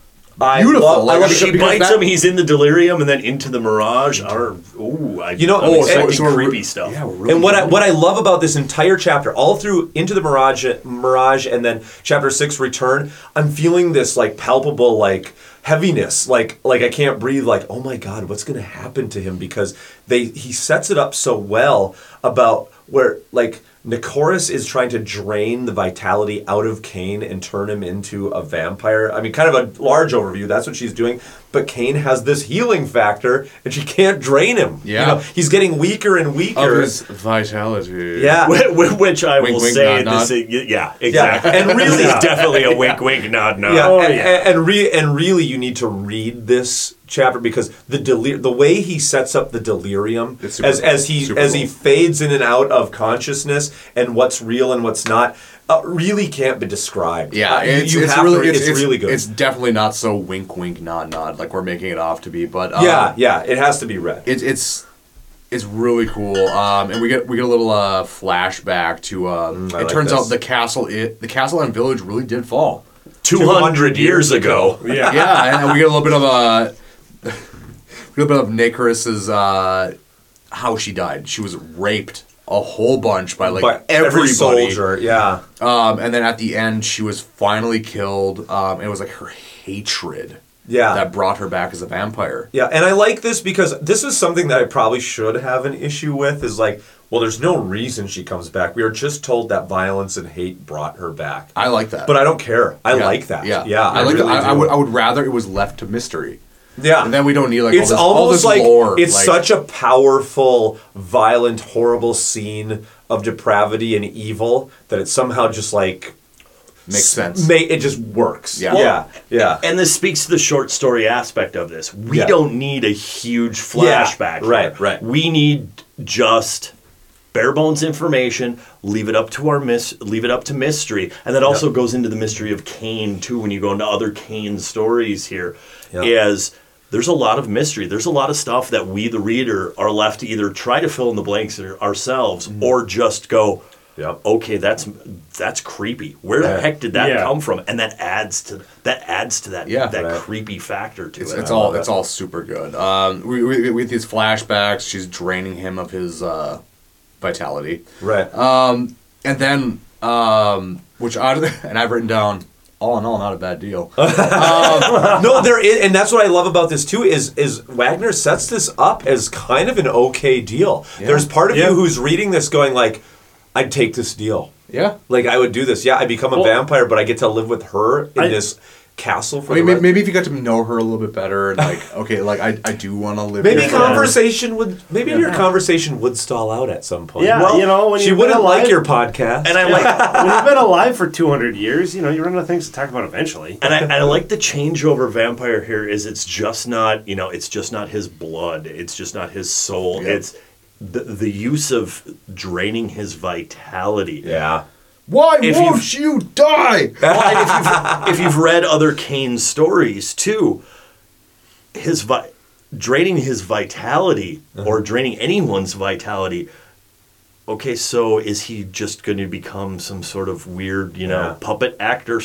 Speaker 10: I
Speaker 11: Beautiful,
Speaker 10: love- I love
Speaker 11: because-
Speaker 12: She
Speaker 11: because
Speaker 12: bites
Speaker 11: that-
Speaker 12: him. He's in the delirium, and then into the mirage. Or ooh, I,
Speaker 10: You know-
Speaker 12: I'm
Speaker 10: oh,
Speaker 12: expecting
Speaker 10: so- we're
Speaker 12: creepy stuff.
Speaker 11: yeah, we're really
Speaker 10: and what I what I love about this entire chapter, all through into the mirage, mirage, and then chapter six, return. I'm feeling this like palpable like heaviness, like like I can't breathe. Like oh my god, what's gonna happen to him? Because they he sets it up so well about where like Nicorus is trying to drain the vitality out of Kane and turn him into a vampire. I mean, kind of a large overview. That's what she's doing. But Kane has this healing factor, and she can't drain him. You
Speaker 11: Yeah.
Speaker 10: know, he's getting weaker and
Speaker 11: of
Speaker 10: weaker.
Speaker 11: his vitality.
Speaker 10: Yeah.
Speaker 12: Wh- Which I
Speaker 11: Wink,
Speaker 12: will
Speaker 11: wink,
Speaker 12: say,
Speaker 11: nod,
Speaker 12: this
Speaker 11: nod.
Speaker 12: yeah, exactly.
Speaker 10: and really-
Speaker 12: this definitely a wink, wink, nod, nod.
Speaker 10: Yeah,
Speaker 12: Oh,
Speaker 10: and,
Speaker 12: yeah.
Speaker 10: and, and re- and really, you need to read this chapter because the delir- the way he sets up the delirium as
Speaker 11: cool.
Speaker 10: as he
Speaker 11: Super
Speaker 10: as he fades in and out of consciousness and what's real and what's not uh, really can't be described.
Speaker 11: Yeah,
Speaker 10: Uh,
Speaker 11: it's,
Speaker 10: you
Speaker 11: it's
Speaker 10: have
Speaker 11: really
Speaker 10: to-
Speaker 11: it's,
Speaker 10: it's really good.
Speaker 11: It's definitely not so wink wink nod nod like we're making it off to be, but uh,
Speaker 10: yeah, yeah, it has to be read.
Speaker 11: it's it's it's really cool. Um, and we get we get a little uh, flashback to. Um,
Speaker 10: Mm,
Speaker 11: it
Speaker 10: like
Speaker 11: turns
Speaker 10: this.
Speaker 11: out the castle it, the castle and village really did fall.
Speaker 12: 200 years ago.
Speaker 11: Yeah, yeah, and we get a little bit of a, a little bit of Nicorus's uh, how she died. She was raped a whole bunch by like everybody.
Speaker 10: every soldier, yeah,
Speaker 11: Um, and then at the end, she was finally killed. Um, it was like her hatred
Speaker 10: yeah.
Speaker 11: that brought her back as a vampire.
Speaker 10: Yeah, and I like this because this is something that I probably should have an issue with is like, well, there's no reason she comes back. We are just told that violence and hate brought her back.
Speaker 11: I like that.
Speaker 10: But I don't care. I
Speaker 11: Yeah,
Speaker 10: like that.
Speaker 11: Yeah,
Speaker 10: yeah.
Speaker 11: I, like.
Speaker 10: really
Speaker 11: that. I, I would. I would rather it was left to mystery.
Speaker 10: Yeah,
Speaker 11: and then we don't need like
Speaker 10: it's
Speaker 11: all this, all
Speaker 10: almost
Speaker 11: this
Speaker 10: like
Speaker 11: lore.
Speaker 10: it's
Speaker 11: like-
Speaker 10: such a powerful, violent, horrible scene of depravity and evil that it somehow just like
Speaker 11: makes sense.
Speaker 10: ma- it just works.
Speaker 11: Yeah.
Speaker 10: yeah, yeah.
Speaker 12: And this speaks to the short story aspect of this. We
Speaker 10: Yeah.
Speaker 12: don't need a huge
Speaker 10: Yeah,
Speaker 12: flashback. here.
Speaker 10: right, right.
Speaker 12: We need just bare bones information. Leave it up to our mis- leave it up to mystery, and that also goes into the mystery of Kane too. When you go into other Kane stories here,
Speaker 10: Yeah.
Speaker 12: is there's a lot of mystery. There's a lot of stuff that we, the reader, are left to either try to fill in the blanks ourselves
Speaker 10: Mm-hmm.
Speaker 12: or just go. Okay, that's that's creepy. Where the
Speaker 10: Yeah.
Speaker 12: heck did that
Speaker 8: Yeah.
Speaker 12: come from? And that adds to that adds to that
Speaker 11: Yeah.
Speaker 12: that
Speaker 10: Right.
Speaker 12: creepy factor to
Speaker 11: It's,
Speaker 12: it.
Speaker 11: it's all it's
Speaker 12: it.
Speaker 11: all super good. Um, we, we, with these flashbacks, she's draining him of his uh, vitality,
Speaker 10: Right.
Speaker 11: um, and then um, which I and I've written down. All in all, not a bad deal.
Speaker 10: Um, no, there is, and that's what I love about this too. Is is Wagner sets this up as kind of an okay deal. There's part of
Speaker 8: Yeah.
Speaker 10: you who's reading this going like, I'd take this deal.
Speaker 11: yeah,
Speaker 10: Like I would do this. Yeah, I become a
Speaker 8: Well-
Speaker 10: vampire, but I get to live with her in
Speaker 8: I-
Speaker 10: this castle for
Speaker 11: I mean,
Speaker 10: the
Speaker 11: maybe if you got to know her a little bit better, and like, okay, like I, I do want to live.
Speaker 10: Maybe
Speaker 11: here forever.
Speaker 10: conversation would maybe your conversation would stall out at some point.
Speaker 8: Yeah,
Speaker 10: Well,
Speaker 8: you know, when
Speaker 10: she wouldn't
Speaker 8: been
Speaker 10: like your podcast.
Speaker 12: and I like
Speaker 8: when you've been alive for 200 years, you know, you run out of things to talk about eventually.
Speaker 12: and I, and I like the changeover vampire here is it's just not you know it's just not his blood it's just not his soul
Speaker 11: Yeah.
Speaker 12: it's the the use of draining his vitality
Speaker 10: yeah.
Speaker 11: Why
Speaker 12: If
Speaker 11: won't you die?
Speaker 12: well, if you've, if you've read other Kane stories too, his vi- draining his vitality uh-huh. or draining anyone's vitality. Okay, so is he just going to become some sort of weird, you know,
Speaker 10: Yeah.
Speaker 12: puppet actor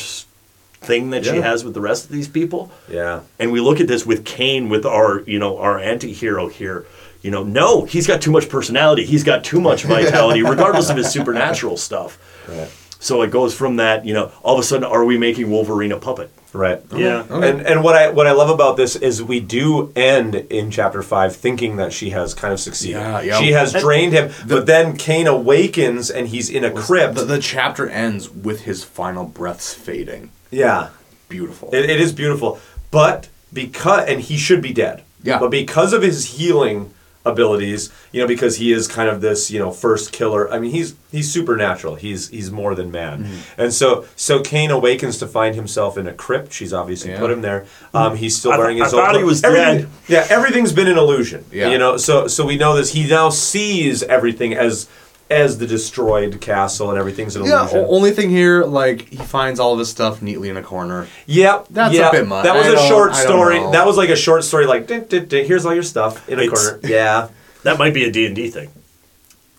Speaker 12: thing that she has with the rest of these people?
Speaker 10: Yeah.
Speaker 12: And we look at this with Kane, with our, you know, our anti-hero here. You know, no, he's got too much personality. He's got too much vitality, regardless of his supernatural stuff.
Speaker 10: Right.
Speaker 12: So it goes from that, you know, all of a sudden, are we making Wolverine a puppet?
Speaker 10: Right.
Speaker 8: Yeah.
Speaker 10: And and what I what I love about this is we do end in chapter five thinking that she has kind of succeeded.
Speaker 11: Yeah, yeah.
Speaker 10: She has
Speaker 11: And
Speaker 10: drained him, but then Kane awakens and he's in a crypt.
Speaker 11: The, the chapter ends with his final breaths fading.
Speaker 10: yeah.
Speaker 11: Beautiful.
Speaker 10: It, it is beautiful. But because and he should be dead.
Speaker 11: Yeah.
Speaker 10: But because of his healing abilities, you know, because he is kind of this, you know, first killer. I mean, he's he's supernatural. He's he's more than man.
Speaker 11: Mm-hmm.
Speaker 10: And so so Kane awakens to find himself in a crypt. She's obviously
Speaker 11: Yeah.
Speaker 10: put him there. Um, he's still
Speaker 12: I
Speaker 10: wearing his
Speaker 12: I
Speaker 10: old
Speaker 12: thought he was dead.
Speaker 10: Yeah, everything's been an illusion.
Speaker 11: Yeah.
Speaker 10: You know, so so we know this. He now sees everything as as the destroyed castle and everything's an
Speaker 11: Yeah,
Speaker 10: illusion.
Speaker 11: o- only thing here, like he finds all of his stuff neatly in a corner.
Speaker 10: Yep,
Speaker 11: That's a
Speaker 10: yep.
Speaker 11: bit much.
Speaker 10: That was
Speaker 11: I
Speaker 10: a
Speaker 11: don't-
Speaker 10: short
Speaker 11: I don't
Speaker 10: story.
Speaker 11: know.
Speaker 10: That was like a short story. Like, "Ding, ding, ding, here's all your stuff in a
Speaker 12: It's-
Speaker 10: corner. Yeah.
Speaker 12: That might be a D&D thing.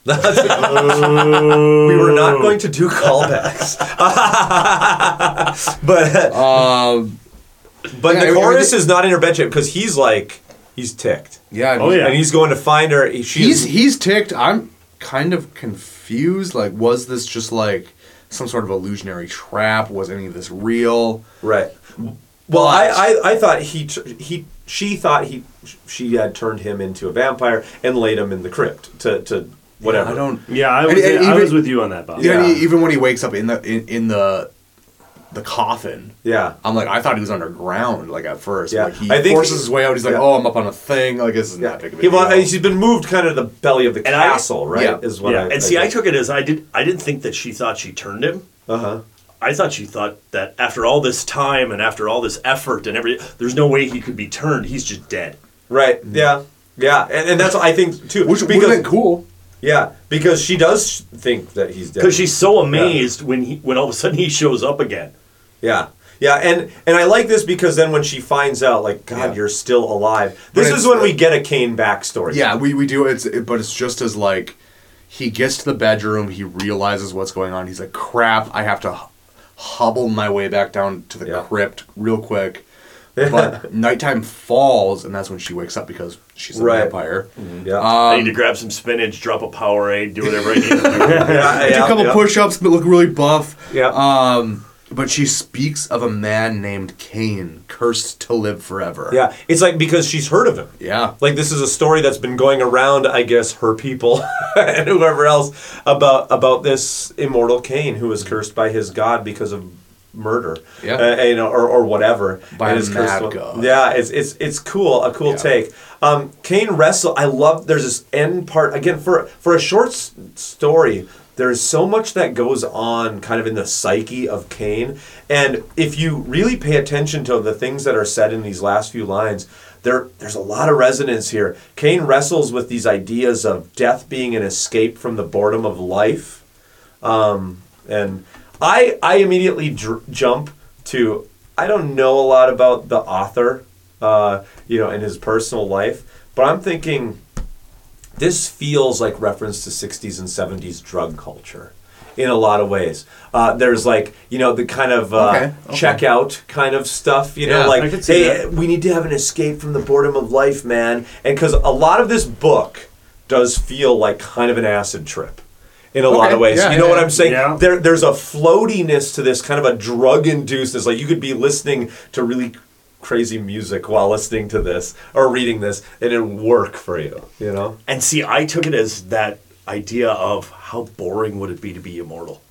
Speaker 10: we were not going to do callbacks, but
Speaker 11: Um,
Speaker 10: but
Speaker 11: yeah,
Speaker 10: the chorus
Speaker 11: everything-
Speaker 10: is not in her bedroom because he's like he's ticked.
Speaker 11: yeah.
Speaker 8: Oh, yeah.
Speaker 10: and he's going to find her. She's
Speaker 11: He's he's ticked. I'm kind of confused. Like, was this just like some sort of illusionary trap? Was any of this real?
Speaker 10: right. Well, I, I I thought he he she thought he she had turned him into a vampire and laid him in the crypt to to whatever.
Speaker 11: I don't.
Speaker 8: Yeah, I was,
Speaker 11: and
Speaker 8: I
Speaker 11: even-
Speaker 8: was with you on that, Bob.
Speaker 11: Yeah.
Speaker 10: Yeah.
Speaker 11: even when he wakes up in the in, in the the coffin,
Speaker 10: Yeah.
Speaker 11: I'm like, I thought he was underground. Like at first,
Speaker 10: Yeah.
Speaker 11: like he
Speaker 10: I think
Speaker 11: forces
Speaker 10: he-
Speaker 11: his way out. He's like,
Speaker 10: yeah.
Speaker 11: oh, I'm up on a thing. Like this is
Speaker 10: Yeah.
Speaker 11: not big of a
Speaker 10: He, well,
Speaker 11: deal.
Speaker 10: he's been moved kind of to the belly of the
Speaker 12: And I-
Speaker 10: castle, right?
Speaker 11: Yeah.
Speaker 10: Is what
Speaker 8: Yeah.
Speaker 10: I
Speaker 12: And see, I
Speaker 10: think.
Speaker 12: took it as I did. I didn't think that she thought she turned him.
Speaker 10: Uh huh.
Speaker 12: I thought she thought that after all this time and after all this effort and every, there's no way he could be turned. He's just dead.
Speaker 10: Right. Yeah. Yeah. And, and that's what I think too.
Speaker 11: which would have cool.
Speaker 10: Yeah, because she does think that he's dead.
Speaker 12: Because she's so amazed when he when all of a sudden he shows up again.
Speaker 10: Yeah. Yeah, and and I like this because then when she finds out, like, God,
Speaker 11: Yeah.
Speaker 10: you're still alive. This is when we get a Kane backstory.
Speaker 11: Yeah, we, we do. It's it, but it's just as like he gets to the bedroom, he realizes what's going on. He's like, "Crap! I have to h- hobble my way back down to the
Speaker 10: Yeah.
Speaker 11: crypt real quick." But nighttime falls, and that's when she wakes up because she's a
Speaker 10: Right.
Speaker 11: vampire.
Speaker 10: Yeah.
Speaker 12: I need
Speaker 11: Um,
Speaker 12: to grab some spinach, drop a Powerade, do whatever I need to do.
Speaker 10: yeah,
Speaker 11: do
Speaker 10: yeah,
Speaker 11: a couple
Speaker 10: yeah.
Speaker 11: push-ups, but look really buff.
Speaker 10: Yeah.
Speaker 11: Um, but she speaks of a man named Kane, cursed to live forever.
Speaker 10: Yeah, it's like because she's heard of him.
Speaker 11: Yeah.
Speaker 10: Like this is a story that's been going around, I guess, her people and whoever else about about this immortal Kane who was cursed by his god because of murder,
Speaker 11: Yeah.
Speaker 10: uh, you know, or, or whatever.
Speaker 11: By
Speaker 10: And
Speaker 11: a mad god.
Speaker 10: Yeah, it's it's it's cool, a cool
Speaker 11: Yeah.
Speaker 10: take. Um, Kane wrestle. I love. There's this end part again for for a short s- story. There's so much that goes on kind of in the psyche of Kane. And if you really pay attention to the things that are said in these last few lines, there there's a lot of resonance here. Kane wrestles with these ideas of death being an escape from the boredom of life. Um, and I I immediately dr- jump to I don't know a lot about the author, uh, you know, in his personal life, but I'm thinking this feels like reference to 60s and 70s drug culture in a lot of ways. Uh, there's like, you know, the kind of uh,
Speaker 11: Okay, okay.
Speaker 10: checkout kind of stuff, you know,
Speaker 11: Yeah,
Speaker 10: like, hey,
Speaker 8: that.
Speaker 10: we need to have an escape from the boredom of life, man. And because a lot of this book does feel like kind of an acid trip. In a lot of ways,
Speaker 11: yeah,
Speaker 10: you know
Speaker 11: yeah,
Speaker 10: what. I'm saying? There, there's a floatiness to this, kind of a drug inducedness. Like you could be listening to really crazy music while listening to this or reading this, and it would work for you. You know?
Speaker 12: and see, I took it as that idea of how boring would it be to be immortal.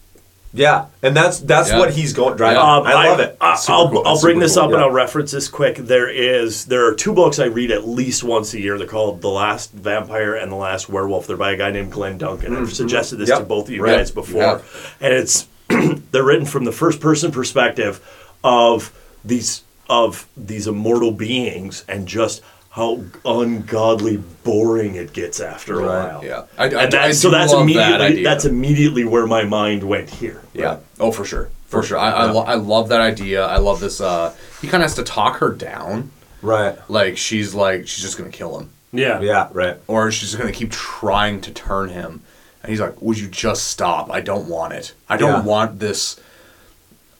Speaker 10: Yeah, and that's that's
Speaker 11: Yeah.
Speaker 10: what he's going driving.
Speaker 12: Um,
Speaker 10: I love it.
Speaker 12: I'll
Speaker 11: cool.
Speaker 12: I'll bring this
Speaker 11: cool.
Speaker 12: up and I'll reference this quick. There is there are two books I read at least once a year. They're called The Last Vampire and The Last Werewolf. They're by a guy named Glen Duncan. I've suggested this
Speaker 10: Mm-hmm. Yep.
Speaker 12: to both of you
Speaker 11: Right.
Speaker 12: guys before,
Speaker 11: Yeah.
Speaker 12: and it's they're written from the first person perspective of these of these immortal beings and just how ungodly boring it gets after a while.
Speaker 11: Yeah. I, I,
Speaker 12: And
Speaker 11: I
Speaker 12: that, so
Speaker 11: do
Speaker 12: that's
Speaker 11: love that
Speaker 12: immediately
Speaker 11: idea.
Speaker 12: that's immediately where my mind went here.
Speaker 11: Yeah. Oh, for sure. For sure. I, I, lo- I love that idea. I love this. Uh, he kind of has to talk her down.
Speaker 10: Right.
Speaker 11: Like she's like she's just gonna kill him,
Speaker 8: Yeah.
Speaker 10: Yeah. Right.
Speaker 11: or she's gonna keep trying to turn him. And he's like, "Would you just stop? I don't want it. I don't
Speaker 10: Yeah.
Speaker 11: want this.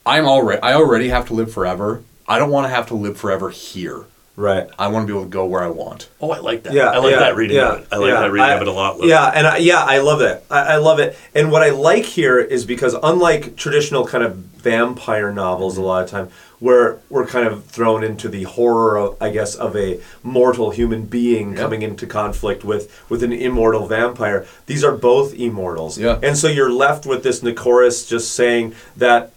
Speaker 11: I'm already. I already have to live forever. I don't want to have to live forever here.
Speaker 10: Right.
Speaker 11: I want to be able to go where I want.
Speaker 12: Oh, I like that.
Speaker 10: Yeah,
Speaker 12: I like
Speaker 10: yeah,
Speaker 12: that reading
Speaker 10: yeah,
Speaker 12: of it. I like
Speaker 10: yeah.
Speaker 12: that reading
Speaker 10: I-
Speaker 12: of it a lot. Luke.
Speaker 10: Yeah, and I, yeah, I love it. I, I love it. And what I like here is because unlike traditional kind of vampire novels, a lot of time where we're kind of thrown into the horror, of, I guess, of a mortal human being coming into conflict with with an immortal vampire. These are both immortals.
Speaker 11: Yeah.
Speaker 10: And so you're left with this Nicorus just saying that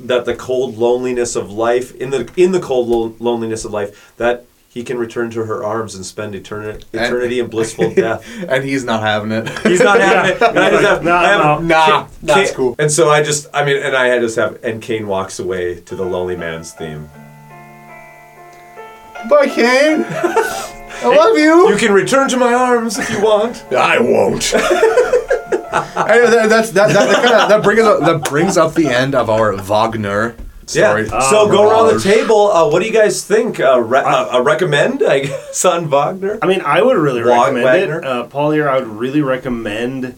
Speaker 10: that the cold loneliness of life in the in the cold lo- loneliness of life that he can return to her arms and spend eternity eternity in blissful death.
Speaker 11: and he's not having it.
Speaker 10: He's not having it. And I just have, I have
Speaker 11: Nah,
Speaker 10: Ca-
Speaker 11: that's cool.
Speaker 10: And so I just, I mean, and I just have, and Kane walks away to the Lonely Man's theme.
Speaker 11: Bye, Kane. I love you.
Speaker 10: You can return to my arms if you want.
Speaker 11: I won't. Hey, that, that's that that, that, kinda, that brings up that brings up the end of our Wagner story.
Speaker 10: Yeah. so go around the table. Uh, what do you guys think? Uh, re- uh, uh, recommend, I guess, on Wagner?
Speaker 8: I mean, I would really
Speaker 10: Wa-
Speaker 8: recommend
Speaker 10: Wagner?
Speaker 8: it. Uh, Paul here, I would really recommend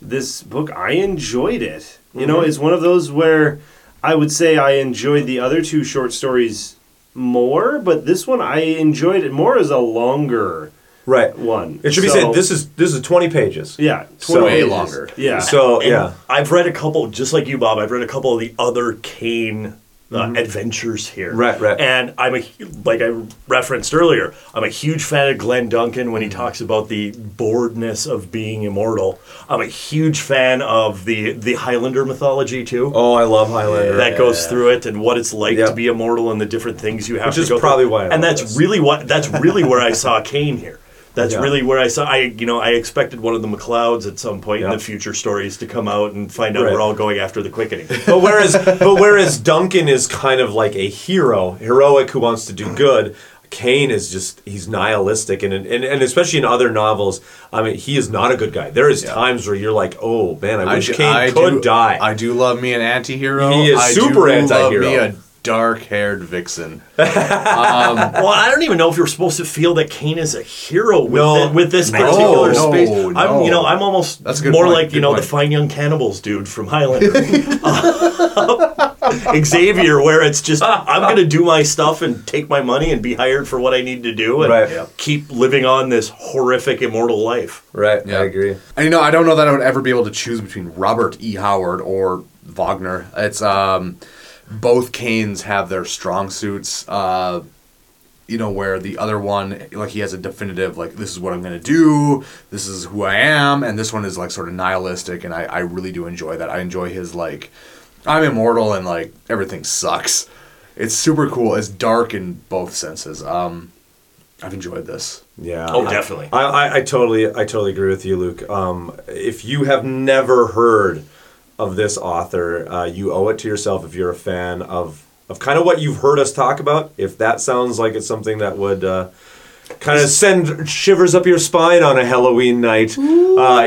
Speaker 8: this book. I enjoyed it. You know,
Speaker 10: Mhm.
Speaker 8: it's one of those where I would say I enjoyed the other two short stories more, but this one I enjoyed it more as a longer
Speaker 10: right
Speaker 8: one.
Speaker 10: It should be
Speaker 8: So-
Speaker 10: said this is this is twenty pages.
Speaker 8: Yeah, 20
Speaker 10: So-
Speaker 8: Way pages. longer. Yeah.
Speaker 10: So
Speaker 12: And
Speaker 10: yeah.
Speaker 12: I've read a couple, just like you, Bob. I've read a couple of the other Kane uh, adventures here.
Speaker 10: Mm-hmm. Right, right.
Speaker 12: And I'm a hu- like I referenced earlier. I'm a huge fan of Glen Duncan when he
Speaker 10: Mm-hmm.
Speaker 12: talks about the boredness of being immortal. I'm a huge fan of the the Highlander mythology too.
Speaker 10: Oh, I love Highlander.
Speaker 12: That goes
Speaker 10: Yeah.
Speaker 12: through it and what it's like
Speaker 10: Yep.
Speaker 12: to be immortal and the different things you have
Speaker 10: Which
Speaker 12: to
Speaker 10: is
Speaker 12: go
Speaker 10: probably
Speaker 12: through.
Speaker 10: why I
Speaker 12: and
Speaker 10: love
Speaker 12: that's
Speaker 10: this.
Speaker 12: really what that's really where I saw Kane here. That's
Speaker 10: Yeah.
Speaker 12: really where I saw I you know I expected one of the MacLeods at some point in the future stories to come out and find out
Speaker 10: Right.
Speaker 12: we're all going after the quickening.
Speaker 10: but whereas but whereas Duncan is kind of like a hero, heroic who wants to do good. Kane is just he's nihilistic and, and and especially in other novels, I mean he is not a good guy. There is times where you're like, oh man, I, wish
Speaker 11: do-
Speaker 10: Kane
Speaker 11: I
Speaker 10: could
Speaker 11: do-
Speaker 10: die.
Speaker 11: I do love me an anti-hero.
Speaker 10: He is
Speaker 11: I
Speaker 10: super anti-hero.
Speaker 11: Love me a dark-haired vixen.
Speaker 12: well, I don't even know if you're supposed to feel that Kane is a hero with,
Speaker 10: No.
Speaker 12: thi- with this
Speaker 11: No,
Speaker 12: particular
Speaker 11: no,
Speaker 12: space.
Speaker 11: no.
Speaker 12: I'm, you know, I'm almost
Speaker 11: That's
Speaker 12: more
Speaker 11: point,
Speaker 12: like you know
Speaker 11: point.
Speaker 12: the fine young cannibals dude from Highlander, Xavier, where it's just I'm going to do my stuff and take my money and be hired for what I need to do and
Speaker 10: Right. Yeah.
Speaker 12: keep living on this horrific immortal life.
Speaker 10: right,
Speaker 11: Yeah.
Speaker 10: I agree.
Speaker 11: And you know, I don't know that I would ever be able to choose between Robert E. Howard or Wagner. It's um, both Kanes have their strong suits. Uh, you know, where the other one, like, he has a definitive, like, this is what I'm going to do, this is who I am, and this one is, like, sort of nihilistic, and I, I really do enjoy that. I enjoy his, like, I'm immortal and, like, everything sucks. It's super cool. It's dark in both senses. Um, I've enjoyed this.
Speaker 10: Yeah.
Speaker 12: Oh,
Speaker 10: I-
Speaker 12: definitely.
Speaker 10: I, I, I totally I totally agree with you, Luke. Um, if you have never heard of this author, uh, you owe it to yourself if you're a fan of of kind of what you've heard us talk about. If that sounds like it's something that would uh, kind of send shivers up your spine on a Halloween night, uh,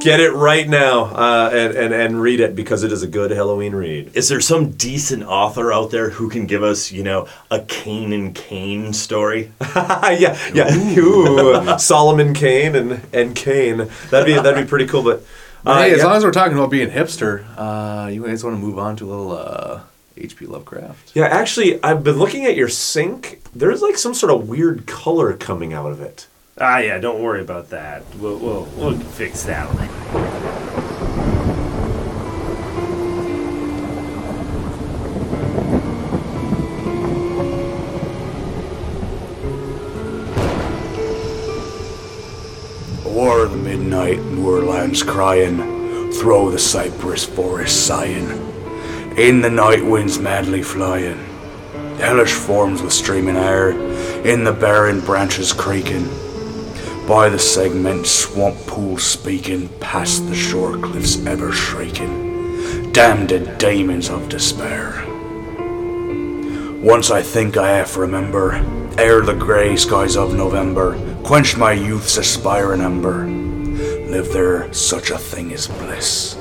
Speaker 10: get it right now uh, and, and and read it because it is a good Halloween read.
Speaker 12: Is there some decent author out there who can give us, you know, a Kane and Kane story?
Speaker 10: yeah, yeah. Ooh, Solomon Kane and and Kane. That'd be that'd be pretty cool. But
Speaker 11: But
Speaker 10: uh,
Speaker 11: hey, as
Speaker 10: yeah.
Speaker 11: long as we're talking about being hipster, uh, you guys want to move on to a little uh, H.P. Lovecraft?
Speaker 10: Yeah, actually, I've been looking at your sink. There's like some sort of weird color coming out of it.
Speaker 8: Ah, yeah, don't worry about that. We'll, we'll, we'll fix that one.
Speaker 13: Crying, through the cypress forest sighing, in the night winds madly flying, hellish forms with streaming air, in the barren branches creaking, by the segment swamp pool speaking, past the shore cliffs ever shrieking, damned demons of despair. Once I think I half remember, ere the grey skies of November quench my youth's aspiring ember, lived there such a thing as bliss.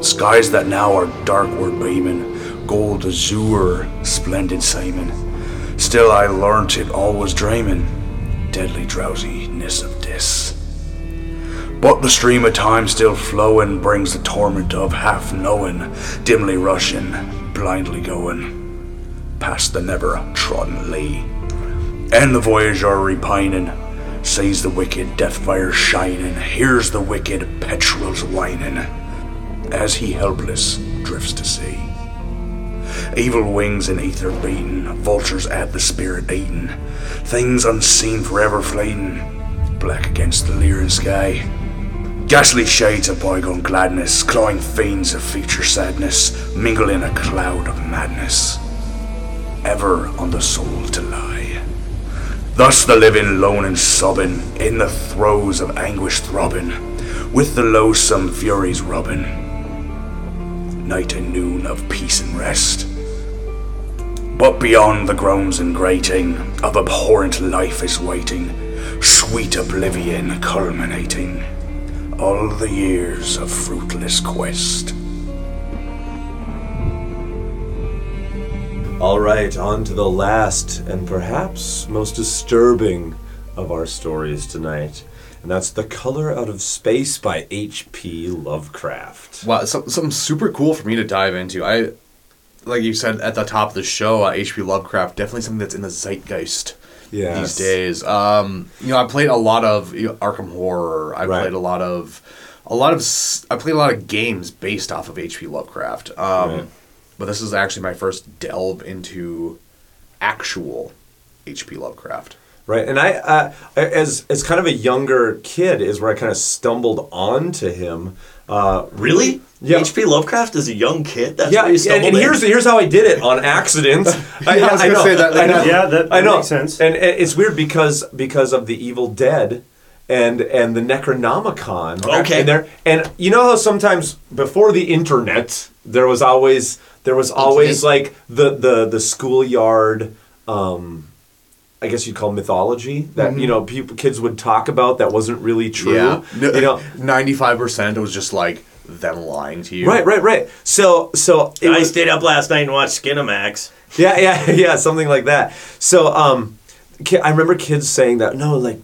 Speaker 13: Skies that now are darkward beaming, gold azure, splendid seeming. Still I learnt it all was dreaming, deadly drowsiness of dis. But the stream of time still flowing brings the torment of half knowing, dimly rushing, blindly going past the never trodden lea. And the voyager repining sees the wicked death fire shining, hears the wicked petrels whining as he helpless drifts to sea. Evil wings in ether beating, vultures at the spirit eating, things unseen forever fleeting, black against the leering sky. Ghastly shades of bygone gladness, clawing fiends of future sadness, mingle in a cloud of madness, ever on the soul to lie. Thus the living lone and sobbing, in the throes of anguish throbbing, with the loathsome furies rubbing. Night and noon of peace and rest. But beyond the groans and grating of abhorrent life is waiting, sweet oblivion culminating, all the years of fruitless quest.
Speaker 10: All right, on to the last and perhaps most disturbing of our stories tonight. And that's The Color Out of Space by H.P. Lovecraft.
Speaker 11: Wow, so, something super cool for me to dive into. I, like you said at the top of the show, uh, H.P. Lovecraft definitely something that's in the zeitgeist
Speaker 10: Yes.
Speaker 11: these days. Um, you know, I played a lot of you know, Arkham Horror. I
Speaker 10: Right.
Speaker 11: played a lot of, a lot of. I played a lot of games based off of H.P. Lovecraft. Um,
Speaker 10: Right.
Speaker 11: But this is actually my first delve into actual H.P. Lovecraft.
Speaker 10: Right, and I, uh, as as kind of a younger kid, is where I kind of stumbled onto him. Uh,
Speaker 12: Really?
Speaker 10: Yeah.
Speaker 12: H.P. Lovecraft as a young kid? That's
Speaker 10: yeah,
Speaker 12: where you
Speaker 10: and,
Speaker 12: stumbled
Speaker 10: and
Speaker 12: in?
Speaker 10: here's here's how I did it on accident. I,
Speaker 8: Yeah, I was
Speaker 10: I
Speaker 8: gonna
Speaker 10: know,
Speaker 8: say that-
Speaker 10: I know,
Speaker 8: yeah, that-
Speaker 10: I know.
Speaker 8: makes sense.
Speaker 10: And, and it's weird because because of the Evil Dead and and the Necronomicon.
Speaker 12: Okay.
Speaker 10: And there and you know how sometimes before the internet there was always there was always like the the the schoolyard. Um, I guess you'd call mythology that you know people kids would talk about that wasn't really true.
Speaker 11: Mm-hmm. Yeah,
Speaker 10: You know,
Speaker 11: ninety-five percent it was just like them lying to you.
Speaker 10: Right, right, right. So, so
Speaker 12: I
Speaker 10: was,
Speaker 12: stayed up last night and watched Skinamax.
Speaker 10: yeah, yeah, yeah, something like that. So, um, I remember kids saying that no, like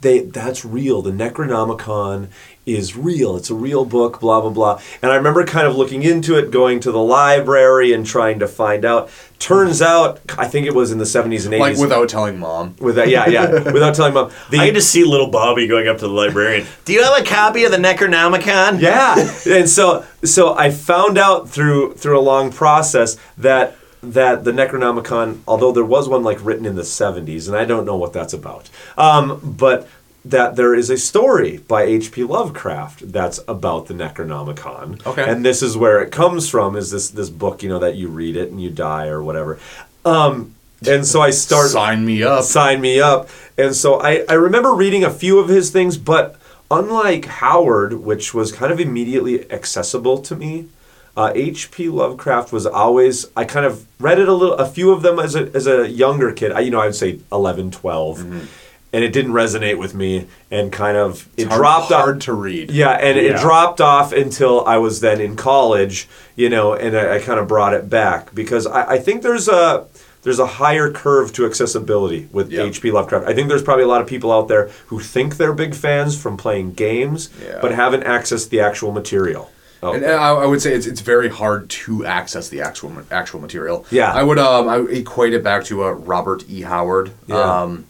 Speaker 10: they that's real. The Necronomicon is real. It's a real book. Blah blah blah. And I remember kind of looking into it, going to the library and trying to find out. Turns out, I think it was in the seventies and
Speaker 11: 80s.
Speaker 10: Like
Speaker 11: without telling mom.
Speaker 10: Without, yeah, yeah, without telling mom. The,
Speaker 12: I could just see little Bobby going up to the librarian. Do you have a copy of the Necronomicon?
Speaker 10: Yeah, and so so I found out through through a long process that that the Necronomicon, although there was one like written in the '70s, and I don't know what that's about, um, but that there is a story by H.P. Lovecraft that's about the Necronomicon.
Speaker 11: Okay.
Speaker 10: and this is where it comes from. Is this this book? You know that you read it and you die or whatever. Um, and so I start
Speaker 11: Sign me up.
Speaker 10: sign me up. And so I, I remember reading a few of his things, but unlike Howard, which was kind of immediately accessible to me, uh, H.P. Lovecraft was always, I kind of read it a little, a few of them as a, as a younger kid. I, you know, I would say 11, 12. And it didn't resonate with me, and kind of it
Speaker 11: It's hard-
Speaker 10: dropped off-
Speaker 11: hard to read.
Speaker 10: Yeah, and it dropped off until I was then in college, you know, and I, I kind of brought it back because I, I think there's a there's a higher curve to accessibility with
Speaker 11: Yeah.
Speaker 10: H.P. Lovecraft. I think there's probably a lot of people out there who think they're big fans from playing games,
Speaker 11: Yeah.
Speaker 10: but haven't accessed the actual material. Oh,
Speaker 11: And, and I, I would say it's it's very hard to access the actual actual material.
Speaker 10: Yeah.
Speaker 11: I would um I would equate it back to uh, Robert E. Howard.
Speaker 10: Yeah.
Speaker 11: Um,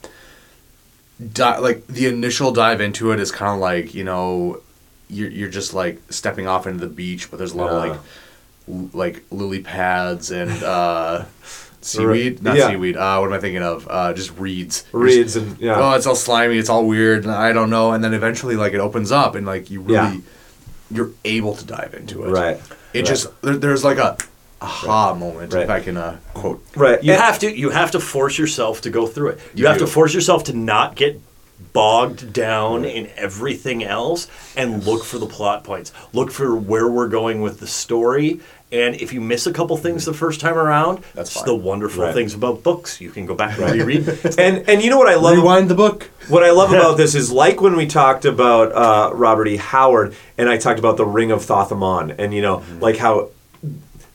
Speaker 11: di- like the initial dive into it is kind of like you know you're you're just like stepping off into the beach, but there's a lot of like l- like lily pads and uh, seaweed, not
Speaker 10: Yeah.
Speaker 11: seaweed. Uh, what am I thinking of? Uh, just reeds.
Speaker 10: Reeds and yeah.
Speaker 11: Oh, it's all slimy. It's all weird. and I don't know. And then eventually, like it opens up, and like you really,
Speaker 10: Yeah.
Speaker 11: you're able to dive into it.
Speaker 10: Right.
Speaker 11: It
Speaker 10: Right.
Speaker 11: just there, there's like a aha moment
Speaker 10: Right.
Speaker 11: if I can uh, quote.
Speaker 10: right.
Speaker 12: You
Speaker 10: And-
Speaker 12: have to you have to force yourself to go through it. You,
Speaker 11: You
Speaker 12: have
Speaker 11: do.
Speaker 12: to force yourself to not get bogged down in everything else and look for the plot points. Look for where we're going with the story. And if you miss a couple things the first time around,
Speaker 11: That's
Speaker 12: the wonderful
Speaker 10: Right.
Speaker 12: things about books. You can go back and reread.
Speaker 10: and and you know what I love
Speaker 11: Rewind the book.
Speaker 10: What I love about this is like when we talked about uh, Robert E. Howard, and I talked about the Ring of Thoth-Amon, and you know, like how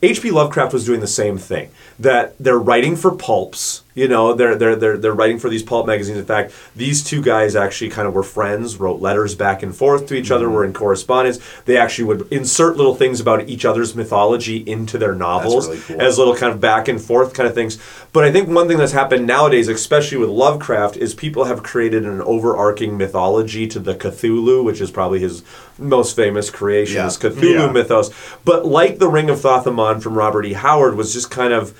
Speaker 10: H.P. Lovecraft was doing the same thing. That they're writing for pulps. You know, they're they're they're they're writing for these pulp magazines. In fact, these two guys actually kind of were friends, wrote letters back and forth to each other,
Speaker 11: Mm-hmm.
Speaker 10: were in correspondence. They actually would insert little things about each other's mythology into their novels
Speaker 11: really cool.
Speaker 10: as little kind of back and forth kind of things. But I think one thing that's happened nowadays, especially with Lovecraft, is people have created an overarching mythology to the Cthulhu, which is probably his most famous creation,
Speaker 11: Yeah.
Speaker 10: is Cthulhu
Speaker 8: Yeah.
Speaker 10: mythos. But like the Ring of Thoth-Amon from Robert E. Howard was just kind of,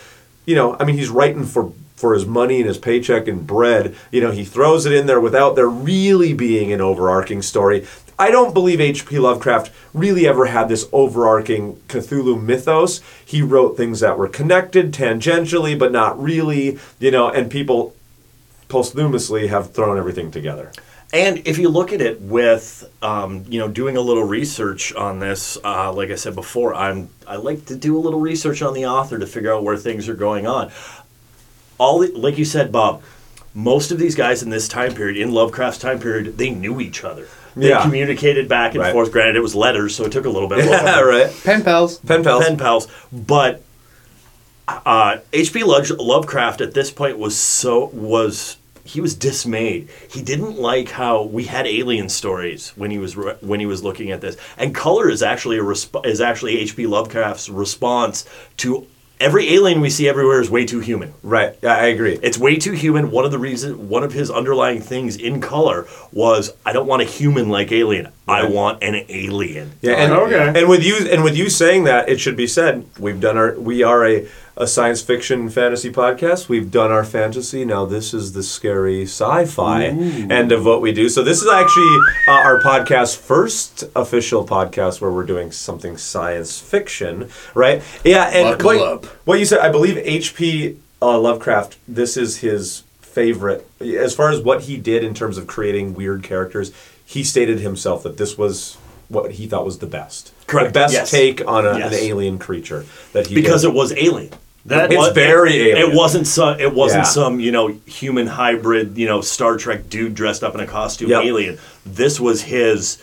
Speaker 10: you know, I mean, he's writing for for his money and his paycheck and bread. You know, he throws it in there without there really being an overarching story. I don't believe H.P. Lovecraft really ever had this overarching Cthulhu mythos. He wrote things that were connected tangentially, but not really, you know, and people posthumously have thrown everything together.
Speaker 12: And if you look at it with, um, you know, doing a little research on this, uh, like I said before, I'm I like to do a little research on the author to figure out where things are going on. All the, like you said, Bob, most of these guys in this time period, in Lovecraft's time period, they knew each other. They
Speaker 10: Yeah.
Speaker 12: communicated back and
Speaker 10: Right.
Speaker 12: forth. Granted, it was letters, so it took a little bit.
Speaker 10: Yeah,
Speaker 12: longer.
Speaker 10: right.
Speaker 11: Pen pals.
Speaker 10: Pen pals.
Speaker 12: pen pals. But uh, H.P. Love- Lovecraft at this point was so was he was dismayed. He didn't like how we had alien stories when he was re- when he was looking at this. And color is actually a resp- is actually H.P. Lovecraft's response to every alien we see everywhere is way too human.
Speaker 10: Right. Yeah, I agree.
Speaker 12: It's way too human. One of the reason one of his underlying things in color was I don't want a human like alien. I want an alien.
Speaker 10: Yeah, and
Speaker 8: Okay.
Speaker 10: and with you and with you saying that, it should be said we've done our we are a, a science fiction fantasy podcast. We've done our fantasy. Now this is the scary sci-fi end of what we do. So this is actually uh, our podcast first official podcast where we're doing something science fiction, right? Yeah, and
Speaker 11: Buckle
Speaker 10: what, what you said, I believe H.P. Uh, Lovecraft. This is his favorite as far as what he did in terms of creating weird characters. He stated himself that this was what he thought was the best,
Speaker 12: Correct,
Speaker 10: the best
Speaker 12: yes.
Speaker 10: take on a,
Speaker 12: Yes.
Speaker 10: an alien creature that he
Speaker 12: because
Speaker 10: did.
Speaker 12: it was alien.
Speaker 8: That-
Speaker 12: It
Speaker 10: It's
Speaker 12: wa-
Speaker 10: very
Speaker 12: it,
Speaker 10: alien.
Speaker 12: It wasn't some. It wasn't
Speaker 10: Yeah.
Speaker 12: some you know human hybrid you know Star Trek dude dressed up in a costume
Speaker 10: Yep.
Speaker 12: alien. This was his.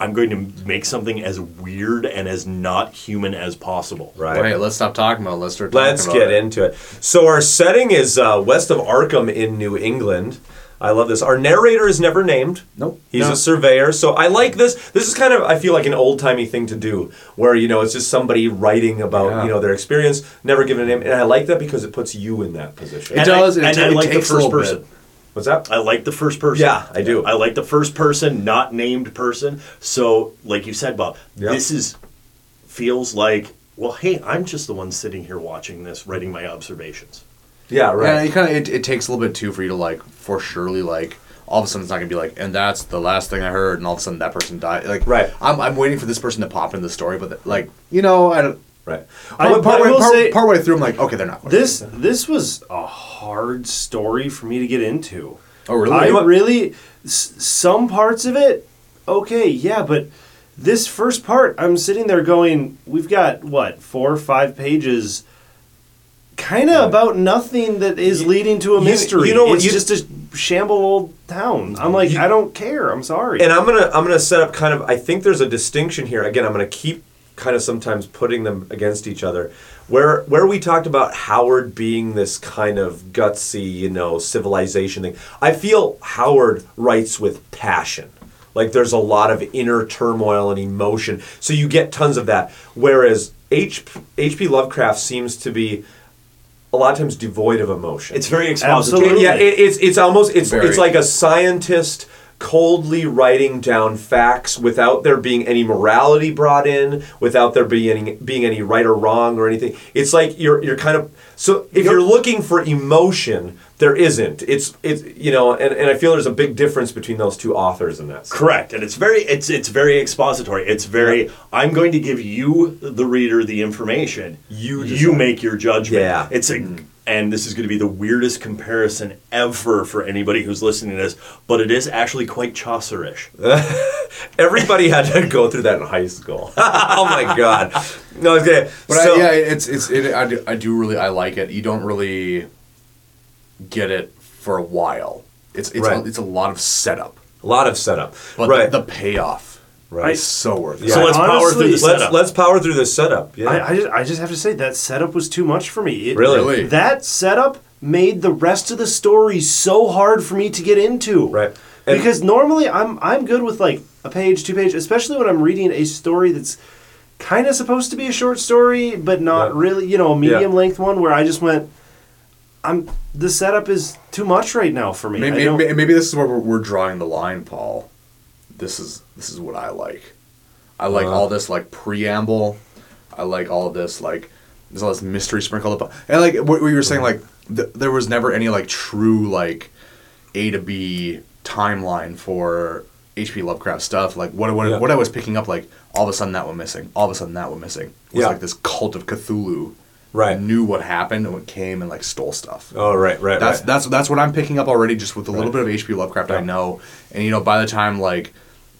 Speaker 12: I'm going to make something as weird and as not human as possible.
Speaker 10: right.
Speaker 11: Wait, let's stop talking about. it. Let's start. Talking
Speaker 10: Let's
Speaker 11: about
Speaker 10: get
Speaker 11: it.
Speaker 10: into it. So our setting is uh, west of Arkham in New England. I love this. Our narrator is never named.
Speaker 11: Nope.
Speaker 10: He's
Speaker 8: No.
Speaker 10: a surveyor. So I like this. This is kind of I feel like an old timey thing to do, where you know it's just somebody writing about
Speaker 11: Yeah.
Speaker 10: you know their experience, never given a name, and I like that because it puts you in that position.
Speaker 11: It
Speaker 12: And
Speaker 11: does,
Speaker 12: I,
Speaker 11: and
Speaker 12: and
Speaker 11: it
Speaker 12: I like the
Speaker 11: takes a
Speaker 12: first person.
Speaker 11: bit.
Speaker 10: What's that?
Speaker 12: I like the first person.
Speaker 10: Yeah, I do.
Speaker 12: I like the first person, not named person. So, like you said, Bob,
Speaker 10: Yep.
Speaker 12: this is feels like. Well, hey, I'm just the one sitting here watching this, writing my observations.
Speaker 10: Yeah,
Speaker 11: Yeah,
Speaker 10: right.
Speaker 11: it kind of it, it takes a little bit too for you to like for surely like all of a sudden it's not gonna be like and that's the last thing I heard and all of a sudden that person died like
Speaker 10: Right.
Speaker 11: I'm, I'm waiting for this person to pop in the story but like you know I don't
Speaker 10: right.
Speaker 8: I-
Speaker 11: part,
Speaker 8: I
Speaker 11: way,
Speaker 8: will
Speaker 11: part,
Speaker 8: say-
Speaker 11: part way through I'm like okay they're not
Speaker 8: This this was a hard story for me to get into.
Speaker 11: oh really
Speaker 8: I really s- some parts of it okay, yeah, but this first part I'm sitting there going, we've got what, 4 or 5 pages kind of about nothing that is leading to a
Speaker 10: you-
Speaker 8: mystery.
Speaker 10: you know what,
Speaker 8: it's
Speaker 10: you-
Speaker 8: just a shamble old town. I'm like, I don't care. I'm sorry.
Speaker 10: And I'm gonna I'm gonna set up kind of I think there's a distinction here. Again, I'm gonna keep kind of sometimes putting them against each other. Where where we talked about Howard being this kind of gutsy, you know, civilization thing. I feel Howard writes with passion. Like there's a lot of inner turmoil and emotion. So you get tons of that. Whereas H, H.P. Lovecraft seems to be a lot of times devoid of emotion.
Speaker 12: It's very expository.
Speaker 10: Yeah, it, it's it's almost it's
Speaker 11: Very.
Speaker 10: it's like a scientist coldly writing down facts without there being any morality brought in, without there being any, being any right or wrong or anything. It's like you're you're kind of so if you're looking for emotion, there isn't. It's it's you know, and, and I feel there's a big difference between those two authors in that. sense.
Speaker 12: Correct, and it's very it's it's very expository. It's very I'm going to give you the reader the information.
Speaker 10: You
Speaker 12: you make your judgment.
Speaker 10: Yeah.
Speaker 12: It's a mm-hmm. and this is going to be the weirdest comparison ever for anybody who's listening to this, but it is actually quite Chaucerish.
Speaker 10: Everybody had to go through that in high school. oh my god. No, it's okay.
Speaker 11: but
Speaker 10: so,
Speaker 11: I, yeah it's it's it, I, do, I do really I like it you don't really get it for a while it's it's
Speaker 10: Right.
Speaker 11: a, it's a lot of setup
Speaker 10: a lot of setup.
Speaker 11: but
Speaker 10: right.
Speaker 11: the, the payoff
Speaker 10: Right.
Speaker 11: It's so worth it.
Speaker 10: Yeah.
Speaker 12: So let's power through the
Speaker 10: let's. Let's power through this setup. Yeah.
Speaker 8: I, I just I just have to say that setup was too much for me. It-
Speaker 10: Really? Really?
Speaker 8: That setup made the rest of the story so hard for me to get into.
Speaker 10: Right. And-
Speaker 8: because normally I'm I'm good with like a page, two page, especially when I'm reading a story that's kind of supposed to be a short story, but not
Speaker 10: Yeah.
Speaker 8: really, you know, a medium
Speaker 10: Yeah.
Speaker 8: length one where I just went I'm the setup is too much right now for me. I
Speaker 11: Maybe,
Speaker 8: don't-
Speaker 11: maybe, maybe this is where we're, we're drawing the line, Paul. This is this is what I like. I like
Speaker 10: Uh-huh.
Speaker 11: all this like preamble. I like all this like there's all this mystery sprinkled up, and like what, what you were saying, like th- there was never any like true like A to B timeline for H.P. Lovecraft stuff. Like what what,
Speaker 10: Yeah.
Speaker 11: what I was picking up, like all of a sudden that went missing. All of a sudden that went missing. It was
Speaker 10: Yeah.
Speaker 11: like this cult of Cthulhu.
Speaker 10: Right.
Speaker 11: Knew what happened and what came and like stole stuff.
Speaker 10: Oh, right, right,
Speaker 11: That's
Speaker 10: right.
Speaker 11: that's that's what I'm picking up already, just with a little
Speaker 10: Right.
Speaker 11: bit of H.P. Lovecraft I know. And you know, by the time like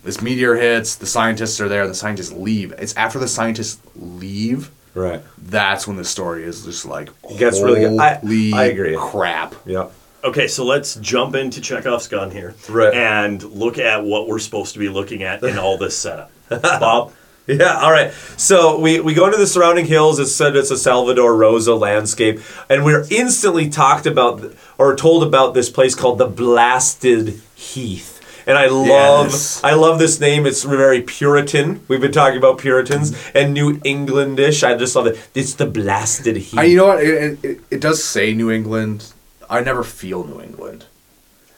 Speaker 11: this meteor hits, the scientists are there, the scientists leave. It's after the scientists leave,
Speaker 10: right?
Speaker 11: That's when the story is just like
Speaker 10: It gets really good. I- I agree.
Speaker 11: Crap.
Speaker 10: Yeah.
Speaker 12: Okay, so let's jump into Chekhov's gun here
Speaker 10: Right.
Speaker 12: and look at what we're supposed to be looking at in all this setup. Bob?
Speaker 10: Yeah, all right. So we, we go into the surrounding hills. It's said it's a Salvator Rosa landscape. And we're instantly talked about or told about this place called the Blasted Heath. And I love
Speaker 11: Yes.
Speaker 10: I love this name. It's very Puritan. We've been talking about Puritans and New Englandish. I just love it. It's the Blasted Heath.
Speaker 11: I, you know what? It, it, it does say New England. I never feel New England.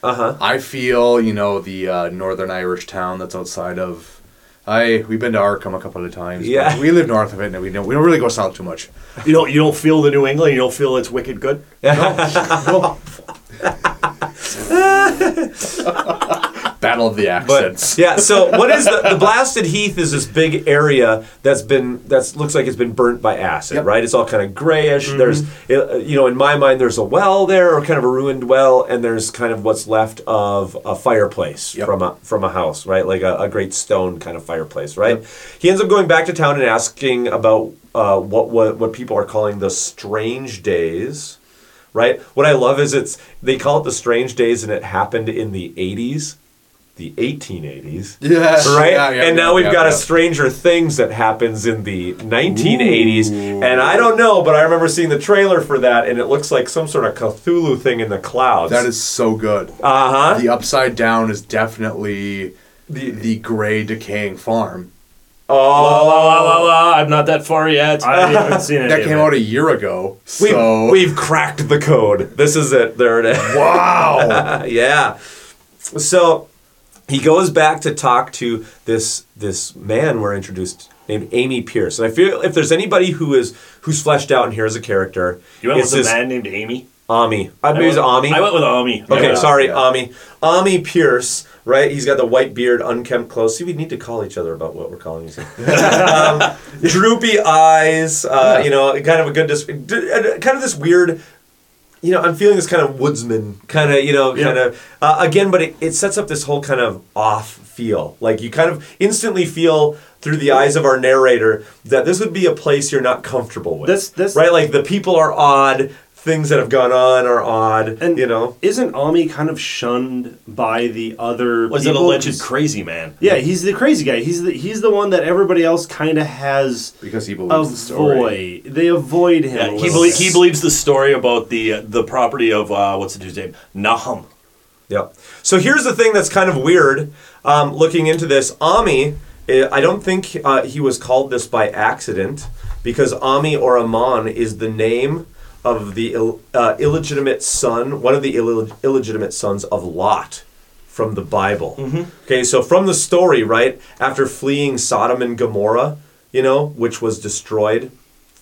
Speaker 10: Uh huh.
Speaker 11: I feel you know the uh, Northern Irish town that's outside of. I we've been to Arkham a couple of times.
Speaker 12: Yeah.
Speaker 11: we live north of it, and we don't we don't really go south too much.
Speaker 12: You don't you don't feel the New England, you don't feel it's wicked good?
Speaker 11: Battle of the
Speaker 10: But
Speaker 11: accents.
Speaker 10: yeah, so what is the, the blasted heath? Is this big area that's been that's looks like it's been burnt by acid, right? It's all kind of grayish. There's uh, you know in my mind there's a well there or kind of a ruined well, and there's kind of what's left of a fireplace from a from a house, right? Like a, a great stone kind of fireplace, right? He ends up going back to town and asking about uh, what, what what people are calling the strange days. Right. What I love is it's they call it the strange days, and it happened in the '80s the 1880s.
Speaker 11: Yes.
Speaker 10: Right?
Speaker 11: Yeah, yeah,
Speaker 10: and now
Speaker 11: yeah,
Speaker 10: we've
Speaker 11: yeah,
Speaker 10: got a. Stranger Things that happens in the 1980s. And I don't know, but I remember seeing the trailer for that, and it looks like some sort of Cthulhu thing in the clouds.
Speaker 11: That is so good.
Speaker 10: Uh huh.
Speaker 11: The upside down is definitely the the gray decaying farm.
Speaker 10: Oh,
Speaker 12: La, la, la, la, la. I'm not that far yet.
Speaker 8: I haven't seen it.
Speaker 11: That came out a year ago.
Speaker 10: We've,
Speaker 11: So
Speaker 10: we've cracked the code. This is it. There it is.
Speaker 11: Wow.
Speaker 10: yeah. So he goes back to talk to this this man we're introduced named Amy Pierce. And I feel if there's anybody who is who's fleshed out in here as a character,
Speaker 12: You went
Speaker 10: it's
Speaker 12: with a man named Amy?
Speaker 10: Ammi. I maybe it's Ammi.
Speaker 12: I went with Ammi.
Speaker 10: Okay,
Speaker 12: Yeah.
Speaker 10: sorry,
Speaker 12: Yeah.
Speaker 10: Ammi. Ammi Pierce, right? He's got the white beard, unkempt clothes. See, we need to call each other about what we're calling each other. um, droopy eyes, uh, you know, kind of a good, dis- uh, kind of this weird. You know, I'm feeling this kind of woodsman, kind of, you know, kind of, uh, again, but it, it sets up this whole kind of off feel. Like you kind of instantly feel through the eyes of our narrator that this would be a place you're not comfortable with.
Speaker 8: That's- that's-
Speaker 10: right? Like the people are odd, things that have gone on are odd,
Speaker 8: And
Speaker 10: you know.
Speaker 8: Isn't Ammi kind of shunned by the other?
Speaker 12: Was it
Speaker 8: people?
Speaker 12: alleged crazy man?
Speaker 8: Yeah, he's the crazy guy. He's the he's the one that everybody else kind of has
Speaker 11: because he believes the story.
Speaker 8: avoid. They avoid him.
Speaker 12: Yeah,
Speaker 8: a
Speaker 12: he,
Speaker 8: little
Speaker 12: belie- he believes the story about the uh, the property of uh, what's the dude's name? Nahum.
Speaker 10: Yep. So here's the thing that's kind of weird. Um, looking into this, Ammi, eh, I don't think uh, he was called this by accident because Ammi or Aman is the name of the Ill, uh, illegitimate son, one of the Ill, illegitimate sons of Lot from the Bible. Okay, so from the story, right after fleeing Sodom and Gomorrah, you know, which was destroyed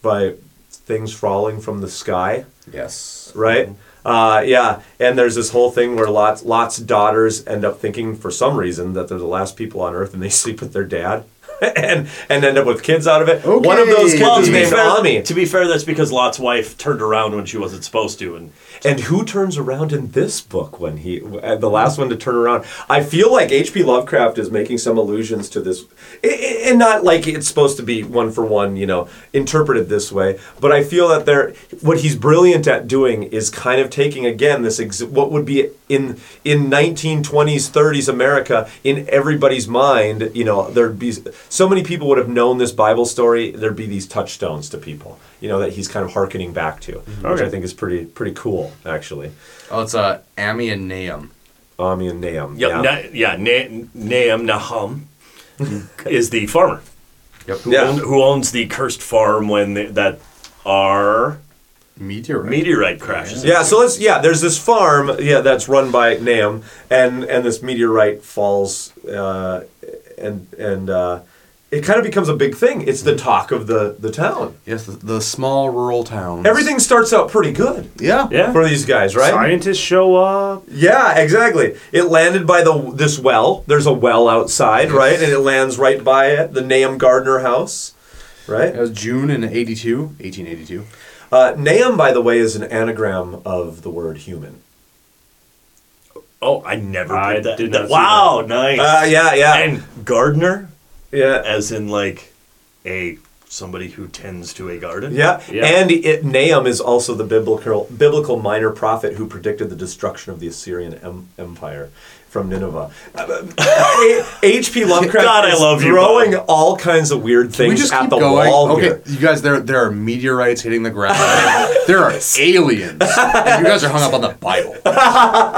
Speaker 10: by things falling from the sky
Speaker 11: Yes.
Speaker 10: right? Uh, yeah, and there's this whole thing where Lot's Lot's daughters end up thinking for some reason that they're the last people on Earth, and they sleep with their dad. and and end up with kids out of it. One of those kids
Speaker 12: Well,
Speaker 10: is
Speaker 12: to be
Speaker 10: named
Speaker 12: fair,
Speaker 10: Ammi.
Speaker 12: To be fair, that's because Lot's wife turned around when she wasn't supposed to, and
Speaker 10: And who turns around in this book when he uh, the last one to turn around? I feel like H.P. Lovecraft is making some allusions to this, and not like it's supposed to be one for one, you know, interpreted this way. But I feel that there, what he's brilliant at doing is kind of taking again this ex- what would be in in 1920s 30s America in everybody's mind. You know, there'd be so many people would have known this Bible story. There'd be these touchstones to people, you know, that he's kind of hearkening back to, which
Speaker 11: Okay.
Speaker 10: I think is pretty pretty cool actually.
Speaker 11: Oh, it's uh, Ammi and Nahum.
Speaker 10: Ammi and Nahum.
Speaker 12: Yep,
Speaker 10: yeah.
Speaker 12: Na- yeah, Na- Nahum Nahum is the farmer.
Speaker 11: Yep.
Speaker 12: Who,
Speaker 10: Yeah.
Speaker 12: own- who owns the cursed farm when they, that are
Speaker 11: meteorite
Speaker 12: meteorite crashes?
Speaker 10: Yeah, so let's yeah. There's this farm, yeah, that's run by Nahum, and and this meteorite falls, uh, and and uh, it kind of becomes a big thing. It's the talk of the the town.
Speaker 11: Yes, the, the small rural town.
Speaker 10: Everything starts out pretty good.
Speaker 11: Yeah,
Speaker 8: Yeah.
Speaker 10: for these guys, right?
Speaker 8: Scientists show up.
Speaker 10: Yeah, exactly. It landed by the this well. There's a well outside, right? And it lands right by it, the Nahum Gardner house, right?
Speaker 11: It was June in 82, 1882.
Speaker 10: Uh, Nahum, by the way, is an anagram of the word human.
Speaker 12: Oh, I never
Speaker 8: I
Speaker 12: did that.
Speaker 8: did not see
Speaker 12: wow, nice.
Speaker 10: Uh, yeah, yeah.
Speaker 12: And gardener,
Speaker 10: Yeah.
Speaker 12: as in like a somebody who tends to a garden.
Speaker 10: Yeah,
Speaker 8: Yeah.
Speaker 10: and it, Nahum is also the biblical biblical minor prophet who predicted the destruction of the Assyrian em- Empire from Nineveh. Uh, uh, H.P. Lovecraft
Speaker 12: God, I love you,
Speaker 10: throwing
Speaker 12: Bob.
Speaker 10: all kinds of weird
Speaker 11: Can we
Speaker 10: things
Speaker 11: just
Speaker 10: at
Speaker 11: keep
Speaker 10: the
Speaker 11: going?
Speaker 10: wall
Speaker 11: okay,
Speaker 10: here.
Speaker 11: you guys, there there are meteorites hitting the ground. there are aliens. you guys are hung up on the Bible.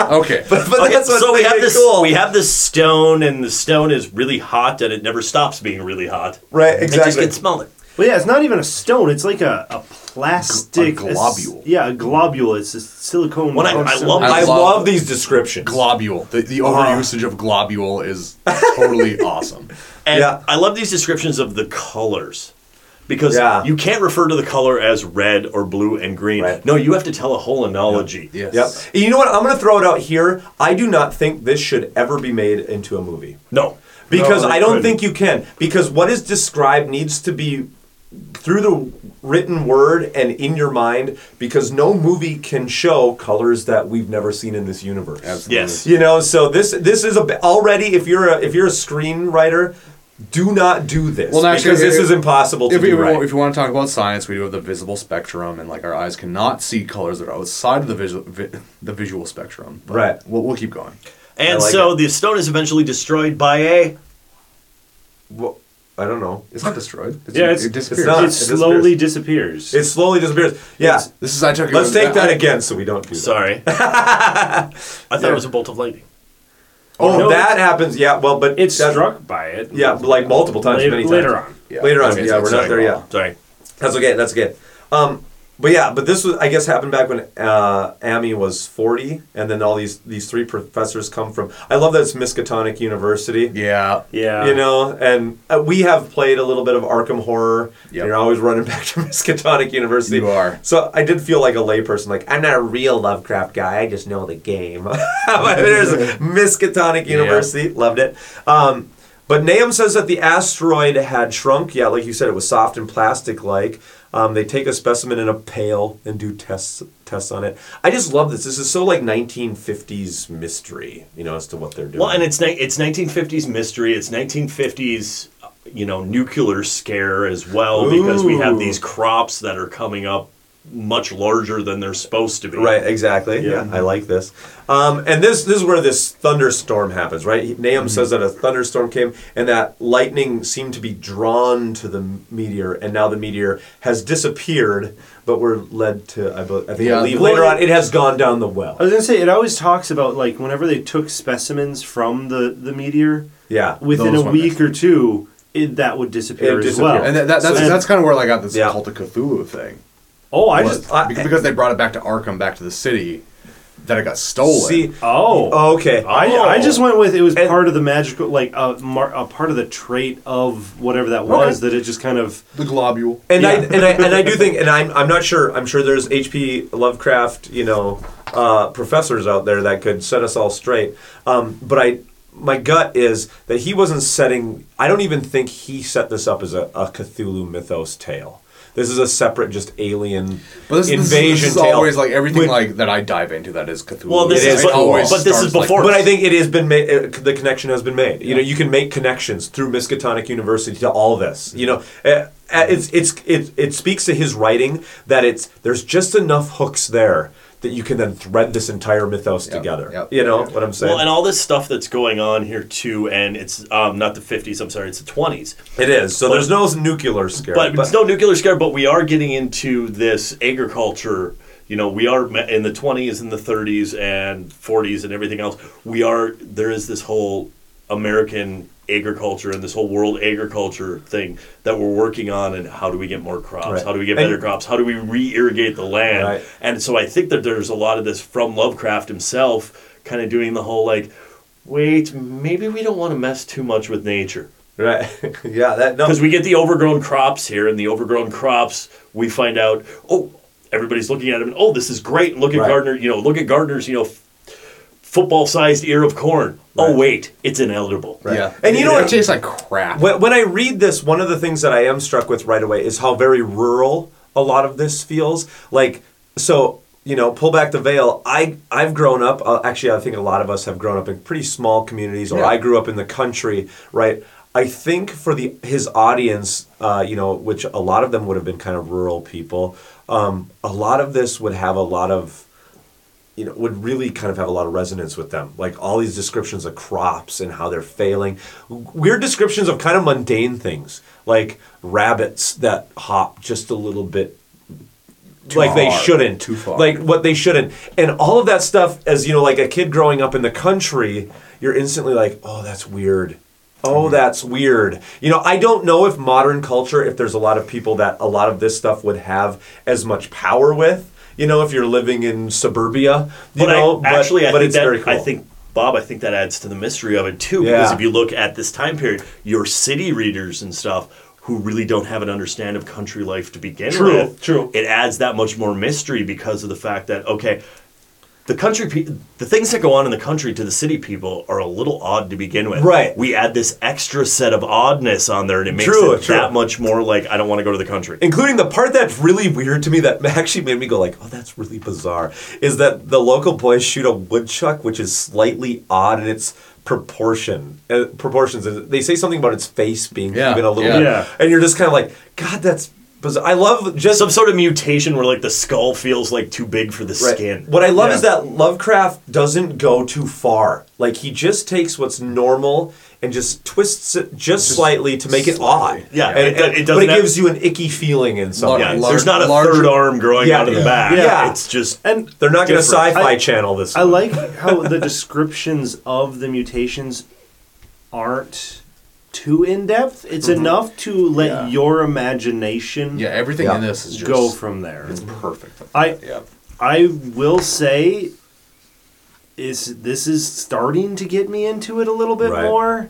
Speaker 11: Okay.
Speaker 10: But
Speaker 12: Okay,
Speaker 10: that's what's
Speaker 12: so we have this.
Speaker 10: cool.
Speaker 12: We have this stone, and the stone is really hot, and it never stops being really hot.
Speaker 10: right, exactly.
Speaker 12: It just gets smelling.
Speaker 8: Well, yeah, it's not even a stone. It's like a, a plastic
Speaker 11: A globule.
Speaker 8: yeah, a globule. It's a silicone.
Speaker 12: When I- I love-
Speaker 10: I,
Speaker 11: I
Speaker 10: love,
Speaker 11: love
Speaker 10: these descriptions.
Speaker 11: globule. The, the uh-huh. overusage of globule is totally awesome.
Speaker 12: And
Speaker 10: Yeah.
Speaker 12: I love these descriptions of the colors. Because
Speaker 10: Yeah.
Speaker 12: you can't refer to the color as red or blue and green.
Speaker 10: Right.
Speaker 12: No, you have to tell a whole analogy.
Speaker 11: Yes.
Speaker 10: Yep. You know what? I'm going to throw it out here. I do not think this should ever be made into a movie.
Speaker 12: No.
Speaker 10: Because
Speaker 8: No, they
Speaker 10: I don't
Speaker 8: couldn't.
Speaker 10: think you can. Because what is described needs to be through the written word and in your mind. Because no movie can show colors that we've never seen in this universe.
Speaker 11: Absolutely.
Speaker 12: Yes.
Speaker 10: You know, so this this is a already. If you're a if you're a screenwriter, do not do this
Speaker 11: Well, actually,
Speaker 10: because this
Speaker 11: if-
Speaker 10: is impossible to
Speaker 11: If, we,
Speaker 10: do right.
Speaker 11: if you want to talk about science, we do have the visible spectrum, and like our eyes cannot see colors that are outside of the visual vi- the visual spectrum. But
Speaker 10: Right.
Speaker 11: We'll, we'll keep going.
Speaker 12: And
Speaker 10: like
Speaker 12: so
Speaker 10: it.
Speaker 12: the stone is eventually destroyed by a.
Speaker 10: Well, I don't know.
Speaker 11: It's not destroyed. It's,
Speaker 8: Yeah, it's-
Speaker 11: it disappears.
Speaker 10: not.
Speaker 8: it
Speaker 10: It
Speaker 8: slowly disappears.
Speaker 10: It slowly disappears. Yeah.
Speaker 11: It's- this is I took.
Speaker 10: Let's take that
Speaker 11: I-
Speaker 10: again so we don't do that.
Speaker 12: Sorry. I thought
Speaker 10: Yeah.
Speaker 12: it was a bolt of lightning.
Speaker 10: Oh,
Speaker 8: No,
Speaker 10: that happens. Yeah. Well, but
Speaker 8: it's
Speaker 10: that's-
Speaker 8: struck by it.
Speaker 10: Yeah, like multiple times,
Speaker 8: later,
Speaker 10: many times.
Speaker 8: later on.
Speaker 11: Yeah.
Speaker 10: Later on.
Speaker 11: Okay,
Speaker 10: yeah,
Speaker 11: so
Speaker 10: we're
Speaker 11: it's
Speaker 10: not there yet.
Speaker 12: Sorry.
Speaker 10: That's okay. That's okay. Um, but yeah, but this was I guess happened back when uh, Amy was forty, and then all these these three professors come from. I love that it's Miskatonic University.
Speaker 11: Yeah.
Speaker 8: Yeah.
Speaker 10: You know, and uh, we have played a little bit of Arkham Horror.
Speaker 11: Yep.
Speaker 10: And you're always running back to Miskatonic University.
Speaker 11: You are.
Speaker 10: So I did feel like a layperson. Like I'm not a real Lovecraft guy. I just know the game. But There's Miskatonic University. Loved it. Um, but Nahum says that the asteroid had shrunk. Yeah, like you said, it was soft and plastic-like. Um, they take a specimen in a pail and do tests tests on it. I just love this. This is so like 1950s mystery, you know, as to what they're doing.
Speaker 12: Well, and it's it's 1950s mystery. It's 1950s, uh, you know, nuclear scare as well because we have these crops that are coming up much larger than they're supposed to be.
Speaker 10: Right, exactly. Yeah, I like this. Um, and this this is where this thunderstorm happens, right? He- Nahum says that a thunderstorm came and that lightning seemed to be drawn to the meteor, and now the meteor has disappeared, but we're led to, I, be- I think,
Speaker 8: Yeah.
Speaker 10: believe
Speaker 8: Well,
Speaker 10: later on,
Speaker 8: it-
Speaker 10: it has gone down the well.
Speaker 8: I was gonna say it always talks about like whenever they took specimens from the the meteor.
Speaker 10: Yeah,
Speaker 8: Within a week or two, it, that would disappear
Speaker 10: It
Speaker 8: as well.
Speaker 11: And that, that, that's,
Speaker 8: So-
Speaker 11: that's kind of where I got this
Speaker 10: Yeah.
Speaker 11: cult of Cthulhu thing.
Speaker 8: Oh, I
Speaker 11: Was-
Speaker 8: just
Speaker 11: beca- because they brought it back to Arkham, back to the city, that it got stolen.
Speaker 10: See,
Speaker 8: oh
Speaker 10: okay.
Speaker 8: I,
Speaker 12: Oh.
Speaker 8: I just went with it was part of the magical like a, mar, a part of the trait of whatever that was that it just kind of
Speaker 11: the globule.
Speaker 10: And I and I and I do think, and I'm I'm not sure. I'm sure there's H.P. Lovecraft, you know, uh, professors out there that could set us all straight. Um, but I my gut is that he wasn't setting. I don't even think he set this up as a, a Cthulhu mythos tale. This is a separate, just alien
Speaker 11: But this, this is-
Speaker 10: invasion
Speaker 11: this is
Speaker 10: tale.
Speaker 11: always like everything
Speaker 10: With-
Speaker 11: like that I dive into that is Cthulhu.
Speaker 12: Well, this
Speaker 10: It
Speaker 12: is,
Speaker 10: is
Speaker 12: but,
Speaker 11: always
Speaker 12: but this is
Speaker 11: starts like-
Speaker 12: before.
Speaker 10: But I think it has been made. Uh, the connection has been made. You know, you can make connections through Miskatonic University to all this. You know, uh, uh, it's it's it it speaks to his writing that it's there's just enough hooks there that you can then thread this entire mythos together. You know what I'm saying?
Speaker 12: Well, and all this stuff that's going on here too, and it's um, not the 50s. I'm sorry, it's the 20s.
Speaker 10: it is. So
Speaker 12: But-
Speaker 10: there's no nuclear scare.
Speaker 12: But, it's no nuclear scare. But we are getting into this agriculture. You know, we are in the 20s and the 30s and 40s and everything else. We are there is this whole American agriculture and this whole world agriculture thing that we're working on and how do we get more crops
Speaker 10: Right.
Speaker 12: how do we get
Speaker 10: And-
Speaker 12: better crops how do we re-irrigate the land
Speaker 10: Right.
Speaker 12: and so i think that there's a lot of this from lovecraft himself kind of doing the whole like wait maybe we don't want to mess too much with nature
Speaker 10: right yeah that no
Speaker 12: because we get the overgrown crops here and the overgrown crops we find out oh everybody's looking at them and oh this is great look at
Speaker 10: Right.
Speaker 12: gardner you know look at gardner's you know f- football-sized ear of corn oh wait it's inedible
Speaker 11: Yeah,
Speaker 10: And you know
Speaker 11: it
Speaker 10: what-
Speaker 11: tastes like crap.
Speaker 10: When, when I read this, one of the things that I am struck with right away is how very rural a lot of this feels. Like, so you know, pull back the veil. I I've grown up. Uh, actually, I think a lot of us have grown up in pretty small communities, or
Speaker 11: Yeah.
Speaker 10: I grew up in the country, right? I think for the his audience, uh, you know, which a lot of them would have been kind of rural people. Um, a lot of this would have a lot of you know, would really kind of have a lot of resonance with them. Like all these descriptions of crops and how they're failing. Weird descriptions of kind of mundane things, like rabbits that hop just a little bit
Speaker 11: Too
Speaker 10: like they shouldn't.
Speaker 11: Too far.
Speaker 10: Like what they shouldn't. And all of that stuff, as you know, like a kid growing up in the country, you're instantly like, oh, that's weird. Oh, mm-hmm. that's weird. You know, I don't know if modern culture, if there's a lot of people that a lot of this stuff would have as much power with. You know, if you're living in suburbia, you
Speaker 12: but
Speaker 10: know,
Speaker 12: I,
Speaker 10: but,
Speaker 12: actually, I
Speaker 10: but
Speaker 12: think
Speaker 10: it's
Speaker 12: that,
Speaker 10: very cool.
Speaker 12: I think Bob, I think that adds to the mystery of it too. Because
Speaker 10: Yeah.
Speaker 12: if you look at this time period, your city readers and stuff who really don't have an understanding of country life to begin
Speaker 10: True,
Speaker 12: with,
Speaker 10: true.
Speaker 12: It adds that much more mystery because of the fact that okay, the country, pe- the things that go on in the country to the city people are a little odd to begin with.
Speaker 10: Right.
Speaker 12: We add this extra set of oddness on there, and it makes
Speaker 10: True,
Speaker 12: it
Speaker 10: true.
Speaker 12: that much more like I don't want to go to the country.
Speaker 10: including the part that's really weird to me that actually made me go like, "Oh, that's really bizarre," is that the local boys shoot a woodchuck, which is slightly odd in its proportion uh, proportions. They say something about its face being
Speaker 11: Yeah,
Speaker 10: even a little,
Speaker 11: yeah.
Speaker 10: bit,
Speaker 8: Yeah.
Speaker 10: and you're just kind of like, "God, that's bizarre." I love just
Speaker 12: Some sort of mutation where like the skull feels like too big for the
Speaker 10: Right.
Speaker 12: skin.
Speaker 10: What I love
Speaker 8: Yeah.
Speaker 10: is that Lovecraft doesn't go too far. Like he just takes what's normal and just twists it just, slightly to make it odd.
Speaker 12: Yeah,
Speaker 10: and,
Speaker 12: it do-
Speaker 10: and-
Speaker 12: it
Speaker 10: but
Speaker 12: doesn't
Speaker 10: it
Speaker 12: have-
Speaker 10: gives you an icky feeling in some
Speaker 11: Lar-
Speaker 12: Yeah,
Speaker 10: ways.
Speaker 11: lar-
Speaker 12: there's not a
Speaker 11: larger-
Speaker 12: third arm growing
Speaker 10: Yeah,
Speaker 12: out of the back.
Speaker 10: Yeah.
Speaker 12: it's just
Speaker 8: And
Speaker 10: They're not going to sci-fi
Speaker 8: I-
Speaker 10: channel this.
Speaker 8: I
Speaker 10: one.
Speaker 8: like how the descriptions of the mutations aren't too in depth. It's mm-hmm. enough to let
Speaker 11: Yeah.
Speaker 8: your imagination
Speaker 11: yeah, everything
Speaker 10: Yeah.
Speaker 11: in this is just
Speaker 8: go from there.
Speaker 11: It's perfect.
Speaker 8: I
Speaker 11: yeah.
Speaker 8: I will say is this is starting to get me into it a little bit
Speaker 10: Right.
Speaker 8: more.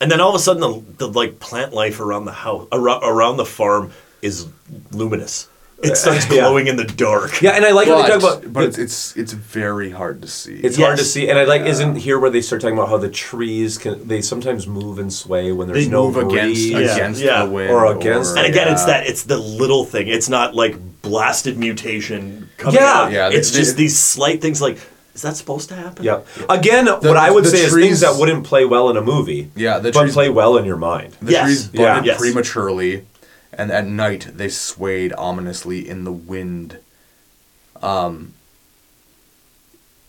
Speaker 12: And then all of a sudden, the, the like plant life around the house, around, around the farm, is luminous. It starts
Speaker 10: Yeah.
Speaker 12: glowing in the dark.
Speaker 10: Yeah, and I like how they talk about.
Speaker 11: but it's, it's it's very hard to see.
Speaker 10: it's hard to see, and I like. Isn't here where they start talking about how the trees can they sometimes move and sway when there's
Speaker 11: they
Speaker 10: no
Speaker 11: move against
Speaker 10: breeze.
Speaker 8: Yeah.
Speaker 11: against
Speaker 12: Yeah.
Speaker 11: the wind
Speaker 10: Or against-
Speaker 12: And again, it's that it's the little thing. It's not like blasted mutation coming
Speaker 10: Yeah.
Speaker 12: out.
Speaker 11: Yeah, they-
Speaker 12: it's just
Speaker 11: they-
Speaker 12: these slight things. Like, is that supposed to happen?
Speaker 10: Yeah. Again, what I would
Speaker 11: the
Speaker 10: say is things that wouldn't play well in a movie.
Speaker 11: Yeah, the
Speaker 10: but
Speaker 11: trees-
Speaker 10: play well in your mind.
Speaker 11: The
Speaker 12: Yes.
Speaker 11: trees
Speaker 10: Yeah.
Speaker 11: budded
Speaker 12: Yes.
Speaker 11: prematurely, and at night they swayed ominously in the wind. Um,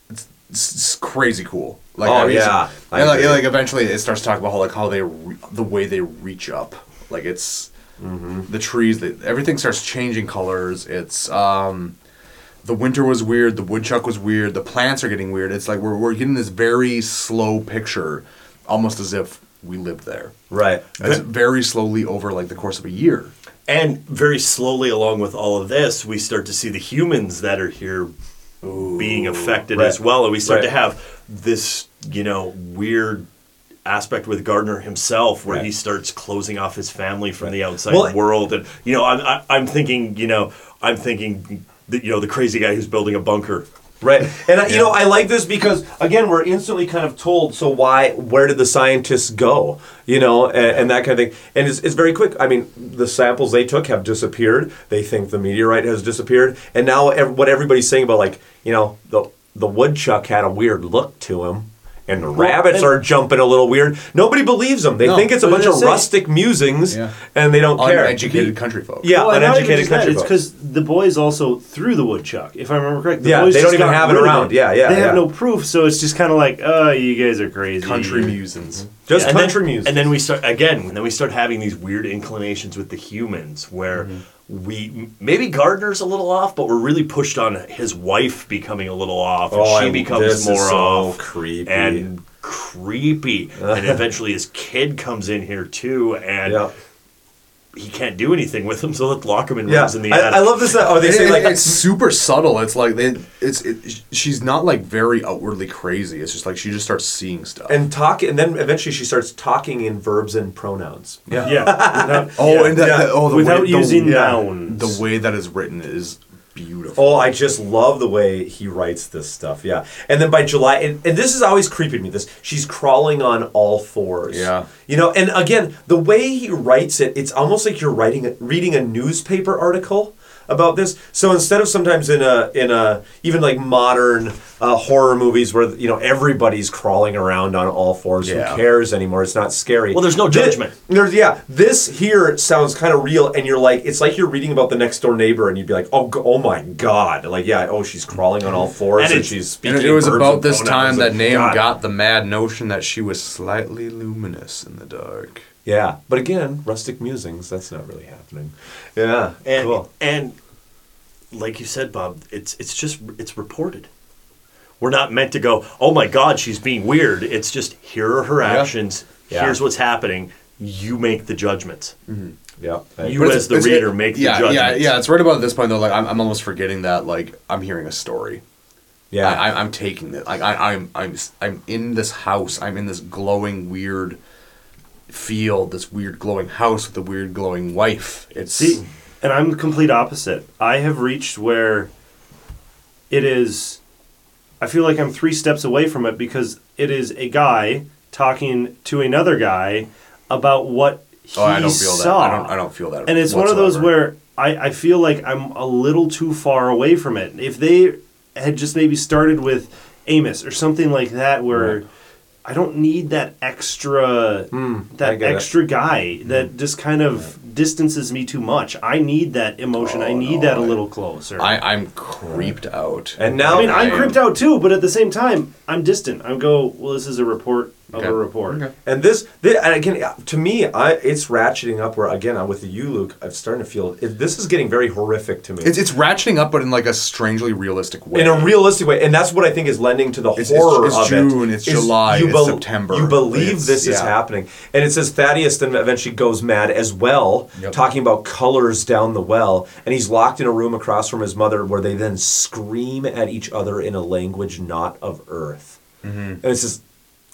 Speaker 11: it's, it's, crazy cool. Like,
Speaker 10: Oh,
Speaker 11: I mean,
Speaker 10: yeah.
Speaker 11: And like, like eventually it starts talking about how like how they re- the way they reach up, like it's
Speaker 10: Mm-hmm.
Speaker 11: the trees. They, everything starts changing colors. It's um. The winter was weird. The woodchuck was weird. The plants are getting weird. It's like we're, we're getting this very slow picture, almost as if we lived there.
Speaker 10: Right.
Speaker 11: It's very slowly over like the course of a year.
Speaker 12: And very slowly, along with all of this, we start to see the humans that are here being affected
Speaker 10: right.
Speaker 12: as well, and we start
Speaker 10: Right.
Speaker 12: to have this, you know, weird aspect with Gardner himself, where
Speaker 10: Right.
Speaker 12: he starts closing off his family from the outside
Speaker 10: Well-
Speaker 12: world, and you know, I'm I, I'm thinking, you know, I'm thinking that you know the crazy guy who's building a bunker
Speaker 10: Right. And I, you know, I like this because again, we're instantly kind of told. So why? Where did the scientists go? You know, and, and that kind of thing. And it's, it's very quick. I mean, the samples they took have disappeared. They think the meteorite has disappeared. And now, ev- what everybody's saying about like, you know, the the woodchuck had a weird look to him. And the rabbits
Speaker 8: and-
Speaker 10: are jumping a little weird. Nobody believes them. They
Speaker 11: No,
Speaker 10: think it's a bunch
Speaker 8: that's
Speaker 10: of
Speaker 8: it.
Speaker 10: rustic musings,
Speaker 11: Yeah.
Speaker 10: and they don't care.
Speaker 11: Uneducated country folk.
Speaker 10: Yeah,
Speaker 8: Well, and not even
Speaker 10: uneducated
Speaker 8: just that,
Speaker 10: country
Speaker 8: It's because the boys also threw the woodchuck, if I remember correctly. The
Speaker 10: Yeah,
Speaker 8: boys
Speaker 10: they don't
Speaker 8: just
Speaker 10: even
Speaker 8: got
Speaker 10: have it
Speaker 8: rid of
Speaker 10: around. Yeah, yeah,
Speaker 8: They
Speaker 10: yeah.
Speaker 8: have no proof, so it's just kind of like, oh, you guys are crazy.
Speaker 11: Country musings.
Speaker 10: Just
Speaker 12: and
Speaker 10: country
Speaker 12: then,
Speaker 10: music.
Speaker 12: And then we start again. And then we start having these weird inclinations with the humans, where
Speaker 10: Mm-hmm.
Speaker 12: We maybe Gardner's a little off, but we're really pushed on his wife becoming a little off, and
Speaker 10: Oh,
Speaker 12: she
Speaker 10: I-
Speaker 12: becomes more
Speaker 10: so
Speaker 12: off,
Speaker 10: creepy.
Speaker 12: and creepy. and eventually, his kid comes in here too, and. He can't do anything with him, so let's lock him in
Speaker 10: Yeah,
Speaker 12: rooms in the
Speaker 10: I,
Speaker 12: attic.
Speaker 10: I love this. Uh, oh, they
Speaker 11: It-
Speaker 10: say
Speaker 11: it-
Speaker 10: like
Speaker 11: it's super subtle. It's like they, it's it, she's not like very outwardly crazy. It's just like she just starts seeing stuff.
Speaker 10: and talk, and then eventually she starts talking in verbs and pronouns.
Speaker 8: Yeah. without,
Speaker 11: oh,
Speaker 8: yeah.
Speaker 11: and that,
Speaker 10: Yeah.
Speaker 11: that- oh, the
Speaker 8: Without
Speaker 11: way,
Speaker 8: using
Speaker 11: the,
Speaker 8: nouns.
Speaker 11: the way that is written is beautiful.
Speaker 10: Oh, I just love the way he writes this stuff. Yeah, and then by July, and, and this is always creepy to me. This she's crawling on all fours.
Speaker 11: Yeah.
Speaker 10: you know, and again, the way he writes it, it's almost like you're writing, reading a newspaper article about this. So instead of sometimes in a in a even like modern uh, horror movies where you know everybody's crawling around on all fours,
Speaker 11: Yeah.
Speaker 10: who cares anymore? It's not scary.
Speaker 12: Well, there's no
Speaker 10: Thi-
Speaker 12: judgment.
Speaker 10: there's yeah. This here sounds kind of real, and you're like, it's like you're reading about the next door neighbor, and you'd be like, oh, g- oh my god, like yeah, oh, she's crawling on all fours,
Speaker 12: And
Speaker 10: and,
Speaker 12: it's-
Speaker 10: she's
Speaker 11: And
Speaker 10: speaking.
Speaker 11: it was about this time that
Speaker 10: and-
Speaker 11: Name
Speaker 10: God.
Speaker 11: got the mad notion that she was slightly luminous in the dark.
Speaker 10: Yeah, but again, rustic musings. That's not really happening. Yeah,
Speaker 12: and
Speaker 10: cool.
Speaker 12: and like you said, Bob, it's it's just it's reported. We're not meant to go, oh my God, she's being weird. It's just here are her actions.
Speaker 10: Yeah.
Speaker 12: Here's what's happening. You make the judgments. Mm-hmm.
Speaker 10: Yeah,
Speaker 12: You
Speaker 11: But
Speaker 12: as the reader
Speaker 11: it-
Speaker 12: make
Speaker 11: yeah,
Speaker 12: the
Speaker 11: Yeah,
Speaker 12: judgments.
Speaker 11: yeah, it's right about this point though. Like I'm, I'm almost forgetting that like I'm hearing a story.
Speaker 10: Yeah.
Speaker 11: I, I'm taking it. Like I, I'm, I'm, I'm in this house. I'm in this glowing weird field. This weird glowing house with a weird glowing wife. It's
Speaker 8: See, and I'm the complete opposite. I have reached where it is. I feel like I'm three steps away from it because it is a guy talking to another guy about what he
Speaker 11: Oh, I don't feel that.
Speaker 8: saw.
Speaker 11: I don't- I don't feel that
Speaker 8: And it's one of those where I, I feel like I'm a little too far away from it. If they had just maybe started with Amos or something like that, where
Speaker 10: Right.
Speaker 8: I don't need that extra
Speaker 10: Hmm, I
Speaker 8: that
Speaker 10: get it.
Speaker 8: extra guy that just kind of distances me too much. I need that emotion. I
Speaker 11: Oh,
Speaker 8: need
Speaker 11: no,
Speaker 8: that a
Speaker 11: I-
Speaker 8: little closer.
Speaker 11: I, I'm creeped out.
Speaker 10: And now,
Speaker 8: I mean, I'm
Speaker 11: I am-
Speaker 8: creeped out too, but at the same time, I'm distant. I go, well, this is a report of
Speaker 11: Okay.
Speaker 8: a report.
Speaker 11: Okay.
Speaker 10: And this, this and again, to me, I it's ratcheting up. Where again, I'm with you, Luke. I'm starting to feel it, this is getting very horrific to me.
Speaker 11: It's, it's ratcheting up, but in like a strangely realistic way.
Speaker 10: in a realistic way, and that's what I think is lending to the
Speaker 11: It's- it's-
Speaker 10: horror
Speaker 11: it's
Speaker 10: of
Speaker 11: June,
Speaker 10: it.
Speaker 11: it's
Speaker 10: is
Speaker 11: July,
Speaker 10: you
Speaker 11: it's September.
Speaker 10: You believe
Speaker 11: It's-
Speaker 10: this is happening, and it says Thaddeus then eventually goes mad as well,
Speaker 11: Yep.
Speaker 10: talking about colors down the well, and he's locked in a room across from his mother, where they then scream at each other in a language not of Earth,
Speaker 11: Mm-hmm.
Speaker 10: and it's just.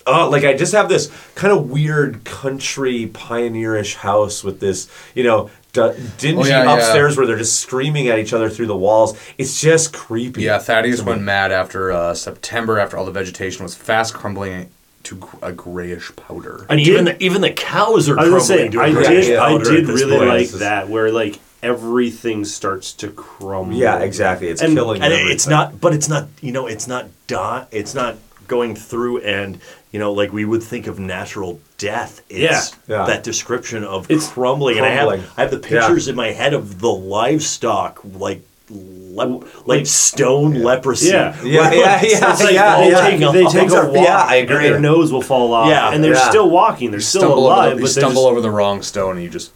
Speaker 10: Oh, like I just have this kind of weird country pioneerish house with this, you know, d- dingy
Speaker 11: Oh, yeah, yeah.
Speaker 10: upstairs where they're just screaming at each other through the walls. It's just creepy.
Speaker 11: Yeah, Thaddeus went mad after uh, September, after all the vegetation was fast crumbling to a grayish powder.
Speaker 12: And
Speaker 8: I
Speaker 12: even
Speaker 8: did-
Speaker 12: the, even the cows are
Speaker 8: I was
Speaker 12: crumbling
Speaker 8: gonna say,
Speaker 12: to a
Speaker 8: I
Speaker 12: grayish
Speaker 8: did, I did really
Speaker 12: point.
Speaker 8: like that, where like everything starts to crumble.
Speaker 10: Yeah, exactly. It's
Speaker 8: And-
Speaker 10: killing.
Speaker 12: and
Speaker 10: everything.
Speaker 12: it's not but it's not you know it's not di- it's not going through and you know like we would think of natural death it's
Speaker 10: Yeah. Yeah.
Speaker 12: that description of
Speaker 8: It's
Speaker 12: crumbling. and i have i have the
Speaker 10: Yeah.
Speaker 12: pictures in my head of the livestock like lep- like stone leprosy
Speaker 8: Yeah.
Speaker 10: Yeah, yeah, yeah,
Speaker 12: like
Speaker 10: yeah, yeah.
Speaker 12: taking
Speaker 8: They take a walk,
Speaker 10: yeah, I
Speaker 8: and
Speaker 10: agree.
Speaker 8: their nose will fall off,
Speaker 12: Yeah,
Speaker 8: and they're
Speaker 10: yeah.
Speaker 8: still walking. They're still alive,
Speaker 11: over, you
Speaker 8: but they
Speaker 11: stumble
Speaker 8: just,
Speaker 11: over the wrong stone and you just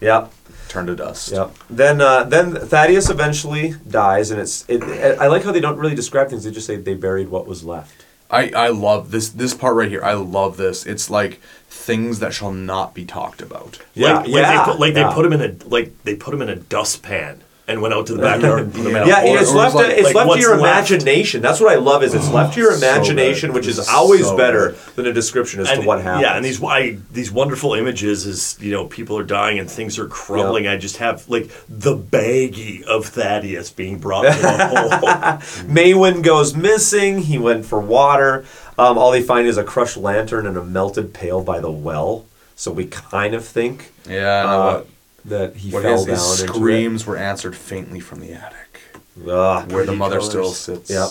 Speaker 10: Yep.
Speaker 11: Turn to dust.
Speaker 10: Yep. Then uh, then Thaddeus eventually dies, and it's. It, I like how they don't really describe things. They just say they buried what was left.
Speaker 11: I, I love this this part right here. I love this. It's like things that shall not be talked about.
Speaker 10: Yeah,
Speaker 12: like, like
Speaker 10: yeah,
Speaker 12: they put like
Speaker 10: yeah.
Speaker 12: they put him in a like they put him in a dustpan and went out to the backyard and put them out.
Speaker 10: Yeah, and it's left.
Speaker 12: like-
Speaker 10: it's
Speaker 12: like,
Speaker 10: left to
Speaker 12: what's
Speaker 10: your
Speaker 12: left?
Speaker 10: imagination. That's what I love. Is it's left to your
Speaker 12: so good.
Speaker 10: imagination, which is
Speaker 12: It's
Speaker 10: always
Speaker 12: so
Speaker 10: better than a description as
Speaker 12: And-
Speaker 10: to what happened.
Speaker 12: Yeah, and these why these wonderful images is you know people are dying and things are crumbling. I just have like the baggie of Thaddeus being brought to the hole.
Speaker 10: Maywin goes missing. He went for water. Um, all they find is a crushed lantern and a melted pail by the well. So we kind of think
Speaker 11: Yeah, no,
Speaker 10: uh,
Speaker 11: what-
Speaker 10: that he
Speaker 11: what
Speaker 10: fell
Speaker 11: his,
Speaker 10: down
Speaker 11: his screams were answered faintly from the attic,
Speaker 10: Ah,
Speaker 11: where the mother
Speaker 10: colors.
Speaker 11: still sits.
Speaker 10: Yep.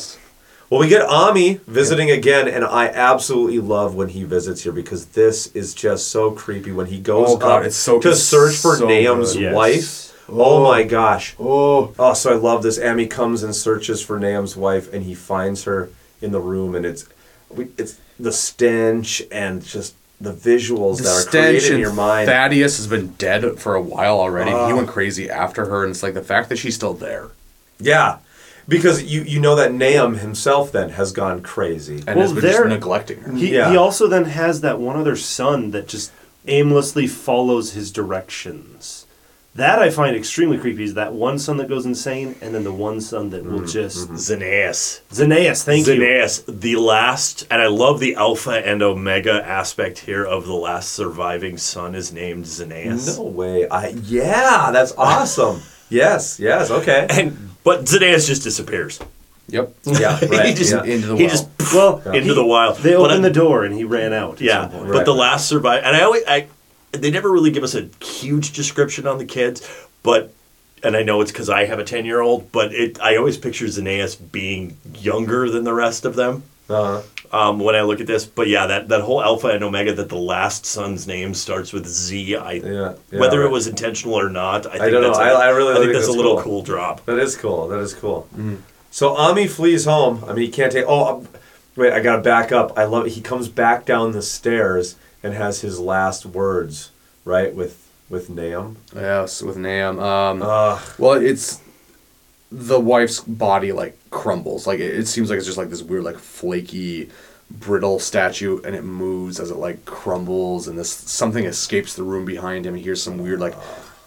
Speaker 10: Well, we get Ammi visiting again, and I absolutely love when he visits here because this is just so creepy. When he goes
Speaker 11: Oh, God,
Speaker 10: up
Speaker 11: so-
Speaker 10: to search for
Speaker 11: so. Yes.
Speaker 10: wife. Oh.
Speaker 11: Oh.
Speaker 10: my gosh.
Speaker 11: Oh.
Speaker 10: Oh, so I love this. Ammi comes and searches for Nahum's wife, and he finds her in the room, and it's we, it's the stench and just the visuals
Speaker 11: The
Speaker 10: that are created in your mind.
Speaker 11: Thaddeus has been dead for a while already. he
Speaker 10: Ah.
Speaker 11: went crazy after her, and it's like the fact that she's still there.
Speaker 10: Yeah, because you you know that Nahum himself then has gone crazy
Speaker 11: And has been just neglecting her.
Speaker 8: He,
Speaker 10: Yeah.
Speaker 8: he also then has that one other son that just aimlessly follows his directions. That I find extremely creepy. Is that one son that goes insane, and then the one son that
Speaker 10: Mm,
Speaker 8: will just
Speaker 10: mm-hmm.
Speaker 12: Xenaeus.
Speaker 8: Xenaeus, thank you.
Speaker 12: Xenaeus, the last, and I love the alpha and omega aspect here of the last surviving son is named Xenaeus.
Speaker 10: No way. I yeah, that's awesome. yes, yes, okay.
Speaker 12: And but Xenaeus just disappears.
Speaker 11: Yep.
Speaker 10: Yeah,
Speaker 12: he just
Speaker 10: yeah.
Speaker 11: Into the
Speaker 12: he
Speaker 11: well.
Speaker 12: just
Speaker 8: Well,
Speaker 12: into
Speaker 8: he-
Speaker 12: the wild.
Speaker 8: They
Speaker 12: But
Speaker 8: opened
Speaker 12: I-
Speaker 8: the door and he ran out. at
Speaker 12: Yeah,
Speaker 8: some point.
Speaker 12: but the last survive, and I always, I, they never really give us a huge description on the kids, but, and I know it's because I have a ten year old, but it, I always picture Xenaeus being younger than the rest of them.
Speaker 10: Uh-huh.
Speaker 12: Um, when I look at this, but yeah, that, that whole Alpha and Omega, that the last son's name starts with Z. I
Speaker 10: Yeah, yeah,
Speaker 12: whether
Speaker 10: right.
Speaker 12: it was intentional or not, I think
Speaker 10: I don't know.
Speaker 12: that's a-
Speaker 10: I, I really
Speaker 12: I think
Speaker 10: think
Speaker 12: that's,
Speaker 10: that's
Speaker 12: a little
Speaker 10: cool.
Speaker 12: cool drop.
Speaker 10: That is cool. That is cool. So Ammi flees home. I mean, he can't take. Oh, um, wait! I gotta back up. I love. It. He comes back down the stairs and has his last words right with with Nahum.
Speaker 11: Yes, with Nam. Um, well, it's the wife's body like crumbles. Like it, it seems like it's just like this weird, like flaky, brittle statue, and it moves as it like crumbles, and this something escapes the room behind him. He hears some weird like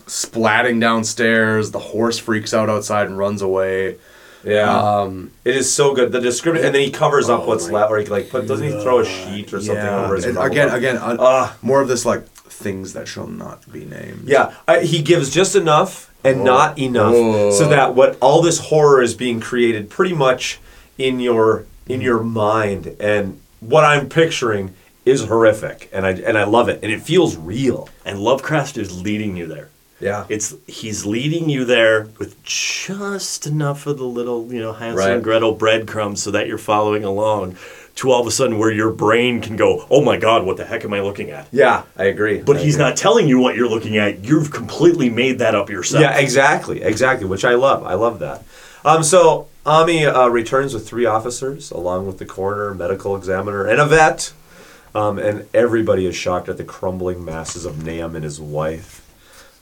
Speaker 11: splatting downstairs. The horse freaks out outside and runs away.
Speaker 10: Yeah.
Speaker 11: Um,
Speaker 10: It is so good. The description, and then he covers up
Speaker 11: Oh
Speaker 10: what's left, or he like put, doesn't he throw a sheet or something
Speaker 11: yeah.
Speaker 10: over his
Speaker 11: And
Speaker 10: mouth?
Speaker 11: again, again, uh,
Speaker 10: Ah.
Speaker 11: more of this like things that shall not be named.
Speaker 10: Yeah, I, he gives just enough and
Speaker 11: Oh.
Speaker 10: not enough,
Speaker 11: Oh.
Speaker 10: so that what all this horror is being created pretty much in your in your mind, and what I'm picturing is horrific, and I and I love it, and it feels real.
Speaker 12: And Lovecraft is leading you there.
Speaker 10: Yeah,
Speaker 12: It's he's leading you there with just enough of the little, you know, Hansel
Speaker 10: Right.
Speaker 12: and Gretel breadcrumbs so that you're following along to all of a sudden where your brain can go, "Oh my god, what the heck am I looking at?"
Speaker 10: yeah, I agree.
Speaker 12: But
Speaker 10: I
Speaker 12: he's
Speaker 10: agree.
Speaker 12: not telling you what you're looking at. You've completely made that up yourself.
Speaker 10: Yeah, exactly, exactly. Which I love. I love that. Um, so Ammi uh, returns with three officers, along with the coroner, medical examiner, and a vet. Um, and everybody is shocked at the crumbling masses of Nahum and his wife.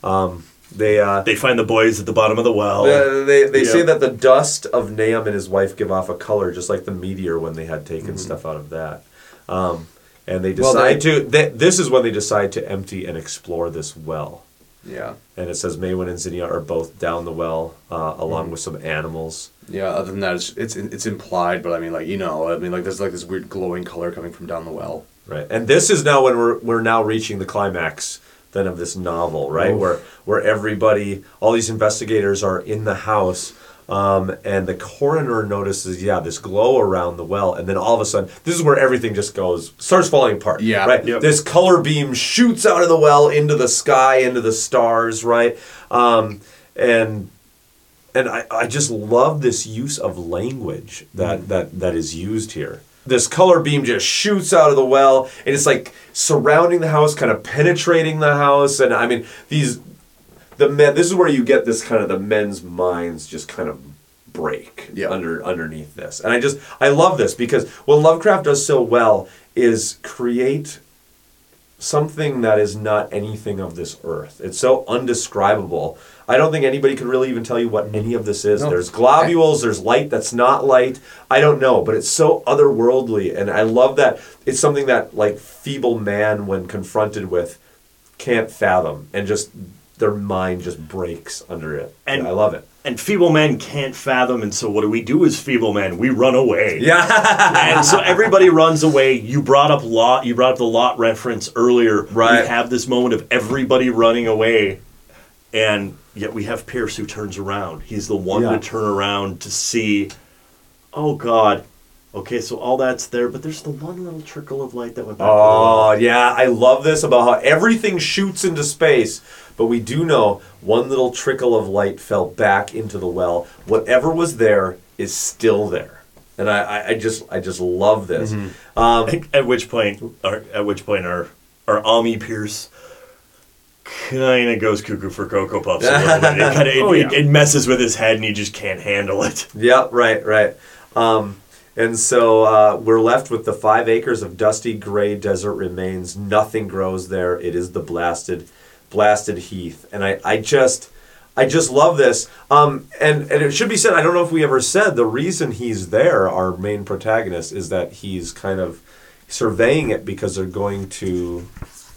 Speaker 10: Um, they uh,
Speaker 12: They find the boys at the bottom of the well.
Speaker 10: Uh, they they
Speaker 12: Yeah.
Speaker 10: say that the dust of Nahum and his wife give off a color just like the meteor when they had taken
Speaker 12: Mm-hmm.
Speaker 10: stuff out of that. Um, and they
Speaker 11: Well,
Speaker 10: decide
Speaker 11: they-
Speaker 10: to. They, this is when they decide to empty and explore this well.
Speaker 11: Yeah.
Speaker 10: And it says Maywin and Zinnia are both down the well, uh,
Speaker 12: Mm-hmm.
Speaker 10: along with some animals.
Speaker 11: Yeah, other than that, it's, it's it's implied, but I mean, like you know, I mean, like there's like this weird glowing color coming from down the well.
Speaker 10: Right. And this is now when we're we're now reaching the climax then of this novel, right?
Speaker 11: Oof.
Speaker 10: Where where everybody, all these investigators are in the house. Um, and the coroner notices, yeah, this glow around the well, and then all of a sudden, this is where everything just goes, starts falling apart.
Speaker 11: Yeah.
Speaker 10: right.
Speaker 11: Yep.
Speaker 10: This color beam shoots out of the well into the sky, into the stars, right? Um, and and I, I just love this use of language that, that that is used here. This color beam just shoots out of the well, and it's like surrounding the house, kind of penetrating the house. And I mean, these the men. This is where you get this kind of the men's minds just kind of break
Speaker 11: Yeah.
Speaker 10: under underneath this. And I just I love this because what Lovecraft does so well is create something that is not anything of this earth. It's so undescribable. I don't think anybody could really even tell you what any of this is.
Speaker 11: No.
Speaker 10: There's globules, there's light that's not light. I don't know, but it's so otherworldly and I love that it's something that like feeble man when confronted with can't fathom and just their mind just breaks under it.
Speaker 12: And-
Speaker 10: And I love it.
Speaker 12: And feeble men can't fathom, and so what do we do as feeble men? We run away.
Speaker 10: Yeah.
Speaker 12: and so everybody runs away. You brought up Lot. You brought up the Lot reference earlier.
Speaker 10: Right.
Speaker 12: We have this moment of everybody running away, and yet we have Pierce who turns around. He's the one
Speaker 10: Yeah.
Speaker 12: to turn around to see. Oh God. Okay, so all that's there, but there's the one little trickle of light that went back.
Speaker 10: Oh, yeah, I love this about how everything shoots into space, but we do know one little trickle of light fell back into the well. Whatever was there is still there. And I, I, just I just love this.
Speaker 12: Mm-hmm.
Speaker 10: Um,
Speaker 12: at which point, our, at which point, our our Ammi Pierce kind of goes cuckoo for Cocoa Puffs. A little bit. It, kinda, it,
Speaker 10: Oh, yeah.
Speaker 12: it, it messes with his head, and he just can't handle it.
Speaker 10: Yeah, right, right. Um, and so uh, we're left with the five acres of dusty gray desert remains. Nothing grows there. It is the blasted, blasted heath. And I, I just, I just love this. Um, and and it should be said. I don't know if we ever said the reason he's there. Our main protagonist is that he's kind of surveying it because they're going to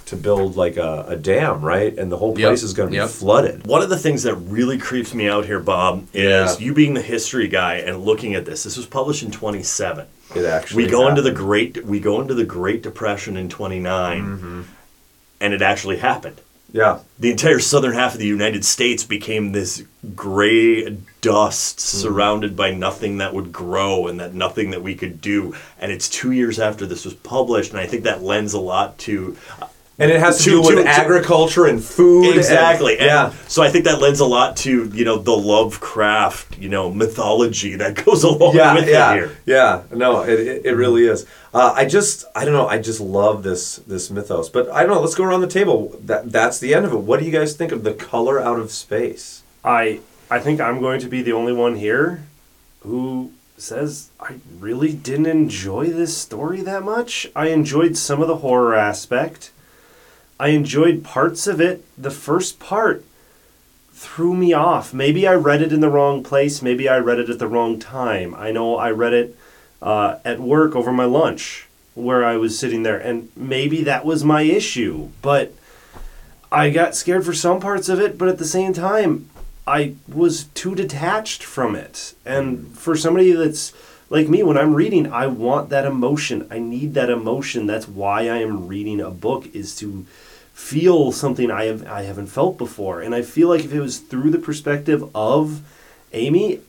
Speaker 10: to build like a, a dam, right? And the whole place is going to be flooded.
Speaker 12: One of the things that really creeps me out here, Bob, is
Speaker 10: Yeah.
Speaker 12: you being the history guy and looking at this. This was published in 27.
Speaker 10: It actually
Speaker 12: we go into the great we go into the Great Depression in 29, mm-hmm. and it actually happened.
Speaker 10: Yeah.
Speaker 12: The entire southern half of the United States became this gray dust mm-hmm. surrounded by nothing that would grow and that nothing that we could do. And it's two years after this was published, and I think that lends a lot to.
Speaker 10: And it has to, do with agriculture and food.
Speaker 12: Exactly. And
Speaker 10: yeah.
Speaker 12: So I think that lends a lot to you know the Lovecraft you know mythology that goes along
Speaker 10: yeah,
Speaker 12: with
Speaker 10: yeah,
Speaker 12: it here.
Speaker 10: Yeah, no, it, it, it really is. Uh, I just, I don't know, I just love this this mythos. But I don't know. Let's go around the table. That that's the end of it. What do you guys think of the color out of space?
Speaker 8: I I think I'm going to be the only one here who says I really didn't enjoy this story that much. I enjoyed some of the horror aspect. I enjoyed parts of it. The first part threw me off. Maybe I read it in the wrong place. Maybe I read it at the wrong time. I know I read it uh, at work over my lunch where I was sitting there, and maybe that was my issue. But I got scared for some parts of it, but at the same time, I was too detached from it. And for somebody that's like me, when I'm reading, I want that emotion. I need that emotion. That's why I am reading a book is to feel something I have I haven't felt before. And I feel like if it was through the perspective of Amy,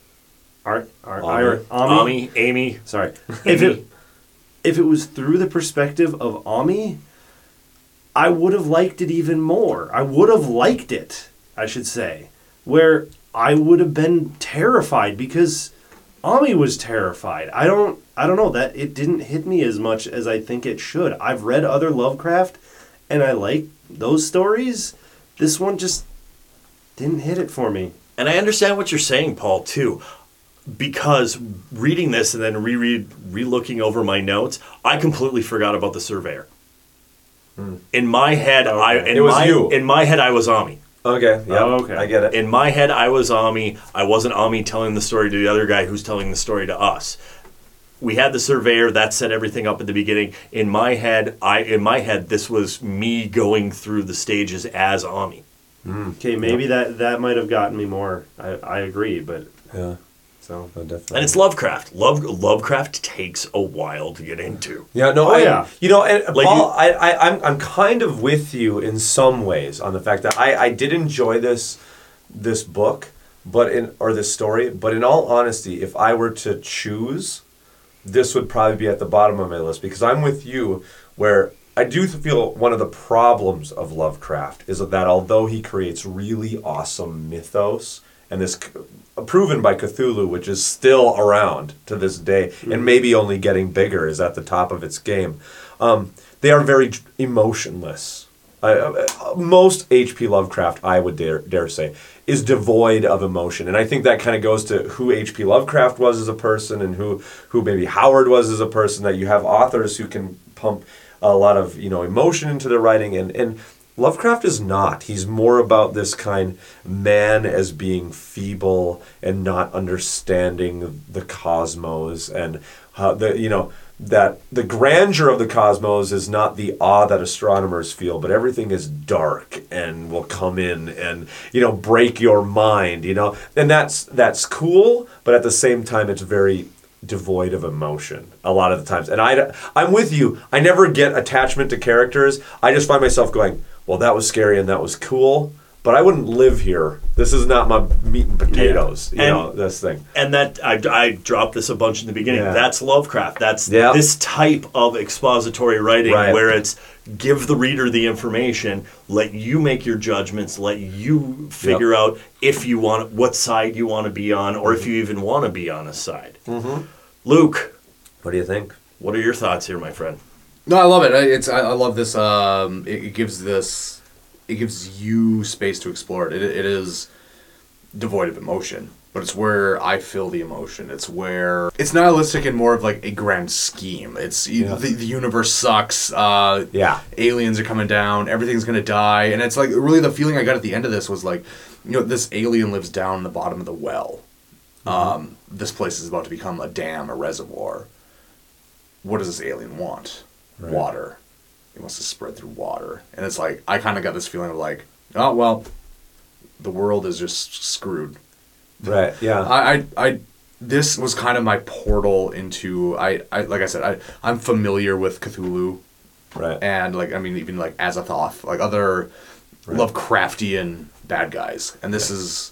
Speaker 8: our, our, our
Speaker 12: Ammi, Amy,
Speaker 8: sorry, if it if it was through the perspective of Ammi, I would have liked it even more. I would have liked it, I should say, where I would have been terrified because Ammi was terrified. I don't I don't know that it didn't hit me as much as I think it should. I've read other Lovecraft and I like those stories. This one just didn't hit it for me.
Speaker 12: And I understand what you're saying, Paul, too. Because reading this and then reread, re-looking over my notes, I completely forgot about the surveyor. Hmm. In my head, oh, I in
Speaker 10: It was
Speaker 12: my,
Speaker 10: you.
Speaker 12: In my head, I was Ammi.
Speaker 10: Okay, yeah, oh, okay, I get it.
Speaker 12: In my head, I was Ammi. I wasn't Ammi telling the story to the other guy who's telling the story to us. We had the surveyor that set everything up at the beginning. In my head, I in my head, this was me going through the stages as Ammi. Hmm.
Speaker 8: Okay, maybe that that might have gotten me more. I, I agree, but
Speaker 10: yeah.
Speaker 8: So oh,
Speaker 10: definitely.
Speaker 12: And it's Lovecraft. Love Lovecraft takes a while to get into.
Speaker 10: Yeah, no,
Speaker 12: Oh,
Speaker 10: I,
Speaker 12: yeah.
Speaker 10: You know, and
Speaker 12: Like
Speaker 10: Paul,
Speaker 12: you-
Speaker 10: I, I, I'm, I'm kind of with you in some ways on the fact that I, I did enjoy this, this book, but in or this story. But in all honesty, if I were to choose, this would probably be at the bottom of my list because I'm with you where. I do feel one of the problems of Lovecraft is that although he creates really awesome mythos, and this proven by Cthulhu, which is still around to this day, and maybe only getting bigger, is at the top of its game. Um, they are very emotionless. Uh, uh, most H.P. Lovecraft, I would dare, dare say, is devoid of emotion, and I think that kind of goes to who H.P. Lovecraft was as a person, and who who maybe Howard was as a person. That you have authors who can pump a lot of you know emotion into their writing, and and Lovecraft is not. He's more about this kind man as being feeble and not understanding the cosmos and how the you know that the grandeur of the cosmos is not the awe that astronomers feel, but everything is dark and will come in and you know break your mind, you know, and that's that's cool, but at the same time, it's very devoid of emotion a lot of the times. And I I'm with you. I never get attachment to characters. I just find myself going, well, that was scary and that was cool. But I wouldn't live here. This is not my meat and potatoes. You
Speaker 12: And-
Speaker 10: know this thing.
Speaker 12: And that I, I dropped this a bunch in the beginning.
Speaker 10: Yeah.
Speaker 12: That's Lovecraft. That's
Speaker 10: Yeah.
Speaker 12: this type of expository writing
Speaker 10: Right.
Speaker 12: where it's give the reader the information, let you make your judgments, let you figure out if you want what side you want to be on, or if you even want to be on a side.
Speaker 10: Mm-hmm.
Speaker 12: Luke,
Speaker 10: what do you think?
Speaker 12: What are your thoughts here, my friend?
Speaker 11: No, I love it. I- It's I, I love this. Um, it, it gives this. It gives you space to explore it. it. It is devoid of emotion, but it's where I feel the emotion. It's where it's nihilistic and more of like a grand scheme. It's
Speaker 10: Yeah.
Speaker 11: the, the universe sucks. Uh,
Speaker 10: yeah,
Speaker 11: aliens are coming down. Everything's gonna die, and it's like really the feeling I got at the end of this was like, you know, this alien lives down in the bottom of the well. Um, this place is about to become a dam, a reservoir. What does this alien want?
Speaker 10: Right.
Speaker 11: Water. It wants to spread through water, and it's like I kind of got this feeling of like, oh well, the world is just screwed.
Speaker 10: Right. Yeah.
Speaker 11: I, I, I this was kind of my portal into I, I like I said I I'm familiar with Cthulhu,
Speaker 10: right?
Speaker 11: And like I mean even like Azathoth, like other Lovecraftian bad guys, and this is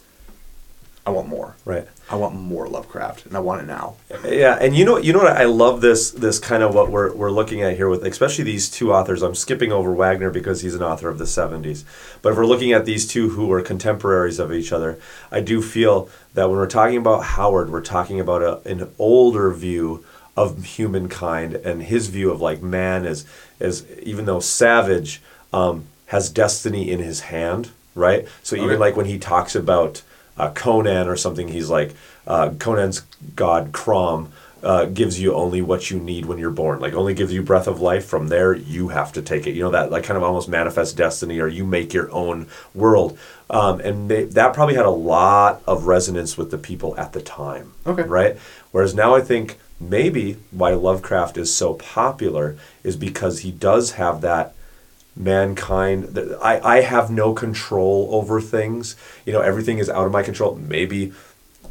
Speaker 11: I want more.
Speaker 10: Right.
Speaker 11: I want more Lovecraft, and I want it now.
Speaker 10: Yeah, and you know, you know what? I love this this kind of what we're we're looking at here with, especially these two authors. I'm skipping over Wagner because he's an author of the '70s, but if we're looking at these two who are contemporaries of each other, I do feel that when we're talking about Howard, we're talking about a, an older view of humankind and his view of like man as as even though savage um, has destiny in his hand, right? So even
Speaker 11: Okay.
Speaker 10: like when he talks about uh, Conan or something, he's like uh, Conan's god Crom uh, gives you only what you need when you're born. Like only gives you breath of life. From there, you have to take it. You know that like kind of almost manifest destiny, or you make your own world. Um, and they, that probably had a lot of resonance with the people at the time.
Speaker 11: Okay.
Speaker 10: Right. Whereas now I think maybe why Lovecraft is so popular is because he does have that mankind I, I have no control over things. You know everything is out of my control. Maybe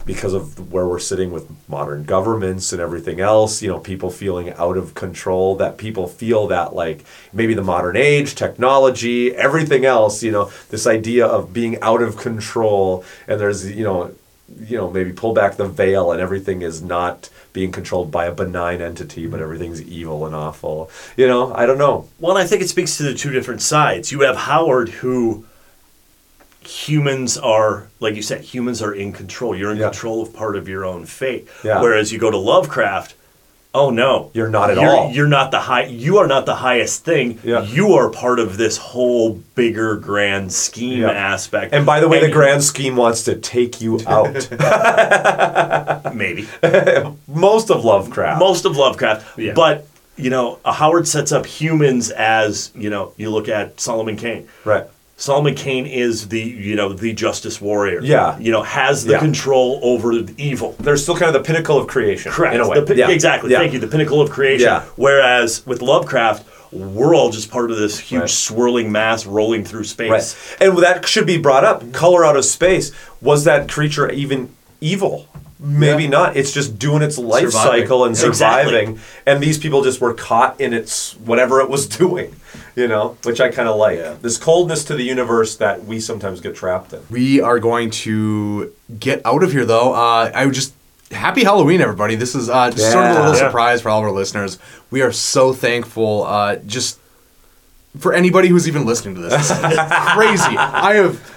Speaker 10: because of where we're sitting with modern governments and everything else you know people feeling out of control that people feel that like maybe the modern age technology everything else you know this idea of being out of control. And there's you know you know maybe pull back the veil and everything is not being controlled by a benign entity but mm-hmm. everything's evil and awful you know i don't know
Speaker 12: Well, I think it speaks to the two different sides. You have Howard, who humans are, like you said, humans are in control. You're in control of part of your own fate.
Speaker 10: Yeah.
Speaker 12: Whereas you go to Lovecraft, oh no,
Speaker 10: you're not at
Speaker 12: you're,
Speaker 10: all.
Speaker 12: You're not the high. You are not the highest thing. yeah. You are part of this whole bigger grand scheme
Speaker 10: Yeah.
Speaker 12: aspect.
Speaker 10: And by the way,
Speaker 12: And
Speaker 10: the grand scheme wants to take you out.
Speaker 12: maybe
Speaker 10: most of Lovecraft.
Speaker 12: most of Lovecraft, yeah. but. You know, Howard sets up humans as you know. You look at Solomon Kane,
Speaker 10: right?
Speaker 12: Solomon Kane is the you know the justice warrior.
Speaker 10: Yeah.
Speaker 12: you know has the
Speaker 10: Yeah.
Speaker 12: control over the evil.
Speaker 10: They're still kind of the pinnacle of creation,
Speaker 12: Correct.
Speaker 10: in a way.
Speaker 12: Pi-
Speaker 10: Yeah.
Speaker 12: Exactly.
Speaker 10: Yeah.
Speaker 12: Thank you. The pinnacle of creation.
Speaker 10: Yeah.
Speaker 12: Whereas with Lovecraft, we're all just part of this huge swirling mass rolling through space.
Speaker 10: Right. And that should be brought up. Color out of space. Was that creature even evil? Maybe not. It's just doing its life
Speaker 11: Surviving.
Speaker 10: cycle and
Speaker 12: Exactly.
Speaker 10: surviving. And these people just were caught in its whatever it was doing, you know, which I kind of like. Yeah. This coldness to the universe that we sometimes get trapped in.
Speaker 11: We are going to get out of here though. Uh, I would just happy Halloween, everybody. This is uh, just sort of a little
Speaker 10: Yeah.
Speaker 11: surprise for all of our listeners. We are so thankful. Uh, just for anybody who's even listening to this, this crazy. I have.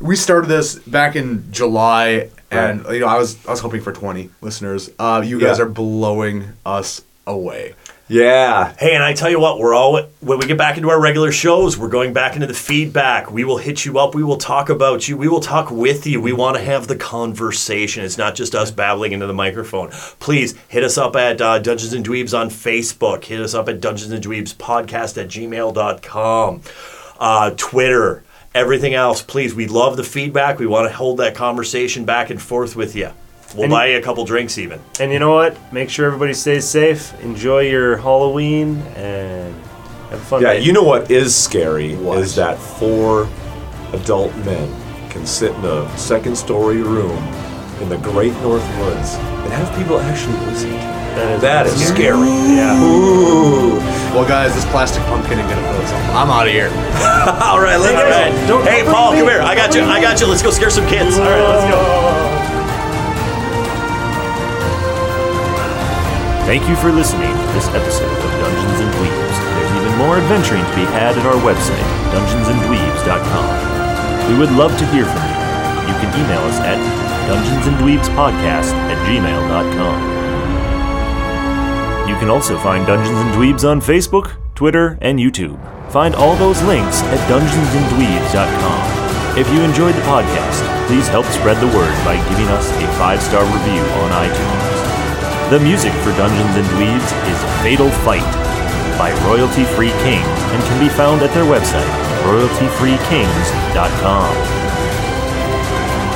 Speaker 11: We started this back in July, and you know I was I was hoping for twenty listeners. Uh, you guys
Speaker 10: Yeah.
Speaker 11: are blowing us away.
Speaker 10: Yeah.
Speaker 12: Hey, and I tell you what, we're all when we get back into our regular shows, we're going back into the feedback. We will hit you up. We will talk about you. We will talk with you. We want to have the conversation. It's not just us babbling into the microphone. Please hit us up at uh, Dungeons and Dweebs on Facebook. Hit us up at Dungeons and Dweebs podcast at gmail.com. Uh, Twitter, everything else. Please, we love the feedback. We want to hold that conversation back and forth with you. We'll
Speaker 8: And-
Speaker 12: buy you a couple drinks even.
Speaker 8: And you know what? Make sure everybody stays safe. Enjoy your Halloween and have fun
Speaker 10: Yeah,
Speaker 8: day.
Speaker 10: you know what is scary is that four adult men can sit in a second story room in the Great North Woods and have people actually listen to it. That is scary.
Speaker 8: Yeah.
Speaker 10: Ooh.
Speaker 11: Well, guys, this plastic pumpkin ain't gonna put us on. I'm out of here.
Speaker 12: All right, let's
Speaker 8: Hey, guys,
Speaker 12: go.
Speaker 8: don't-
Speaker 12: Hey, Paul,
Speaker 8: leave.
Speaker 12: come here. I got you. I got you. Let's go scare some kids. All right, let's go.
Speaker 15: Thank you for listening to this episode of Dungeons and Dweebs. There's even more adventuring to be had at our website, dungeonsanddweebs.com. We would love to hear from you. You can email us at dungeonsanddweebspodcast at gmail.com. You can also find Dungeons and Dweebs on Facebook, Twitter, and YouTube. Find all those links at dungeonsanddweebs.com. If you enjoyed the podcast, please help spread the word by giving us a five-star review on iTunes. The music for Dungeons and Dweebs is Fatal Fight by Royalty Free Kings and can be found at their website, royaltyfreekings.com.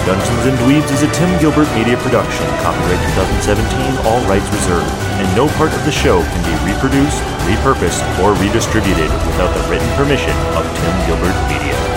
Speaker 15: Dungeons and Dweebs is a Tim Gilbert media production, copyright 2017, all rights reserved, and no part of the show can be reproduced, repurposed, or redistributed without the written permission of Tim Gilbert Media.